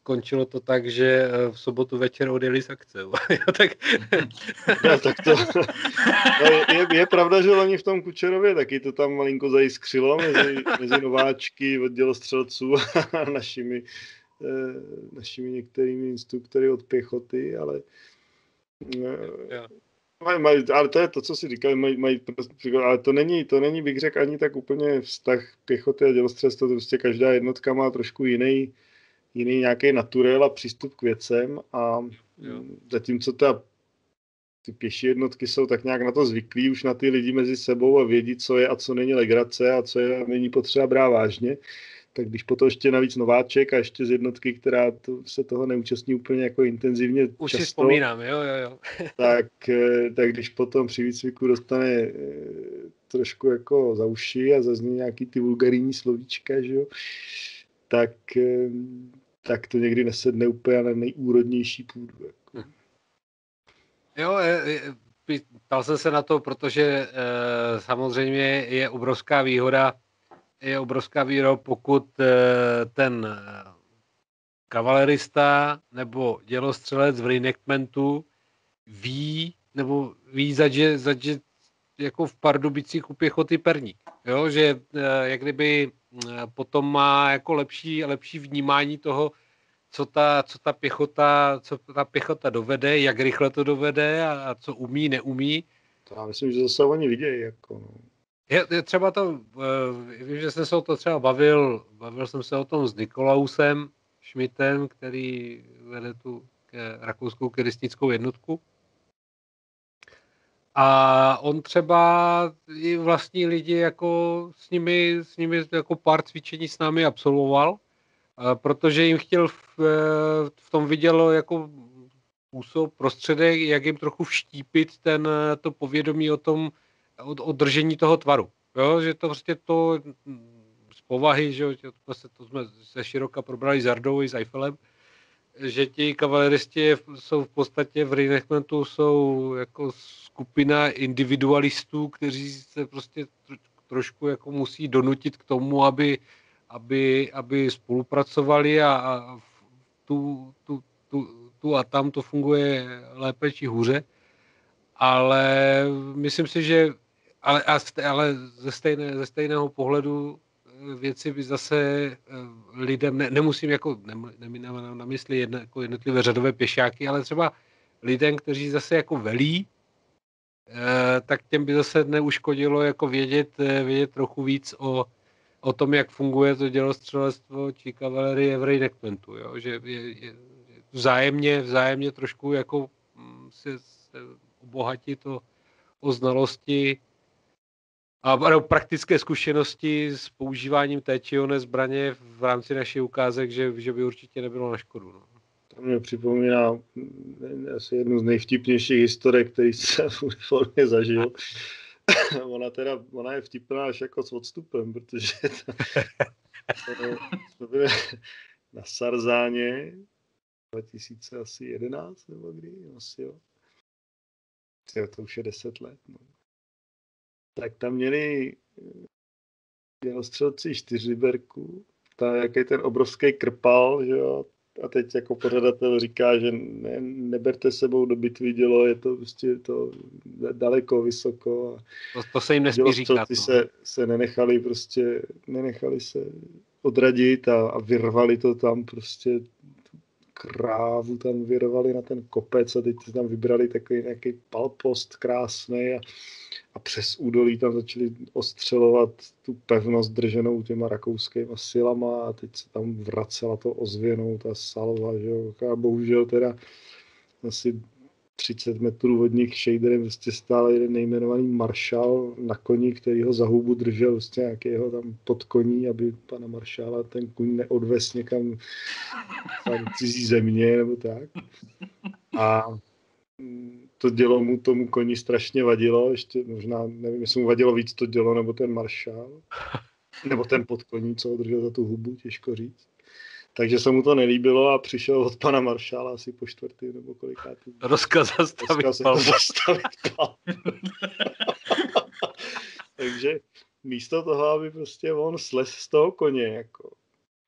skončilo to tak, že eh, v sobotu večer odjeli z akce. tak... no, tak to, no, je, je, pravda, že oni v tom Kučerově taky to tam malinko zajiskřilo mezi, mezi nováčky od dělostřelců a našimi, eh, našimi některými instruktory od pěchoty, ale eh, Maj, maj, ale to je to, co si říkali, maj, maj, ale to není, to není, bych řekl, ani tak úplně vztah pěchoty a dělostřelstva, to prostě každá jednotka má trošku jiný, jiný nějaký naturel a přístup k věcem a jo. zatímco ta ty pěší jednotky jsou tak nějak na to zvyklí už na ty lidi mezi sebou a vědí, co je a co není legrace a co je a není potřeba brát vážně, tak když potom ještě navíc nováček a ještě z jednotky, která to, se toho neúčastní úplně jako intenzivně Už často, si vzpomínám, jo, jo, jo. tak, eh, tak když potom při výcviku dostane eh, trošku jako za uši a zazní nějaký ty vulgarijní slovíčka, že jo, tak eh, tak to někdy nesedne úplně na nejúrodnější půdu. Jako. Hm. Jo, ptal jsem se na to, protože e, samozřejmě je obrovská výhoda, je obrovská výhoda, pokud e, ten kavalerista nebo dělostřelec v reenactmentu ví, nebo ví, že, že jako v Pardubicích u pěchoty perník. Jo, že e, jak kdyby potom má jako lepší, lepší vnímání toho, co ta, co ta pěchota, co ta pěchota dovede, jak rychle to dovede a, a co umí, neumí. To já myslím, že zase oni vidějí. Jako, no. je, je, třeba to, uh, vím, že jsem se o to třeba bavil, bavil jsem se o tom s Nikolausem Schmidtem, který vede tu rakouskou keristickou jednotku. A on třeba i vlastní lidi jako s nimi, s nimi jako pár cvičení s námi absolvoval, protože jim chtěl v, v tom vidělo jako způsob, prostředek, jak jim trochu vštípit ten, to povědomí o tom, o, o držení toho tvaru. Jo, že to prostě to z povahy, že to, prostě to jsme se široka probrali s Ardou i s Eiffelem, že ti kavaleristi jsou v podstatě v reenactmentu jsou jako skupina individualistů, kteří se prostě trošku jako musí donutit k tomu, aby, aby, aby spolupracovali a, a tu, tu, tu, tu a tam to funguje lépe či hůře. Ale myslím si, že ale, ale ze, stejné, ze stejného pohledu věci by zase eh, lidem, ne, nemusím jako, nemám na mysli jedno, jako jednotlivé řadové pěšáky, ale třeba lidem, kteří zase jako velí, eh, tak těm by zase neuškodilo jako vědět, eh, vědět trochu víc o, o tom, jak funguje to dělostřelectvo či kavalerie v reenactmentu, jo? že je, je, vzájemně, vzájemně trošku jako mm, se, se obohatit o, o znalosti a ano, praktické zkušenosti s používáním té či oné zbraně v rámci našich ukázek, že, že by určitě nebylo na škodu. No. To mě připomíná mm, asi jednu z nejvtipnějších historek, který jsem v uniformě zažil. ona teda, ona je vtipná až jako s odstupem, protože to, jsme byli na Sarzáně 2011 nebo kdy, asi jo. To už je 10 let. No tak tam měli dělostřelci čtyřliberku, ta, jaký ten obrovský krpal, že jo, a teď jako pořadatel říká, že ne, neberte sebou do bitvy dělo, je to prostě to daleko, vysoko. A to, to se jim nesmí říkat. No. Se, se nenechali prostě, nenechali se odradit a, a vyrvali to tam prostě krávu tam vyrvali na ten kopec a teď tam vybrali takový nějaký palpost krásný a, a přes údolí tam začali ostřelovat tu pevnost drženou těma rakouskými silama a teď se tam vracela to ozvěnou, ta salva, že jo, a bohužel teda asi 30 metrů od nich shaderem prostě stál jeden nejmenovaný maršál na koni, který ho za hubu držel prostě nějakého tam pod koní, aby pana maršála ten kuň neodves někam tam cizí země nebo tak. A to dělo mu tomu koni strašně vadilo, ještě možná, nevím, jestli mu vadilo víc to dělo, nebo ten maršál, nebo ten podkoní, co ho držel za tu hubu, těžko říct. Takže se mu to nelíbilo a přišel od pana maršála asi po čtvrtý nebo kolikátý. Rozkaz zastavit Rozkaz palbu. zastavit palbu. Takže místo toho, aby prostě on slez z toho koně, jako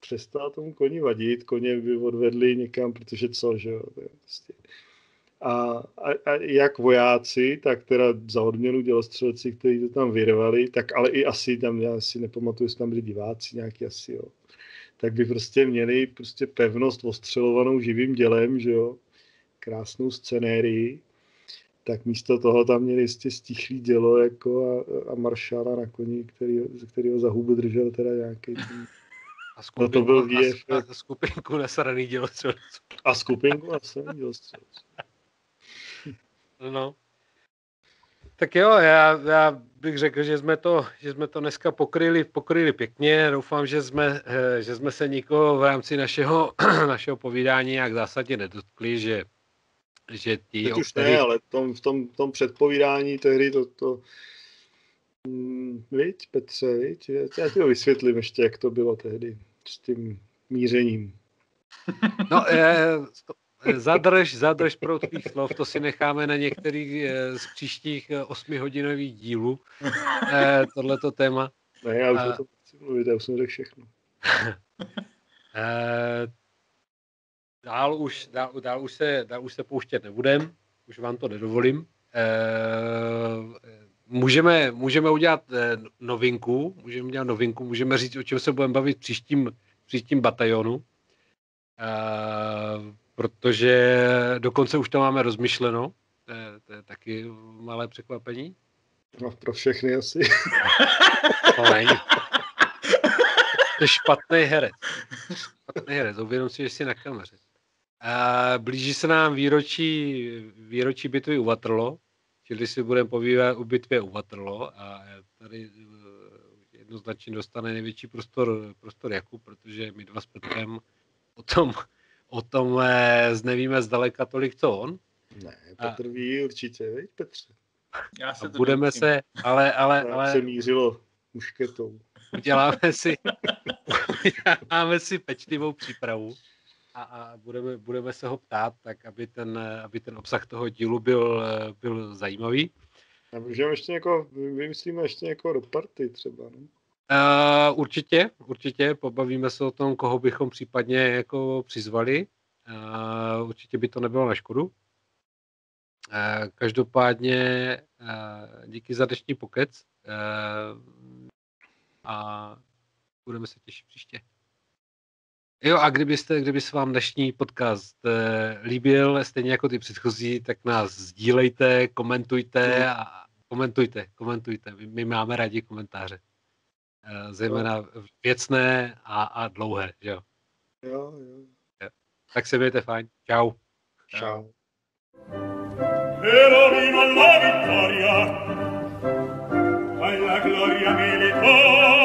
přestal tomu koni vadit, koně by odvedli někam, protože co, že jo, prostě. A, a, a, jak vojáci, tak teda za odměnu dělostřelci, kteří to tam vyrvali, tak ale i asi tam, já si nepamatuju, jestli tam byli diváci nějaký asi, jo tak by prostě měli prostě pevnost ostřelovanou živým dělem, že jo, krásnou scenérii, tak místo toho tam měli jistě stichlý dělo jako a, a maršála na koni, který, kterýho za hubu držel teda nějaký. A skupinku, no to byl VF. A, a skupinku nasraný dělostřelců. A skupinku nasraný dělostřelců. No. Tak jo, já, já bych řekl, že jsme to, že jsme to dneska pokryli, pokryli pěkně. Doufám, že jsme, eh, že jsme se nikoho v rámci našeho, našeho povídání nějak zásadně nedotkli, že, že ti... Teď už který... ne, ale tom, v tom, tom předpovídání tehdy to, to mm, viď, Petře, viď? Já ti to vysvětlím ještě, jak to bylo tehdy s tím mířením. No, je, Zadrž, zadrž pro tvých slov, to si necháme na některých eh, z příštích eh, osmihodinových dílů, eh, tohleto téma. Ne, já už a... to chci mluvit, já už jsem řekl všechno. dál, už, dál, dál, už se, dál už se pouštět nebudem, už vám to nedovolím. Můžeme, můžeme udělat novinku, můžeme udělat novinku, můžeme říct, o čem se budeme bavit v příštím, příštím batalionu. Protože dokonce už to máme rozmyšleno. To je, to je taky malé překvapení. No, pro všechny asi. To není. To je špatný herec. Špatný herec, uvědom si, že jsi na kameře. A blíží se nám výročí, výročí bitvy u Waterloo, čili si budeme povídat o bitvě u Waterloo a tady eh, jednoznačně dostane největší prostor, prostor Jakub, protože my dva s Petrem o tom, o tom nevíme zdaleka tolik, co on. Ne, Petr a... ví určitě, veď Petře. Já se a budeme nevím. se, ale, ale, ale... se mířilo mušketou. Uděláme si, uděláme si pečlivou přípravu a, a budeme, budeme se ho ptát, tak aby ten, aby ten obsah toho dílu byl, byl zajímavý. A můžeme ještě jako, vymyslíme ještě někoho do party třeba, ne? Uh, určitě, určitě, pobavíme se o tom, koho bychom případně jako přizvali. Uh, určitě by to nebylo na škodu. Uh, každopádně uh, díky za dnešní pokec uh, a budeme se těšit příště. Jo a kdybyste, kdyby se vám dnešní podcast eh, líbil, stejně jako ty předchozí, tak nás sdílejte, komentujte a komentujte, komentujte. My, my máme rádi komentáře. Eh, zejména věcné a, a dlouhé, že jo? Jo, jo. Tak se mějte fajn. Čau. Čau. La vittoria, alla gloria militare.